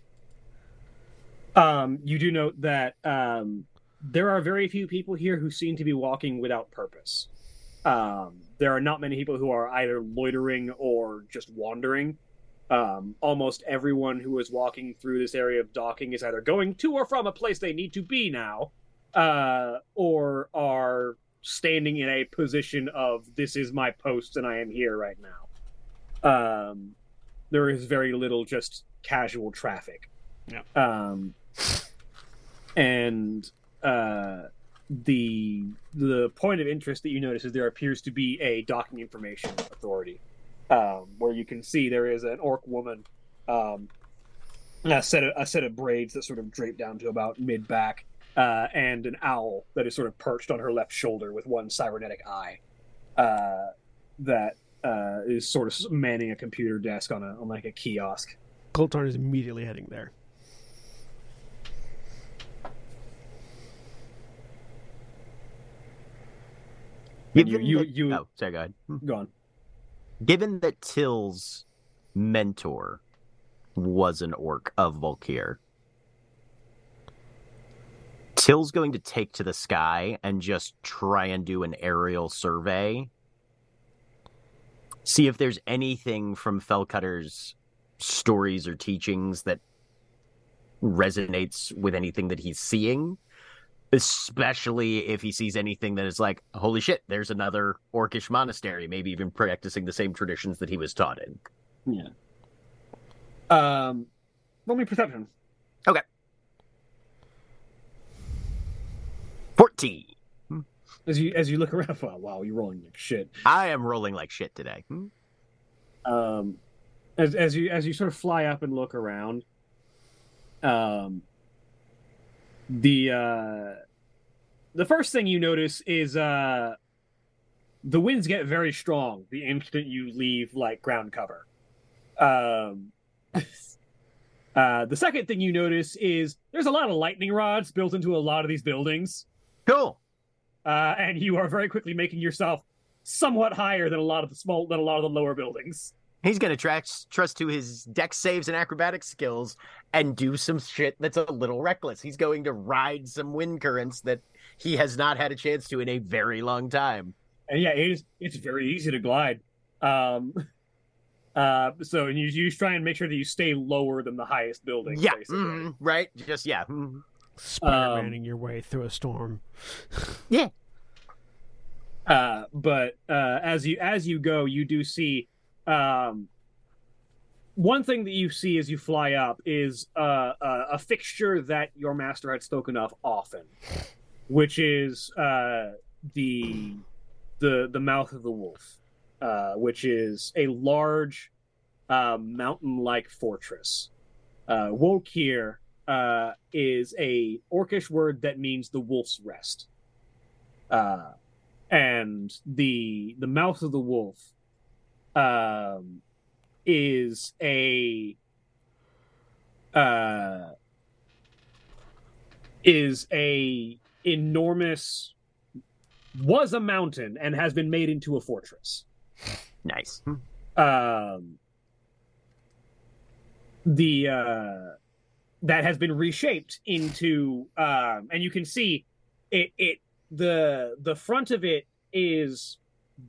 [SPEAKER 1] Um, you do note that um, there are very few people here who seem to be walking without purpose. Um, there are not many people who are either loitering or just wandering. Um, almost everyone who is walking through this area of docking is either going to or from a place they need to be now, uh, or are standing in a position of this is my post and I am here right now. Um, there is very little just casual traffic.
[SPEAKER 3] Yeah.
[SPEAKER 1] Um, and uh, the the point of interest that you notice is there appears to be a docking information authority, um, where you can see there is an orc woman, um, a set of a set of braids that sort of drape down to about mid back, uh, and an owl that is sort of perched on her left shoulder with one cybernetic eye, uh, that uh, is sort of manning a computer desk on a on like a kiosk.
[SPEAKER 3] Koltarn is immediately heading there.
[SPEAKER 1] And you
[SPEAKER 6] Given
[SPEAKER 1] you
[SPEAKER 6] that-
[SPEAKER 1] you
[SPEAKER 6] Oh, sorry. Go ahead.
[SPEAKER 1] go on.
[SPEAKER 6] Given that Tyll's mentor was an orc of Wolkir, Tyll's going to take to the sky and just try and do an aerial survey. See if there's anything from Fellcutter's stories or teachings that resonates with anything that he's seeing. Especially if he sees anything that is like, holy shit, there's another orcish monastery, maybe even practicing the same traditions that he was taught in.
[SPEAKER 1] Yeah. Um, roll me perception.
[SPEAKER 6] 14.
[SPEAKER 1] As you as you look around, wow, wow, you're rolling like shit.
[SPEAKER 6] I am rolling like shit today. Hmm?
[SPEAKER 1] Um, as as you as you sort of fly up and look around, um, the uh, the first thing you notice is uh, the winds get very strong the instant you leave like ground cover. Um, uh, the second thing you notice is there's a lot of lightning rods built into a lot of these buildings.
[SPEAKER 6] Cool.
[SPEAKER 1] uh, and you are very quickly making yourself somewhat higher than a lot of the small than a lot of the lower buildings.
[SPEAKER 6] He's gonna trust trust to his dex saves and acrobatic skills and do some shit that's a little reckless. He's going to ride some wind currents that he has not had a chance to in a very long time.
[SPEAKER 1] And yeah, it is it's very easy to glide. Um, uh, so and you, you try and make sure that you stay lower than the highest building.
[SPEAKER 6] yeah,
[SPEAKER 1] basically.
[SPEAKER 6] mhm, right. Just yeah. mhm.
[SPEAKER 3] Spider-Maning your way through a storm. Yeah.
[SPEAKER 1] Uh, but uh, as you as you go, you do see um, one thing that you see as you fly up is uh, a, a fixture that your master had spoken of often, which is uh, the the the mouth of the wolf, uh, which is a large uh, mountain-like fortress. Uh, Wolkir uh, is a orcish word that means the wolf's rest. Uh, and the the mouth of the wolf um is a uh is a enormous was a mountain and has been made into a fortress
[SPEAKER 6] Nice.
[SPEAKER 1] um the uh that has been reshaped into um and you can see it it the the front of it is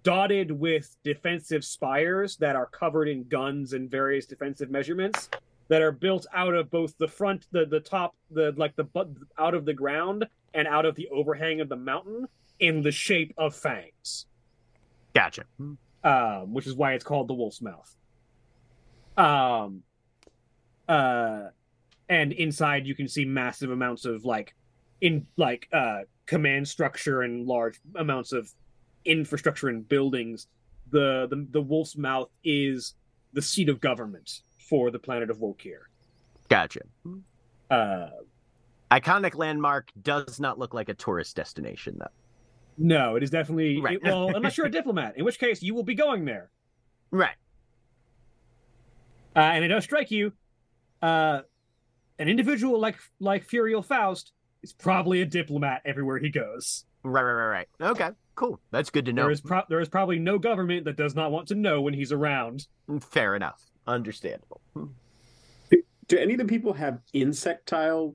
[SPEAKER 1] dotted with defensive spires that are covered in guns and various defensive measurements that are built out of both the front the the top the like the butt out of the ground and out of the overhang of the mountain in the shape of fangs
[SPEAKER 6] Gotcha.
[SPEAKER 1] um, which is why it's called the wolf's mouth. Um, uh, and inside you can see massive amounts of like in like uh command structure and large amounts of infrastructure and buildings. The the the wolf's mouth is the seat of government for the planet of Wolkir.
[SPEAKER 6] Gotcha.
[SPEAKER 1] Uh,
[SPEAKER 6] Iconic landmark does not look like a tourist destination though.
[SPEAKER 1] no, it is definitely
[SPEAKER 6] Right.
[SPEAKER 1] it- well, unless you're a diplomat, in which case you will be going there.
[SPEAKER 6] Right.
[SPEAKER 1] Uh, and it does strike you, uh, an individual like like Furiel Faust is probably a diplomat everywhere he goes.
[SPEAKER 6] Right. Right. Right. Right. Okay. Cool. That's good to know.
[SPEAKER 1] There is pro- there is probably no government that does not want to know when he's around.
[SPEAKER 6] Fair enough. Understandable.
[SPEAKER 7] Do any of the people have insectile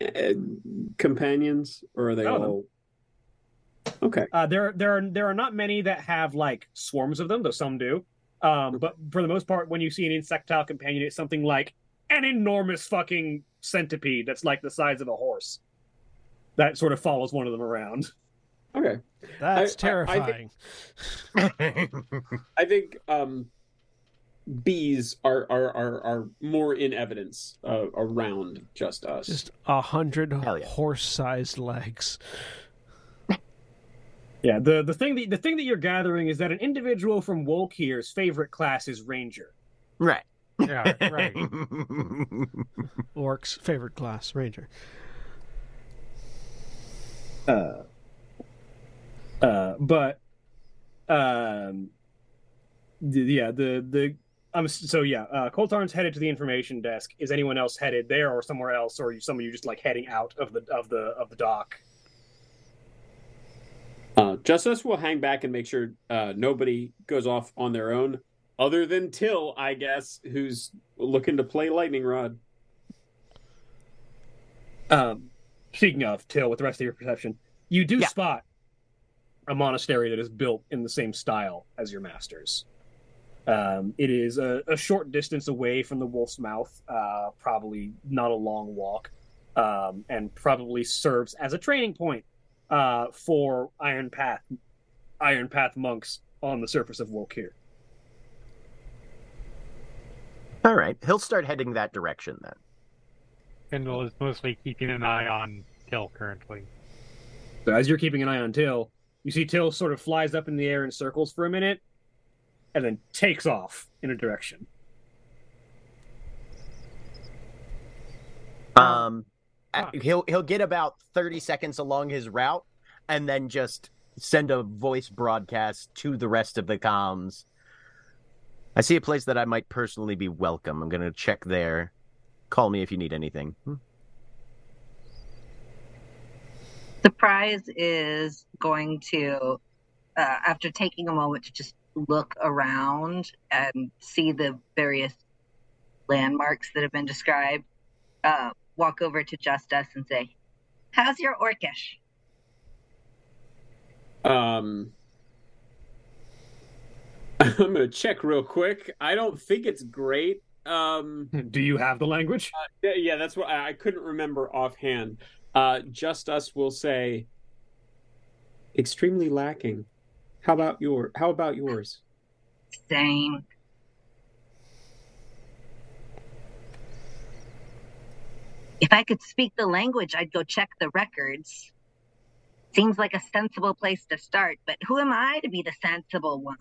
[SPEAKER 7] uh, companions, or are they
[SPEAKER 1] None of them.
[SPEAKER 7] all? Okay.
[SPEAKER 1] Uh, there there are there are not many that have like swarms of them, though some do. Um, but for the most part, when you see an insectile companion, it's something like an enormous fucking centipede that's like the size of a horse. That sort of follows one of them around.
[SPEAKER 7] Okay.
[SPEAKER 3] That's
[SPEAKER 7] I- I
[SPEAKER 3] terrifying.
[SPEAKER 7] I think um, bees are, are are are more in evidence uh, around Justice.
[SPEAKER 3] Just a hundred
[SPEAKER 6] yeah.
[SPEAKER 3] horse-sized legs.
[SPEAKER 1] Yeah, the the thing that the thing that you're gathering is that an individual from Wolkir's favorite class is Ranger.
[SPEAKER 6] right.
[SPEAKER 2] Yeah, right.
[SPEAKER 3] Orc's favorite class, ranger.
[SPEAKER 1] Uh, uh, but um, the, yeah, the the um, so yeah, uh, Koltarn's headed to the information desk. Is anyone else headed there or somewhere else, or are you some of you just like heading out of the of the of the dock?
[SPEAKER 7] Uh, Justice will hang back and make sure uh, nobody goes off on their own, other than Tyll, I guess, who's looking to play lightning rod.
[SPEAKER 1] Um, speaking of Tyll, with the rest of your perception, you do
[SPEAKER 6] Yeah.
[SPEAKER 1] spot a monastery that is built in the same style as your master's. Um, it is a, a short distance away from the Wolf's Mouth, uh, probably not a long walk, um, and probably serves as a training point uh, for Iron Path, Iron Path monks on the surface of Wolkir.
[SPEAKER 6] All right. He'll start heading that direction then.
[SPEAKER 2] Kendall is mostly keeping an eye on Tyll currently.
[SPEAKER 1] So as you're keeping an eye on Tyll, you see Tyll sort of flies up in the air in circles for a minute, and then takes off in a direction.
[SPEAKER 6] Um,
[SPEAKER 2] Ah.
[SPEAKER 6] he'll he'll get about thirty seconds along his route, and then just send a voice broadcast to the rest of the comms. I see a place that I might personally be welcome. I'm gonna check there. Call me if you need anything. Hmm.
[SPEAKER 5] Surprise is going to, uh, after taking a moment to just look around and see the various landmarks that have been described, uh, walk over to Justice and say, How's your Orcish?
[SPEAKER 7] Um, I'm gonna check real quick. I don't think it's great. Um,
[SPEAKER 1] Do you have the language?
[SPEAKER 7] yeah, yeah, that's what I, I couldn't remember offhand. Uh, Justice will say extremely lacking. How about your? How about yours?
[SPEAKER 5] Same. If I could speak the language, I'd go check the records. Seems like a sensible place to start, but who am I to be the sensible one?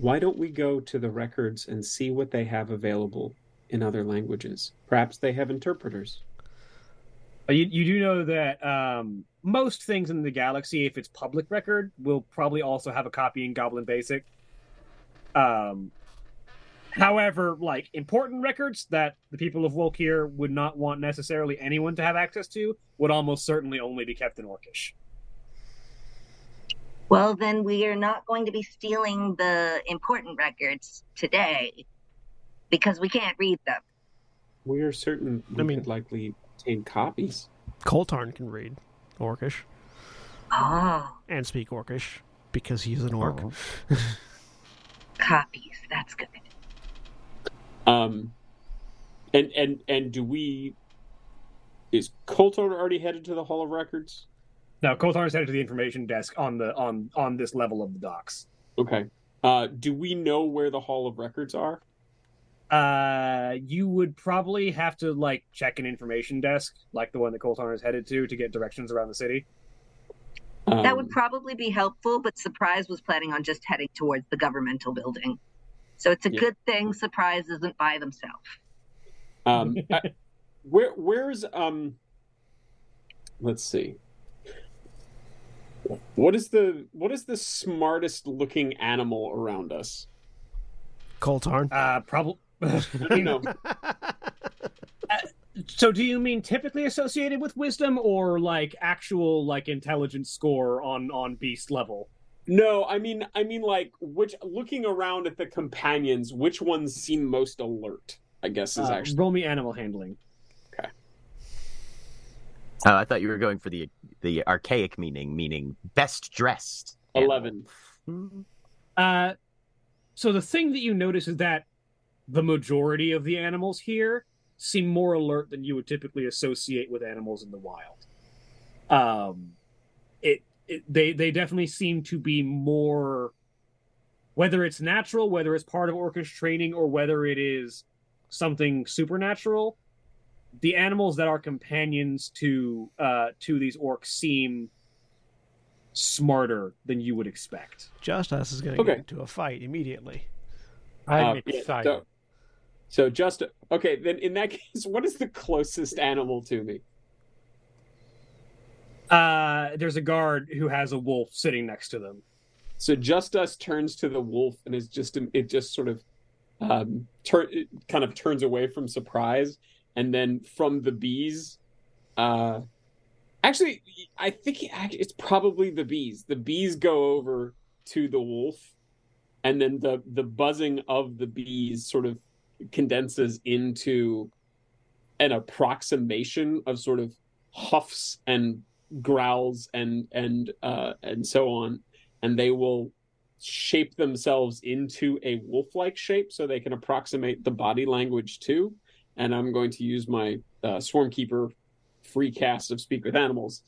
[SPEAKER 7] Why don't we go to the records and see what they have available in other languages? Perhaps they have interpreters.
[SPEAKER 1] Uh, You, you do know that um, most things in the galaxy, if it's public record, will probably also have a copy in Goblin Basic. Um, however, like important records that the people of Wolkir would not want necessarily anyone to have access to would almost certainly only be kept in Orcish.
[SPEAKER 5] Well, then we are not going to be stealing the important records today because we can't read them.
[SPEAKER 7] We are certain we
[SPEAKER 3] I mean-
[SPEAKER 7] could likely obtain copies.
[SPEAKER 3] Koltarn can read Orcish
[SPEAKER 5] Oh,
[SPEAKER 3] and speak Orcish because he's an orc.
[SPEAKER 7] Oh.
[SPEAKER 5] copies. That's good.
[SPEAKER 7] Um, and and and do we? Is Koltarn already headed to the Hall of Records?
[SPEAKER 1] Now, Koltarn is headed to the information desk on the on on this level of the docks.
[SPEAKER 7] Okay. Uh, do we know where the Hall of Records are?
[SPEAKER 1] Uh, you would probably have to like check an information desk, like the one that Koltarn is headed to, to get directions around the city.
[SPEAKER 7] Um,
[SPEAKER 5] That would probably be helpful, but Surprise was planning on just heading towards the governmental building. So it's a
[SPEAKER 7] Yeah.
[SPEAKER 5] good thing Surprise isn't by themselves.
[SPEAKER 7] Um, uh, where where's um? Let's see. What is the what is the smartest looking animal around us?
[SPEAKER 3] Koltarn.
[SPEAKER 1] Uh, probably.
[SPEAKER 7] No,
[SPEAKER 1] so, do you mean typically associated with wisdom, or like actual like intelligence score on on beast level?
[SPEAKER 7] no. I mean, I mean, like which looking around at the companions, which ones seem most alert? I guess is
[SPEAKER 1] Uh,
[SPEAKER 7] actually
[SPEAKER 1] roll me animal handling.
[SPEAKER 6] Oh, I thought you were going for the the archaic meaning, meaning best dressed.
[SPEAKER 7] eleven.
[SPEAKER 1] Uh, so the thing that you notice is that the majority of the animals here seem more alert than you would typically associate with animals in the wild. Um, it, it they they definitely seem to be more, whether it's natural, whether it's part of Orcish training, or whether it is something supernatural. The animals that are companions to uh to these orcs seem smarter than you would expect.
[SPEAKER 3] Justice is going to
[SPEAKER 7] Okay.
[SPEAKER 3] get into a fight immediately.
[SPEAKER 2] I'm
[SPEAKER 7] Uh, yeah,
[SPEAKER 2] excited.
[SPEAKER 7] so, so just okay. Then in that case, what is the closest animal to me?
[SPEAKER 1] Uh, there's a guard who has a wolf sitting next to them.
[SPEAKER 7] So Justice turns to the wolf and is just it just sort of um turn it kind of turns away from surprise and then from the bees uh actually I think it's probably the bees. The bees go over to the wolf and then the the buzzing of the bees sort of condenses into an approximation of sort of huffs and growls and and uh and so on and they will shape themselves into a wolf-like shape so they can approximate the body language too and i'm going to use my uh, swarmkeeper free cast of speak with animals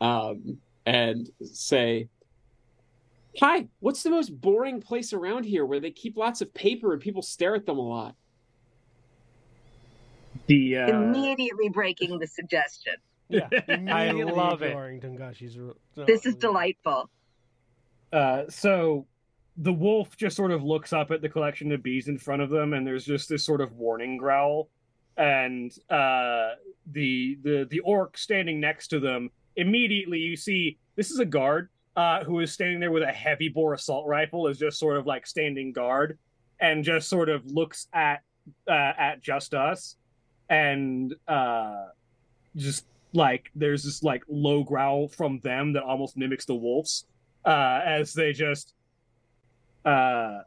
[SPEAKER 7] um, and say hi what's the most boring place around here where they keep lots of paper and people stare at them a lot
[SPEAKER 1] The uh,
[SPEAKER 8] Immediately breaking the suggestion.
[SPEAKER 2] Yeah, I love it.
[SPEAKER 3] ignoring Tungashi's ru-
[SPEAKER 8] This is
[SPEAKER 3] uh,
[SPEAKER 8] delightful.
[SPEAKER 1] uh, so the wolf just sort of looks up at the collection of bees in front of them, and there's just this sort of warning growl, and uh, the the the orc standing next to them immediately you see this is a guard uh, who is standing there with a heavy bore assault rifle, is just sort of like standing guard, and just sort of looks at uh, at Justice, and uh, just like there's this like low growl from them that almost mimics the wolves uh as they just uh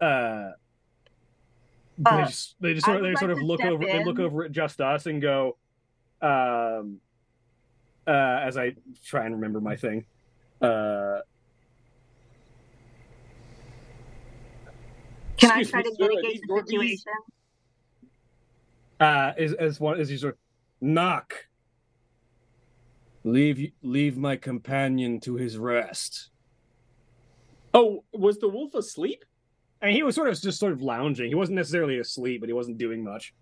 [SPEAKER 1] uh they
[SPEAKER 5] Uh,
[SPEAKER 1] just they just sort of, they
[SPEAKER 5] like
[SPEAKER 1] sort of look
[SPEAKER 5] step
[SPEAKER 1] over they look over at Justice and go um uh as I try and remember my thing uh
[SPEAKER 5] Can I try
[SPEAKER 7] me,
[SPEAKER 5] to mitigate the situation?
[SPEAKER 1] uh as as one as you sort of knock leave leave my companion to his rest
[SPEAKER 7] Oh, was the wolf asleep?
[SPEAKER 1] And he was sort of just sort of lounging he wasn't necessarily asleep but he wasn't doing much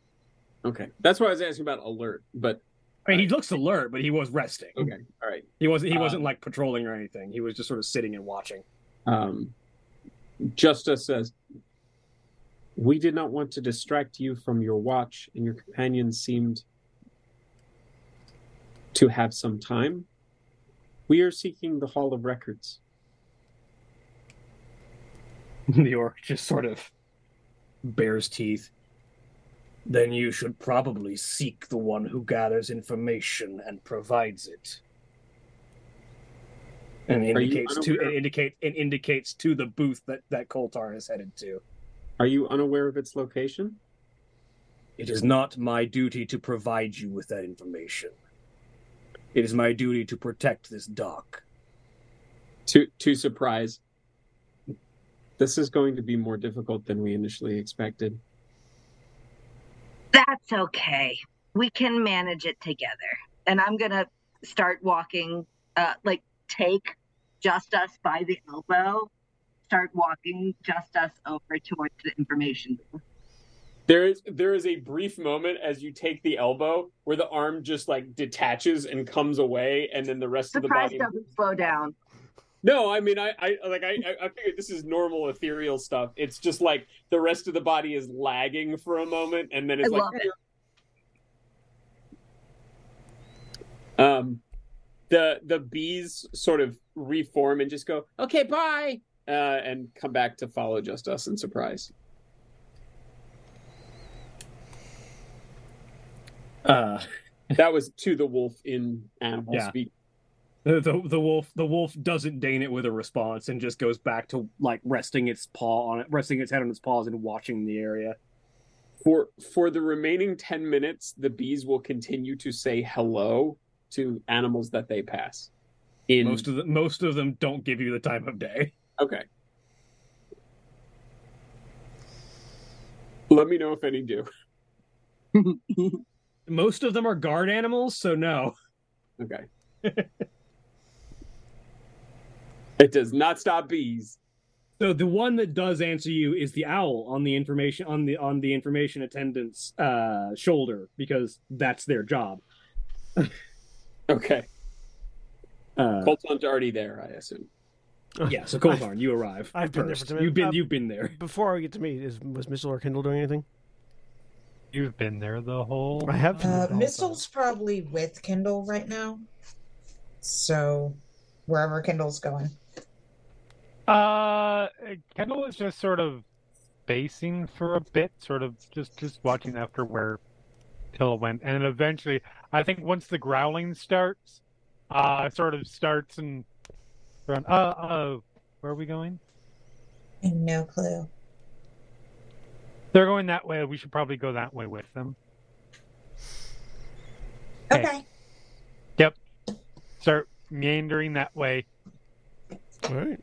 [SPEAKER 7] Okay, that's why I was asking about alert. But
[SPEAKER 1] i mean he looks alert but he was resting
[SPEAKER 7] okay, all right.
[SPEAKER 1] he wasn't he wasn't
[SPEAKER 7] Um,
[SPEAKER 1] like patrolling or anything he was just sort of sitting and watching
[SPEAKER 7] Um, Justice says, "We did not want to distract you from your watch, and your companion seemed to have some time. We are seeking the Hall of Records."
[SPEAKER 1] the orc just sort of bares teeth then you should probably seek the one who gathers information and provides it and
[SPEAKER 7] you
[SPEAKER 1] indicates to it indicate it indicates to the booth that that Koltarn is headed to.
[SPEAKER 7] Are you unaware of its location?
[SPEAKER 1] It is not my duty to provide you with that information. It is my duty to protect this dock.
[SPEAKER 7] To to surprise, this is going to be more difficult than we initially expected.
[SPEAKER 5] That's okay. We can manage it together. And I'm gonna start walking, uh, like take Justice by the elbow, start walking Justice over towards the information booth.
[SPEAKER 7] There is there is a brief moment as you take the elbow where the arm just like detaches and comes away, and then the rest
[SPEAKER 5] Surprise
[SPEAKER 7] of the body.
[SPEAKER 5] doesn't slow down.
[SPEAKER 7] No, I mean I, I like I I I figured this is normal ethereal stuff. It's just like the rest of the body is lagging for a moment, and then it's
[SPEAKER 5] I
[SPEAKER 7] like.
[SPEAKER 5] love it.
[SPEAKER 7] Um, the the bees sort of reform and just go okay bye, uh, and come back to follow Justice in surprise.
[SPEAKER 1] Uh,
[SPEAKER 7] That was to the wolf in animal
[SPEAKER 1] Yeah.
[SPEAKER 7] speak.
[SPEAKER 1] The, the the wolf the wolf doesn't deign it with a response and just goes back to like resting its paw on it, resting its head on its paws and watching the area.
[SPEAKER 7] For for the remaining ten minutes, the bees will continue to say hello to animals that they pass. In
[SPEAKER 1] Most of the most of them don't give you the time of day.
[SPEAKER 7] okay. Let me know if any do.
[SPEAKER 1] Most of them are guard animals, so no.
[SPEAKER 7] Okay. it does not stop bees.
[SPEAKER 1] So the one that does answer you is the owl on the information on the on the information attendant's uh, shoulder because that's their job.
[SPEAKER 7] Okay.
[SPEAKER 1] Uh,
[SPEAKER 7] Koltarn's already there, I assume.
[SPEAKER 1] yeah, so Koltarn, you arrive.
[SPEAKER 3] I've been there
[SPEAKER 1] first.
[SPEAKER 3] for a.
[SPEAKER 1] You've been
[SPEAKER 3] Uh,
[SPEAKER 1] you've been there.
[SPEAKER 3] Before I get to me, is was Mistyl or Kendall doing anything?
[SPEAKER 2] You've been there the whole.
[SPEAKER 3] I have been.
[SPEAKER 2] time.
[SPEAKER 3] the
[SPEAKER 4] Uh,
[SPEAKER 3] whole
[SPEAKER 4] Mistyl's probably with Kendall right now. So wherever Kendall's going.
[SPEAKER 2] Uh, Kendall is just sort of spacing for a bit, sort of just just watching after where Tyll went, and eventually, I think once the growling starts, uh, sort of starts and run. Uh, uh, where are we going?
[SPEAKER 4] I have no clue.
[SPEAKER 2] They're going that way. We should probably go that way with them. Okay.
[SPEAKER 4] Okay.
[SPEAKER 2] Start meandering that way.
[SPEAKER 3] All right.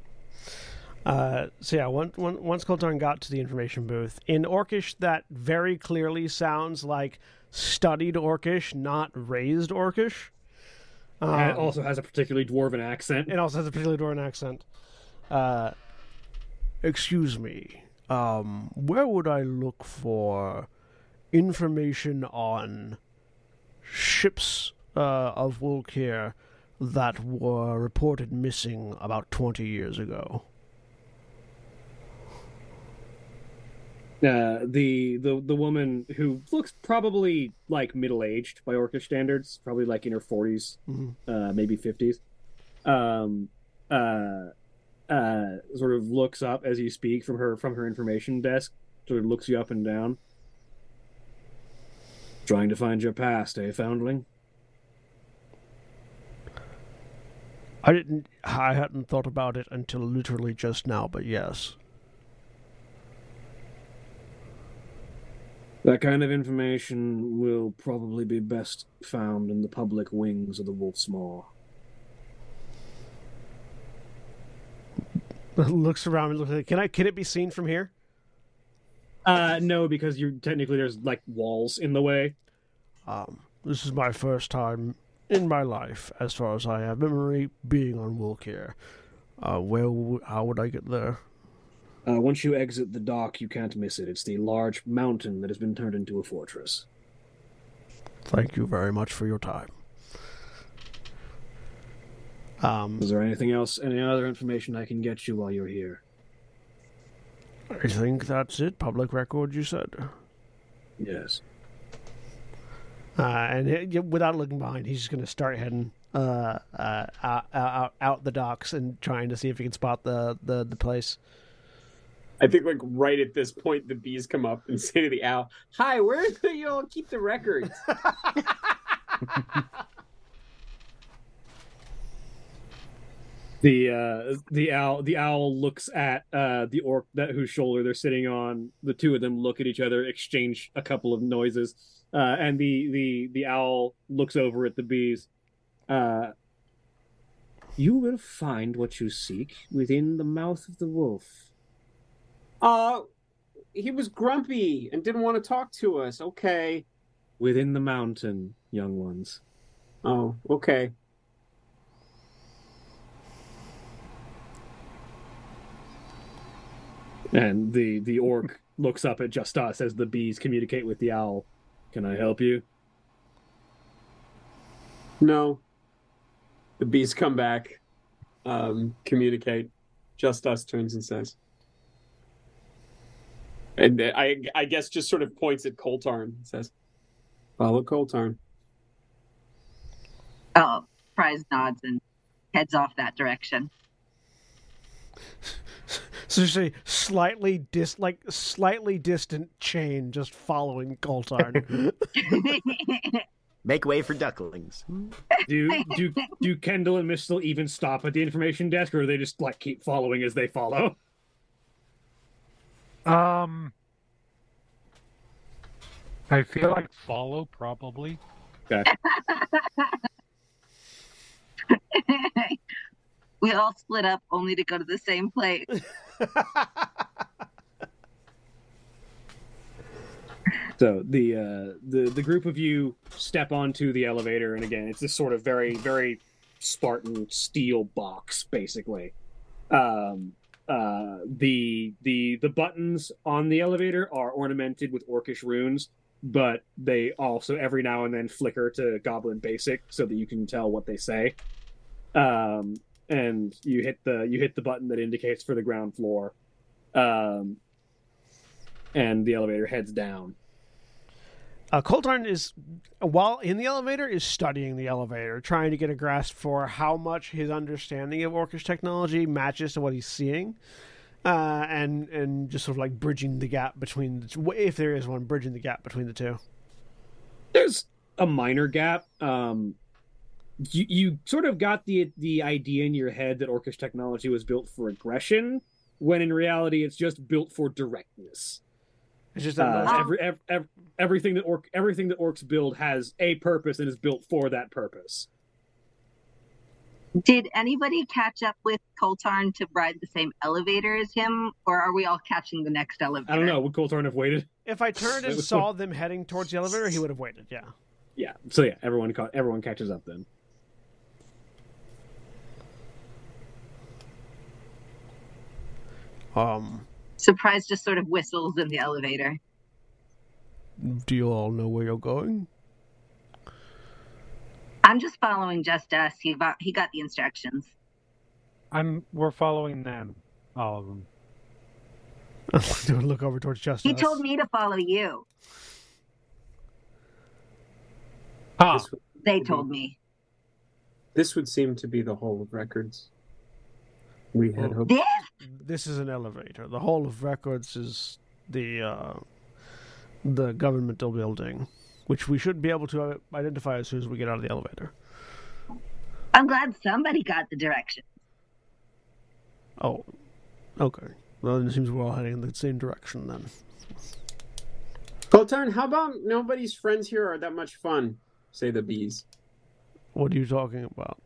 [SPEAKER 3] Uh, so yeah, once once Koltarn got to the information booth in Orcish, that very clearly sounds like studied Orcish, not raised Orcish. Um,
[SPEAKER 1] And it also has a particularly dwarven accent.
[SPEAKER 3] it also has a particularly Doran accent. Uh, excuse me. Um, where would I look for information on ships uh, of Wolkir that were reported missing about twenty years ago?
[SPEAKER 1] Uh, the the the woman who looks probably like middle aged by Orcish standards, probably like in her 40s
[SPEAKER 3] Mhm.
[SPEAKER 1] uh, maybe fifties. Um, uh, uh, sort of looks up as you speak from her from her information desk. Sort of looks you up and down. Trying to find your past, eh, Foundling?
[SPEAKER 3] I didn't. I hadn't thought about it until literally just now, but yes.
[SPEAKER 1] That kind of information will probably be best found in the public wings of the Wolf's Maw.
[SPEAKER 3] looks around and looks like, can I? Can it be seen from here?
[SPEAKER 1] Uh, no, because you technically there's like walls in the way.
[SPEAKER 3] Um, this is my first time in my life, as far as I have memory, being on Wolkir. Uh, where? How would I get there?
[SPEAKER 1] Uh, once you exit the dock, you can't miss it. It's the large mountain that has been turned into a fortress.
[SPEAKER 3] Thank you very much for your time. Um,
[SPEAKER 1] Is there anything else, any other information I can get you while you're here?
[SPEAKER 3] I think that's it. Public record, you said.
[SPEAKER 1] Yes.
[SPEAKER 3] Uh, and without looking behind, he's just going to start heading uh, uh, out, out out the docks and trying to see if he can spot the the, the place.
[SPEAKER 7] I think like right at this point, the bees come up and say to the owl, "Hi, where do you all keep the records?"
[SPEAKER 1] The uh, the owl the owl looks at uh, the orc that whose shoulder they're sitting on. The two of them look at each other, exchange a couple of noises, uh, and the the the owl looks over at the bees. Uh, you will find what you seek within the mouth of the wolf.
[SPEAKER 7] Uh, he was grumpy and didn't want to talk to us. Okay.
[SPEAKER 1] Within the mountain, young ones.
[SPEAKER 7] Oh, okay.
[SPEAKER 1] And the the orc looks up at Justice as the bees communicate with the owl. Can I help you?
[SPEAKER 7] No. The bees come back, um, communicate. Justice turns and says. And I, I guess just sort of points at Koltarn and says, "Follow Koltarn."
[SPEAKER 5] Oh, Prize nods and heads off that direction.
[SPEAKER 3] So there's a slightly dis like slightly distant chain just following Koltarn.
[SPEAKER 6] Make way for ducklings.
[SPEAKER 1] Do do do Kendall and Mistyl even stop at the information desk, or do they just like keep following as they follow?
[SPEAKER 2] Um, I feel like follow probably.
[SPEAKER 1] Okay.
[SPEAKER 5] we all split up only to go to the same place.
[SPEAKER 1] So the uh, the the group of you step onto the elevator, and again, it's this sort of very very Spartan steel box, basically. Um, uh, the the the buttons on the elevator are ornamented with orcish runes, but they also every now and then flicker to Goblin Basic so that you can tell what they say. Um, and you hit the you hit the button that indicates for the ground floor, um, and the elevator heads down.
[SPEAKER 3] Uh, Koltarn is, while in the elevator, is studying the elevator, trying to get a grasp for how much his understanding of Orcish technology matches to what he's seeing, uh, and and just sort of like bridging the gap between the two, if there is one, bridging the gap between the two.
[SPEAKER 1] there's a minor gap. Um, you you sort of got the the idea in your head that Orcish technology was built for aggression, when in reality it's just built for directness.
[SPEAKER 3] It's just that
[SPEAKER 1] Uh,
[SPEAKER 3] most-
[SPEAKER 1] every, ev ev everything that orc everything that orcs build has a purpose and is built for that purpose.
[SPEAKER 5] Did anybody catch up with Koltarn to ride the same elevator as him, or are we all catching the next elevator?
[SPEAKER 1] I don't know. Would Koltarn have waited?
[SPEAKER 3] if I turned and saw them heading towards the elevator, he would have waited. Yeah.
[SPEAKER 1] Yeah. So yeah, everyone caught everyone catches up then.
[SPEAKER 3] Um.
[SPEAKER 5] Surprise just sort of whistles in the elevator.
[SPEAKER 3] Do you all know where you're going?
[SPEAKER 5] I'm just following Justice. He got, he got the instructions.
[SPEAKER 2] I'm. We're following them, all of them.
[SPEAKER 3] Don't look over towards Justice.
[SPEAKER 5] He told me to follow you.
[SPEAKER 2] Ah,
[SPEAKER 7] This,
[SPEAKER 5] They told me.
[SPEAKER 7] this would seem to be the whole of records. We had hoped.
[SPEAKER 5] This
[SPEAKER 3] this is an elevator. The Hall of Records is the uh, the governmental building, which we should be able to uh, identify as soon as we get out of the elevator.
[SPEAKER 5] I'm glad somebody got the direction.
[SPEAKER 3] Oh, okay. Well, it seems we're all heading in the same direction then.
[SPEAKER 7] Koltarn, how about nobody's friends here are that much fun? Say the bees.
[SPEAKER 3] What are you talking about?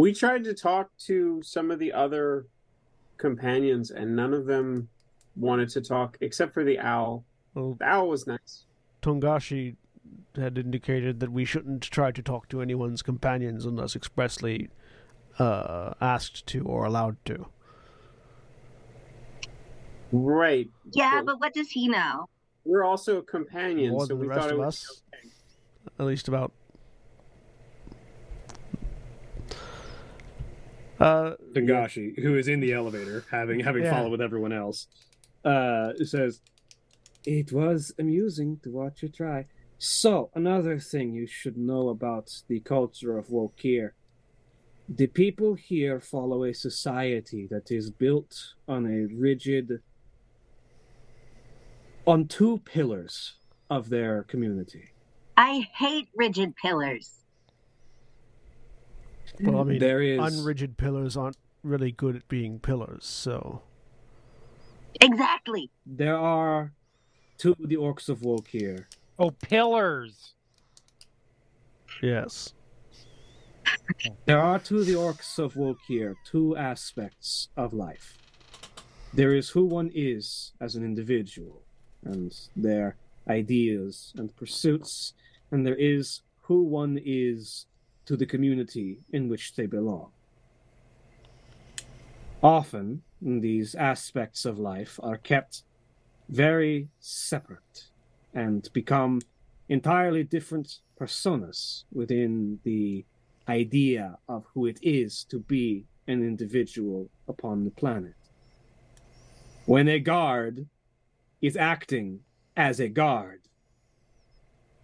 [SPEAKER 7] We tried to talk to some of the other companions, and none of them wanted to talk except for the owl.
[SPEAKER 3] Well,
[SPEAKER 7] The owl was nice.
[SPEAKER 3] Tungashi had indicated that we shouldn't try to talk to anyone's companions unless expressly uh, asked to or allowed to.
[SPEAKER 7] Right.
[SPEAKER 5] Yeah,
[SPEAKER 7] Well,
[SPEAKER 5] but what does he know?
[SPEAKER 7] we're also companions,
[SPEAKER 3] More
[SPEAKER 7] so we
[SPEAKER 3] the rest
[SPEAKER 7] thought it
[SPEAKER 3] of us.
[SPEAKER 7] okay.
[SPEAKER 3] At least about. Uh,
[SPEAKER 1] Tungashi, who is in the elevator, having having
[SPEAKER 3] Yeah.
[SPEAKER 1] followed with everyone else, uh, says, "It was amusing to watch you try." So, another thing you should know about the culture of Wolkir. The people here follow a society that is built on a rigid on two pillars of their community.
[SPEAKER 5] I hate rigid pillars.
[SPEAKER 3] Well, I mean,
[SPEAKER 1] there is
[SPEAKER 3] unrigid pillars aren't really good at being pillars, so.
[SPEAKER 5] Exactly.
[SPEAKER 1] there are two of the orcs of Wolkir.
[SPEAKER 2] Oh, pillars.
[SPEAKER 3] Yes.
[SPEAKER 1] There are to the orcs of Wolkir two aspects of life. There is who one is as an individual, and their ideas and pursuits, and there is who one is to the community in which they belong. Often, these aspects of life are kept very separate and become entirely different personas within the idea of who it is to be an individual upon the planet. When a guard is acting as a guard,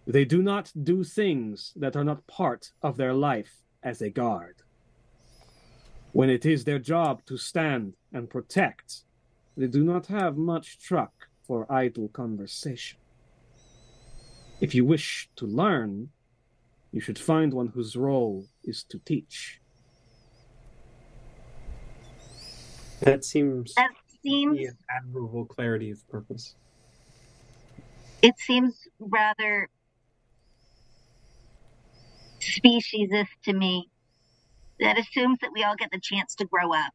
[SPEAKER 1] they do not do things that are not part of their life as a guard. When it is their job to stand and protect, they do not have much truck for idle conversation. If you wish to learn, you should find one whose role is to teach.
[SPEAKER 7] That seems
[SPEAKER 5] That
[SPEAKER 7] to
[SPEAKER 5] seems
[SPEAKER 7] be an admirable clarity of purpose.
[SPEAKER 5] it seems rather speciesist to me. That assumes that we all get the chance to grow up.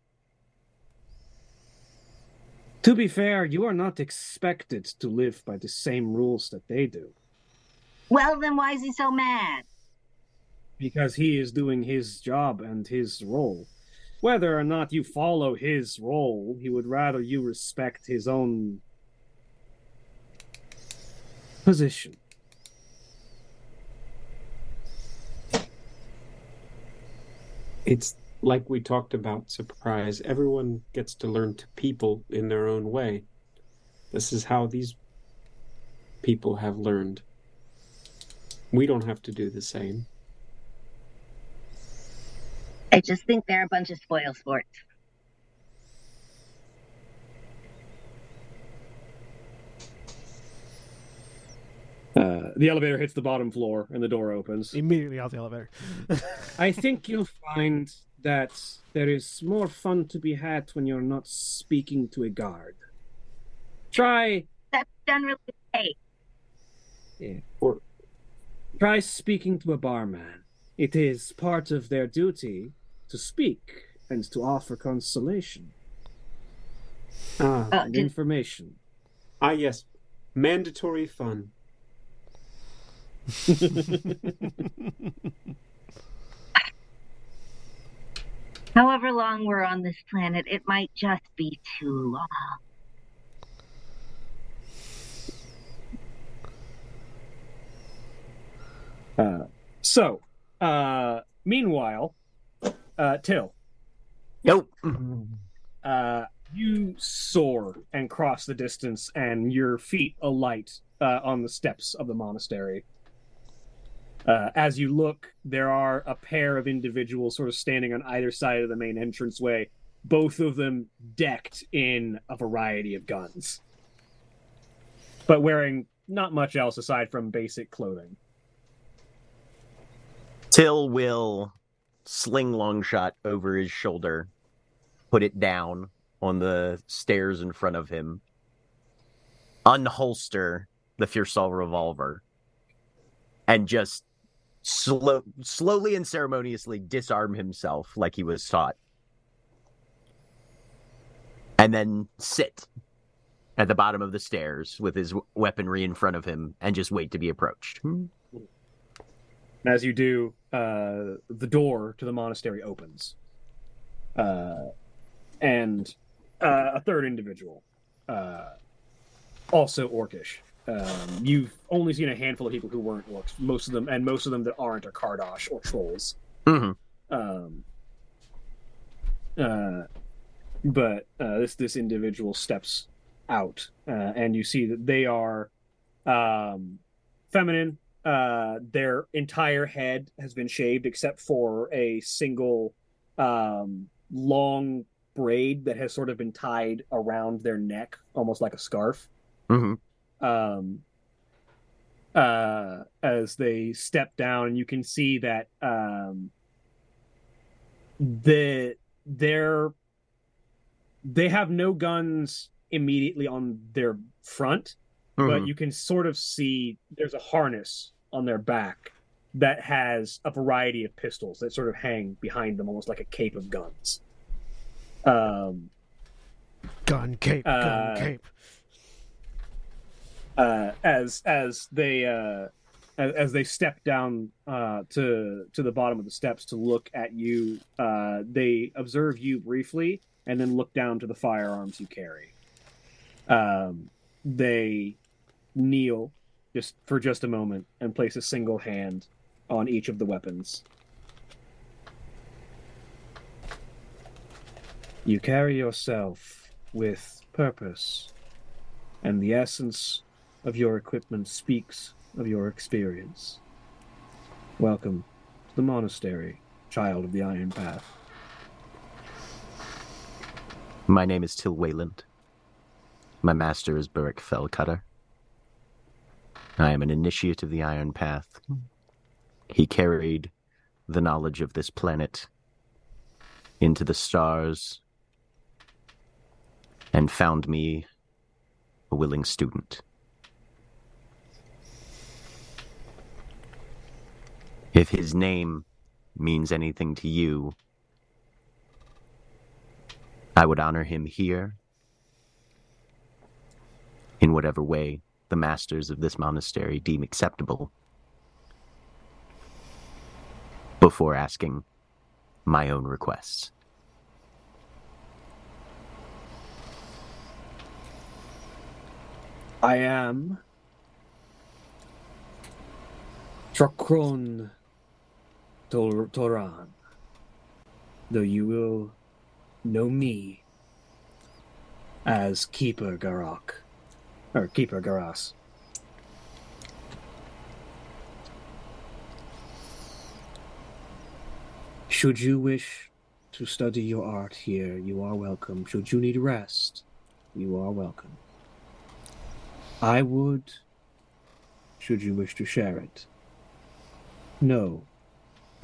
[SPEAKER 1] To be fair, you are not expected to live by the same rules that they do,
[SPEAKER 5] Well, then why is he so mad?
[SPEAKER 1] because he is doing his job and his role. Whether or not you follow his role, he would rather you respect his own position.
[SPEAKER 7] It's like we talked about surprise. Everyone gets to learn to people in their own way. This is how these people have learned. We don't have to do the same.
[SPEAKER 5] I just think they're a bunch of spoil sports.
[SPEAKER 1] Uh, the elevator hits the bottom floor and the door opens.
[SPEAKER 3] Immediately out the elevator.
[SPEAKER 1] I think you'll find that there is more fun to be had when you're not speaking to a guard. Try
[SPEAKER 5] That's done really great.
[SPEAKER 7] Or
[SPEAKER 1] try speaking to a barman. It is part of their duty to speak and to offer consolation
[SPEAKER 7] ah,
[SPEAKER 5] Uh,
[SPEAKER 1] and
[SPEAKER 5] did,
[SPEAKER 1] information.
[SPEAKER 7] ah yes, mandatory fun.
[SPEAKER 5] however long we're on this planet, it might just be too long.
[SPEAKER 1] Uh, so, uh, meanwhile, uh, Tyll,
[SPEAKER 6] Nope.
[SPEAKER 1] uh, you soar and cross the distance, and your feet alight uh, on the steps of the monastery. Uh, as you look, there are a pair of individuals sort of standing on either side of the main entranceway, both of them decked in a variety of guns, but wearing not much else aside from basic clothing.
[SPEAKER 6] Tyll will sling long shot over his shoulder, put it down on the stairs in front of him, unholster the Fiersal revolver, and just slow, slowly and ceremoniously disarm himself like he was taught. And then sit at the bottom of the stairs with his weaponry in front of him and just wait to be approached.
[SPEAKER 1] And as you do, uh, the door to the monastery opens, uh, and uh, a third individual, uh, also orcish. Um, you've only seen a handful of people who weren't orcs. Most of them, and most of them that aren't, are Kardosh or trolls.
[SPEAKER 6] Mhm.
[SPEAKER 1] Um, uh, but uh, this this individual steps out, uh, and you see that they are um, feminine. Uh, their entire head has been shaved except for a single um, long braid that has sort of been tied around their neck, almost like a scarf.
[SPEAKER 6] hmm
[SPEAKER 1] Um, uh, as they step down, and you can see that um, the they're they have no guns immediately on their front, but you can sort of see there's a harness on their back that has a variety of pistols that sort of hang behind them, almost like a cape of guns. Um,
[SPEAKER 3] Gun cape, gun
[SPEAKER 1] Uh,
[SPEAKER 3] cape.
[SPEAKER 1] Uh, as as they uh, as, as they step down uh, to to the bottom of the steps to look at you, uh, they observe you briefly and then look down to the firearms you carry. Um, they kneel just for just a moment and place a single hand on each of the weapons. You carry yourself with purpose, and the essence of your equipment speaks of your experience. Welcome to the monastery, child of the Iron Path.
[SPEAKER 6] My name is Tyll Wayland. My master is Beric Fellcutter. I am an initiate of the Iron Path. He carried the knowledge of this planet into the stars and found me a willing student. If his name means anything to you, I would honor him here in whatever way the masters of this monastery deem acceptable before asking my own requests.
[SPEAKER 1] I am Trakron Tor- Toran, though you will know me as Keeper Garak, or Keeper Garas. Should you wish to study your art here, you are welcome. Should you need rest, you are welcome. I would, should you wish to share it, know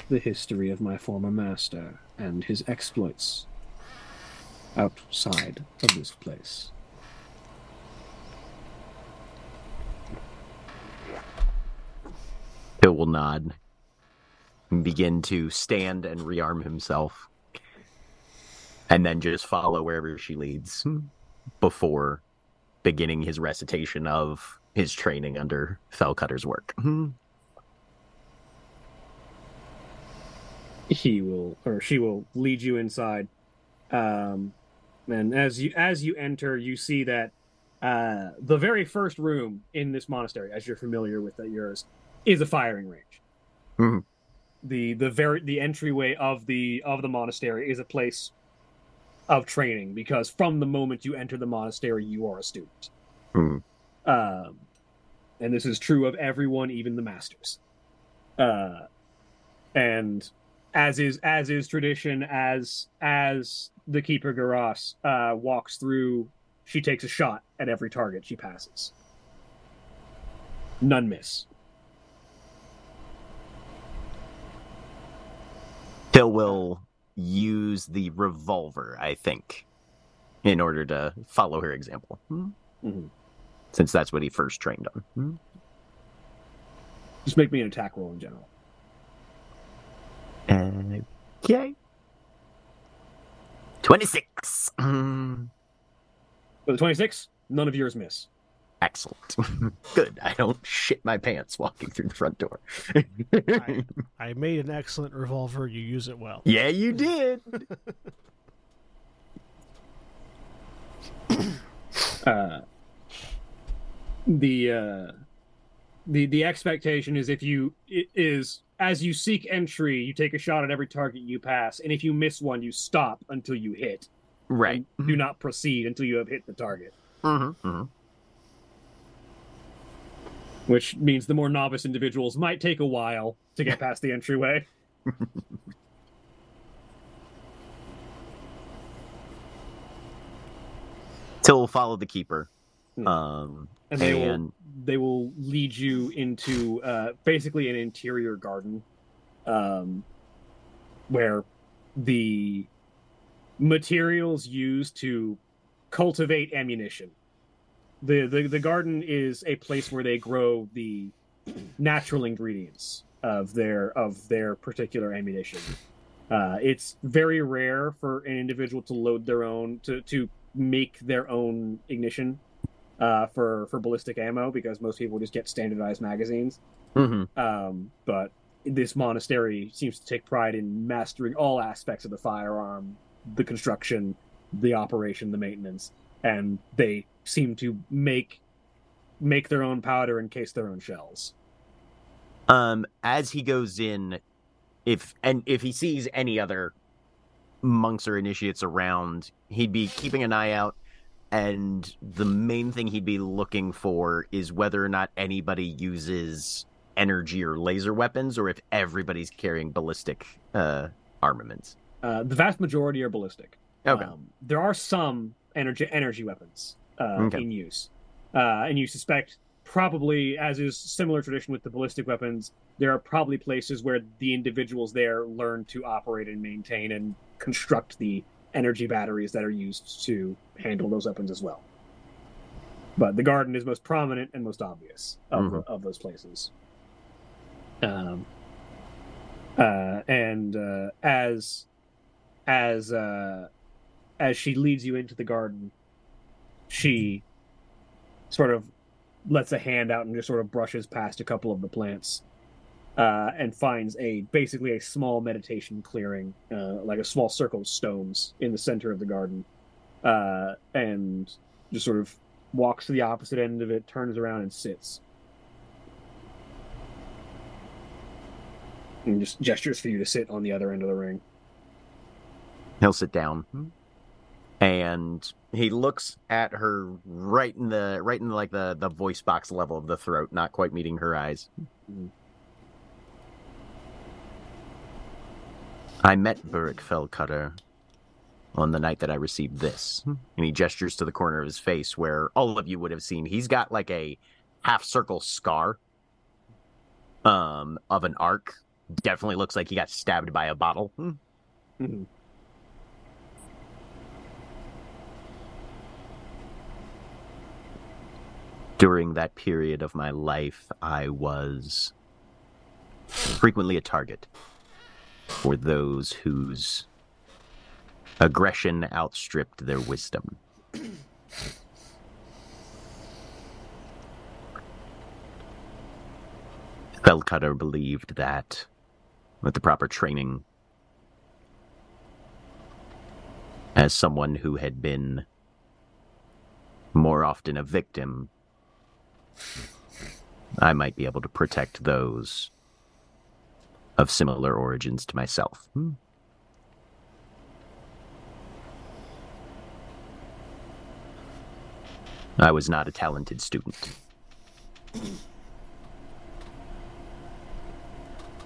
[SPEAKER 1] the history of my former master and his exploits outside of this place.
[SPEAKER 6] Tyll will nod and begin to stand and rearm himself, and then just follow wherever she leads before beginning his recitation of his training under Fellcutter's work.
[SPEAKER 1] He will or she will lead you inside um and as you as you enter you see that uh the very first room in this monastery as you're familiar with that yours is a firing range
[SPEAKER 6] Mhm.
[SPEAKER 1] the the very the entryway of the of the monastery is a place of training because from the moment you enter the monastery you are a student
[SPEAKER 6] Mhm.
[SPEAKER 1] um and this is true of everyone even the masters uh and as is as is tradition as as the keeper garas uh walks through she takes a shot at every target she passes none miss
[SPEAKER 6] Tyll will use the revolver, I think, in order to follow her example. Hmm?
[SPEAKER 1] Mhm.
[SPEAKER 6] Since that's what he first trained on. Hmm?
[SPEAKER 1] Just make me an attack roll in general.
[SPEAKER 6] Okay. 26. Hmm.
[SPEAKER 1] For the 26, none of yours miss.
[SPEAKER 6] Excellent. Good. I don't shit my pants walking through the front door.
[SPEAKER 3] I, I made an excellent revolver. You use it well.
[SPEAKER 6] yeah, you did.
[SPEAKER 1] uh, the uh, the the expectation is if you i- is as you seek entry, you take a shot at every target you pass, and if you miss one, you stop until you hit.
[SPEAKER 6] Right.
[SPEAKER 1] And do not proceed until you have hit the target.
[SPEAKER 6] Mm-hmm. hmm
[SPEAKER 1] Which means the more novice individuals might take a while to get past the entryway.
[SPEAKER 6] Tyll will follow the keeper.
[SPEAKER 1] Hmm.
[SPEAKER 6] Um,
[SPEAKER 1] And they will
[SPEAKER 6] and
[SPEAKER 1] they will lead you into uh, basically an interior garden um, where the materials used to cultivate ammunition. The, the the garden is a place where they grow the natural ingredients of their of their particular ammunition. Uh, it's very rare for an individual to load their own to to make their own ignition uh, for for ballistic ammo because most people just get standardized magazines.
[SPEAKER 6] mhm.
[SPEAKER 1] Um, but this monastery seems to take pride in mastering all aspects of the firearm, the construction, the operation, the maintenance, and they seem to make make their own powder and case their own shells.
[SPEAKER 6] um, as he goes in, if and if he sees any other monks or initiates around, he'd be keeping an eye out. And the main thing he'd be looking for is whether or not anybody uses energy or laser weapons, or if everybody's carrying ballistic uh, armaments.
[SPEAKER 1] Uh, the vast majority are ballistic.
[SPEAKER 6] Okay.
[SPEAKER 1] Um, there are some energy energy weapons uh,
[SPEAKER 6] Okay.
[SPEAKER 1] in use, uh, and you suspect probably, as is similar tradition with the ballistic weapons, there are probably places where the individuals there learn to operate and maintain and construct the energy batteries that are used to handle those weapons as well. But the garden is most prominent and most obvious of,
[SPEAKER 6] Mhm.
[SPEAKER 1] of those places. Um, uh, and uh, as as uh, as she leads you into the garden, she sort of lets a hand out and just sort of brushes past a couple of the plants, uh, and finds a basically a small meditation clearing, uh, like a small circle of stones in the center of the garden, uh, and just sort of walks to the opposite end of it, turns around and sits. And just gestures for you to sit on the other end of the ring.
[SPEAKER 6] He'll sit down, and he looks at her right in the right in like the the voice box level of the throat, not quite meeting her eyes.
[SPEAKER 1] Mhm.
[SPEAKER 6] I met Burrick Fellcutter on the night that I received this, and he gestures to the corner of his face where all of you would have seen. He's got like a half circle scar, um, of an arc. Definitely looks like he got stabbed by a bottle.
[SPEAKER 1] Mhm.
[SPEAKER 6] during that period of my life, I was frequently a target for those whose aggression outstripped their wisdom. Fellcutter believed that with the proper training, as someone who had been more often a victim I might be able to protect those of similar origins to myself. Hmm. I was not a talented student.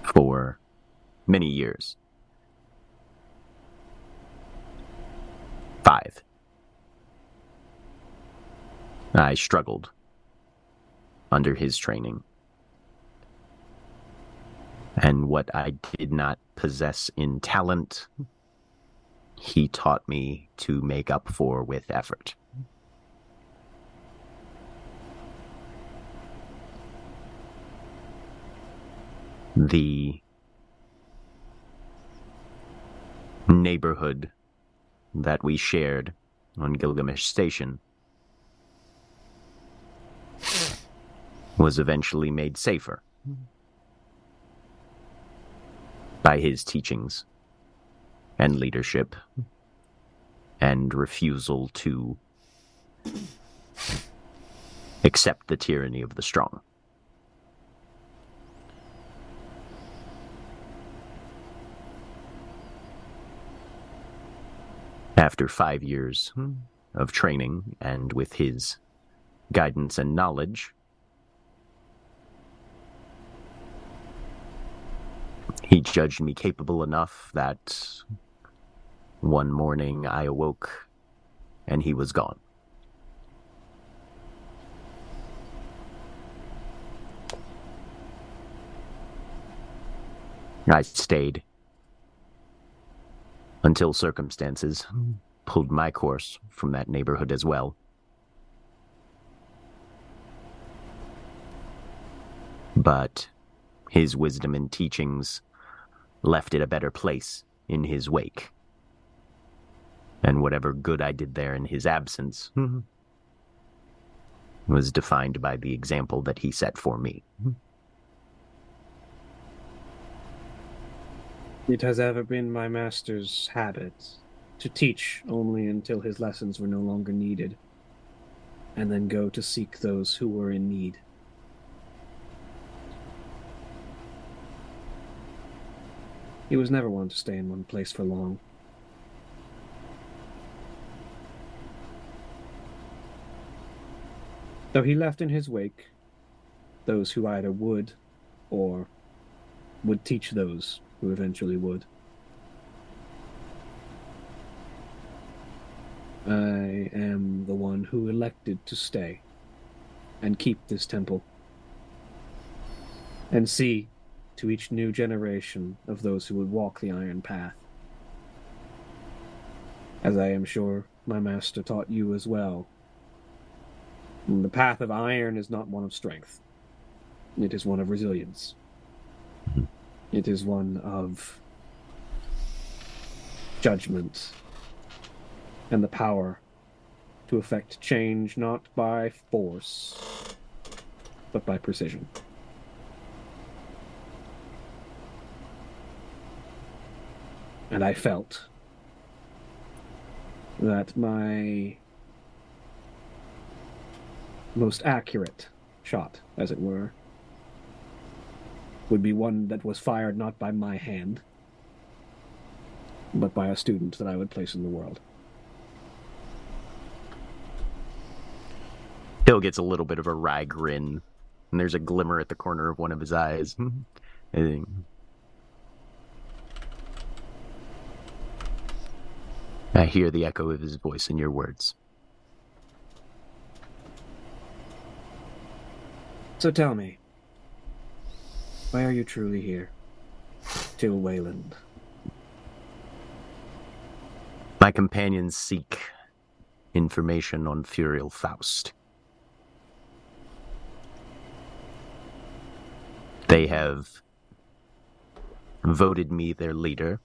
[SPEAKER 6] For many years. Five. I struggled under his training. And what I did not possess in talent, he taught me to make up for with effort. The neighborhood that we shared on Gilgamesh Station was eventually made safer by his teachings and leadership and refusal to accept the tyranny of the strong. After five years of training and with his guidance and knowledge, he judged me capable enough that one morning I awoke and he was gone. I stayed until circumstances pulled my course from that neighborhood as well. But his wisdom and teachings left it a better place in his wake. And whatever good I did there in his absence mm-hmm. was defined by the example that he set for me. Mm-hmm.
[SPEAKER 1] It has ever been my master's habit to teach only until his lessons were no longer needed, and then go to seek those who were in need. He was never one to stay in one place for long. Though he left in his wake those who either would or would teach those who eventually would. I am the one who elected to stay and keep this temple and see to each new generation of those who would walk the iron path. As I am sure my master taught you as well. The path of iron is not one of strength, it is one of resilience. It is one of judgment and the power to effect change not by force, but by precision. And I felt that my most accurate shot, as it were, would be one that was fired not by my hand, but by a student that I would place in the world.
[SPEAKER 6] Tyll gets a little bit of a wry grin, and there's a glimmer at the corner of one of his eyes. I hear the echo of his voice in your words.
[SPEAKER 1] So tell me, why are you truly here? Tyll Wayland.
[SPEAKER 6] My companions seek information on Furiel Faust. They have voted me their leader.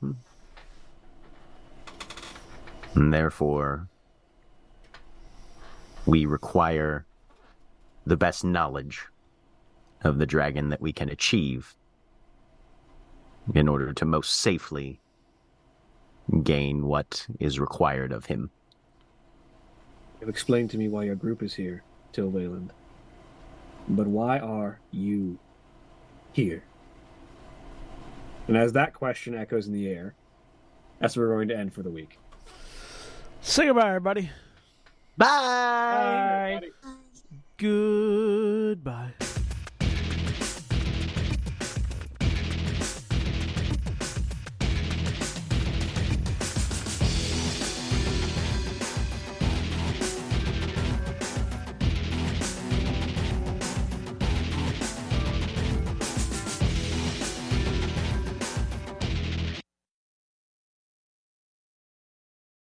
[SPEAKER 6] And therefore, we require the best knowledge of the dragon that we can achieve in order to most safely gain what is required of him.
[SPEAKER 1] You've explained to me why your group is here, Tyll Wayland. But why are you here? And as that question echoes in the air, that's where we're going to end for the week.
[SPEAKER 3] Say goodbye, everybody.
[SPEAKER 6] Bye.
[SPEAKER 1] Bye.
[SPEAKER 3] Goodbye.